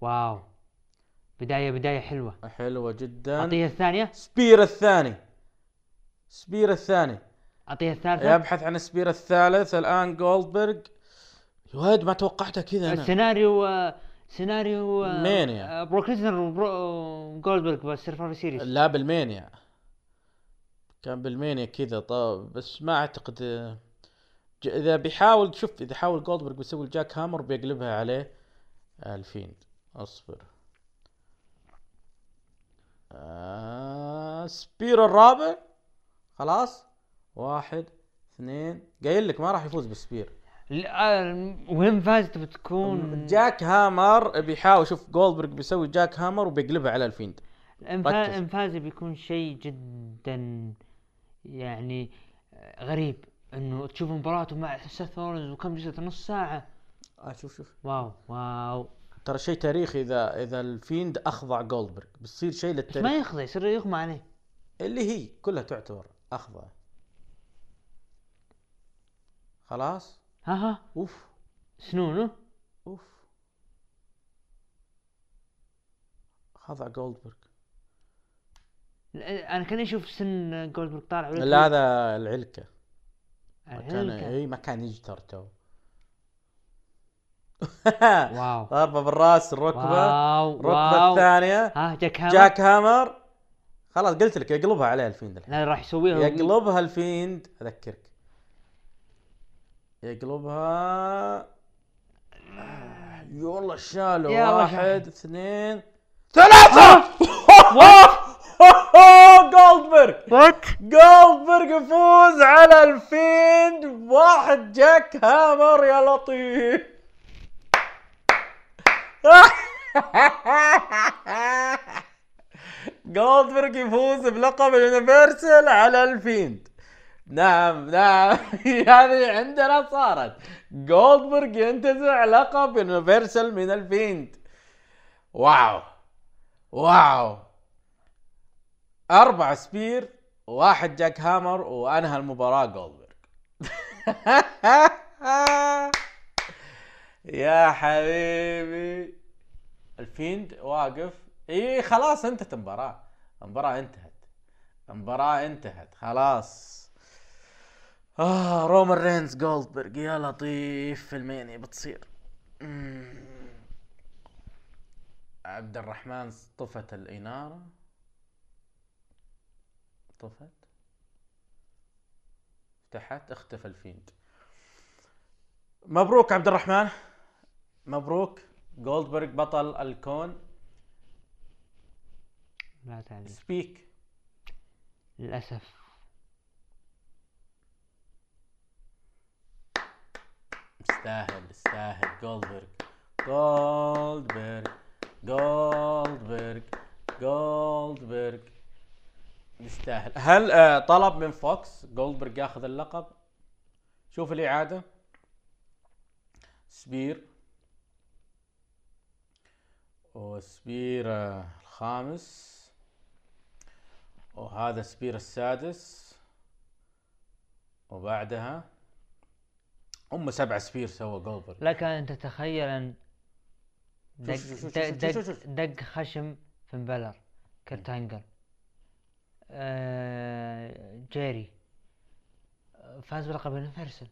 wow. بداية بداية حلوة. حلوة جدا. أعطيها الثانية. spear الثاني. spear الثاني. أعطيها الثالثة. يبحث عن ال spear الثالث. الآن جولدبرغ. ولد ما توقعتها كذا أنا. السيناريو آه، سيناريو آه، مانيا. آه، بروك ليزنر وجولدبرغ بس Survivor Series لا بالمانيا. كان بالمانيا كذا طب بس ما أعتقد ج- إذا بيحاول شوف إذا حاول جولدبرغ بيسوي ال jackhammer بيقلبها عليه الفيند. أصبر. آه spear الرابع. خلاص. واحد اثنين. قايل لك ما راح يفوز بال spear آه، وإن فاز بتكون jackhammer بيحاول شوف جولدبرغ بيسوي jackhammer وبيقلبها على الفيند. ركز. إن فاز بيكون شيء جدا يعني غريب إنه تشوف مباراته مع سيث وكم جلسة نص ساعة. آه شوف شوف. واو واو. ترى شيء تاريخي إذا إذا الفيند أخضع جولدبرغ بتصير شيء بس ما للتاريخ يخضع يصير يغمى عليه. اللي هي كلها تعتبر أخضع. خلاص؟ ها ها اوف سنونو اوف خضع جولدبرغ أنا كان أشوف سن جولدبرغ طالع لا هذا العلكة. العلكة. إي ما كان يجتر تو. واو. ضربة بالراس الركبة. واو الركبة الثانية. ها jackhammer. jackhammer. خلاص قلت لك يقلبها عليه الفيند الحين. لا راح يسويها. يقلبها الفيند. أذكرك. يقلبها. والله شالوا. يلا واحد. اثنين. ثلاثة! جولدبرغ جولدبرغ يفوز على الفيند. واحد jackhammer. يا لطيف. جولدبرغ يفوز بلقب ال Universal على الفيند. نعم نعم. هذه عندنا صارت. جولدبرغ ينتزع لقب Universal من الفيند. واو. واو. أربع spear واحد jackhammer وأنهى المباراة جولدبرغ يا حبيبي. الفيند واقف. إي خلاص انتهت المباراة. المباراة انتهت. المباراة انتهت. خلاص. آه رومان رينز جولدبرغ يا لطيف في ال Mania بتصير. عبد الرحمن طفت الإنارة. طفت. فتحت اختفى الفيند. مبروك عبد الرحمن. مبروك. جولدبرغ بطل الكون. لا تعلم سبيك. للأسف. يستاهل يستاهل جولدبرغ. جولدبرغ. جولدبرغ. جولدبرغ. يستاهل. هل آه طلب من فوكس جولدبرغ ياخذ اللقب؟ شوف الإعادة. spear. و spear آه، الخامس. وهذا spear السادس. وبعدها هم سبع spear سوى جولدبرغ لك أن تتخيل أن دق دق, خشم فين بلر كرت انجل آه جيري. فاز بلقب Universal.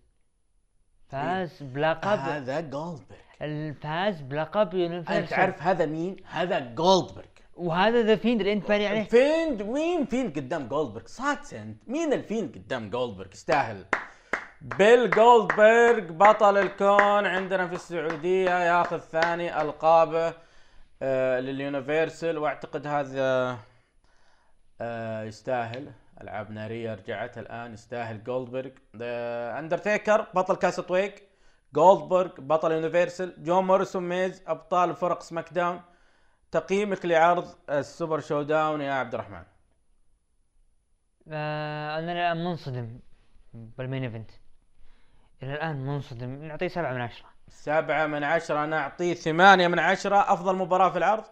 فاز بلقب هذا جولدبرغ الفاز بلقب Universal. أنت تعرف هذا مين؟ هذا جولدبرغ وهذا The Fiend اللي أنت باني عليه. فيند مين فيند قدام جولدبرغ؟ صاحي أنت. مين الفيند قدام جولدبرغ؟ يستاهل بيل جولدبرغ بطل الكون عندنا في السعودية ياخذ ثاني القابه آه لل Universal. وأعتقد هذا آه يستاهل. ألعاب نارية رجعت الآن يستاهل جولدبرغ اندرتيكر بطل كاس طويق جولدبرغ بطل Universal. جون موريسون ميز أبطال فرق SmackDown تقييمك لعرض ال Super ShowDown يا عبد الرحمن. آه أنا منصدم بال main event. إلى الآن منصدم نعطيه سبعة من عشرة. سبعة من عشرة أنا أعطيه ثمانية من عشرة. أفضل مباراة في العرض؟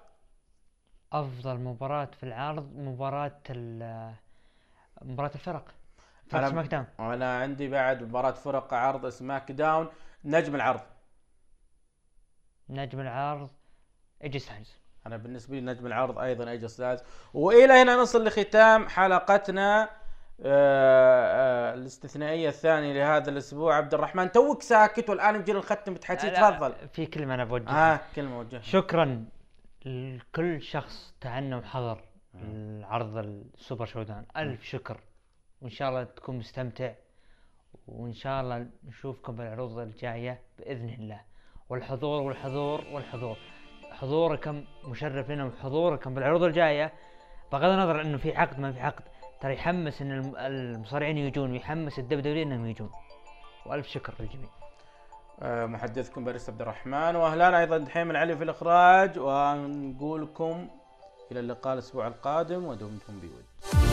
أفضل مباراة في العرض مباراة مباراة الفرق فرق SmackDown. وأنا عندي بعد مباراة فرق عرض SmackDown نجم العرض. نجم العرض إيجي ستايلز. أنا بالنسبة لي نجم العرض أيضا إيجي ستايلز. وإلى هنا نصل لختام حلقتنا. آه، آه، الاستثنائية الثانية لهذا الأسبوع. عبد الرحمن توك ساكت والآن يجي نختم بتحكي تفضل. في كلمة أنا بوجهها. آه كلمة وجهها شكرا لكل شخص تعنى وحضر العرض السوبر شودان. ألف شكر. وإن شاء الله تكون مستمتع وإن شاء الله نشوفكم بالعروض الجاية بإذن الله. والحضور والحضور والحضور. حضوركم مشرف لنا وحضوركم بالعروض الجاية. بغض النظر إنه في عقد ما في عقد. ترى يحمس إن الم- المصارعين يجون ويحمس الدب دبليو إنهم يجون. وألف شكر للجميع. آه، محدثكم باريس عبد الرحمن واهلا أيضا دحيم العلي في الإخراج ونقول لكم إلى اللقاء الأسبوع القادم ودمتم بود.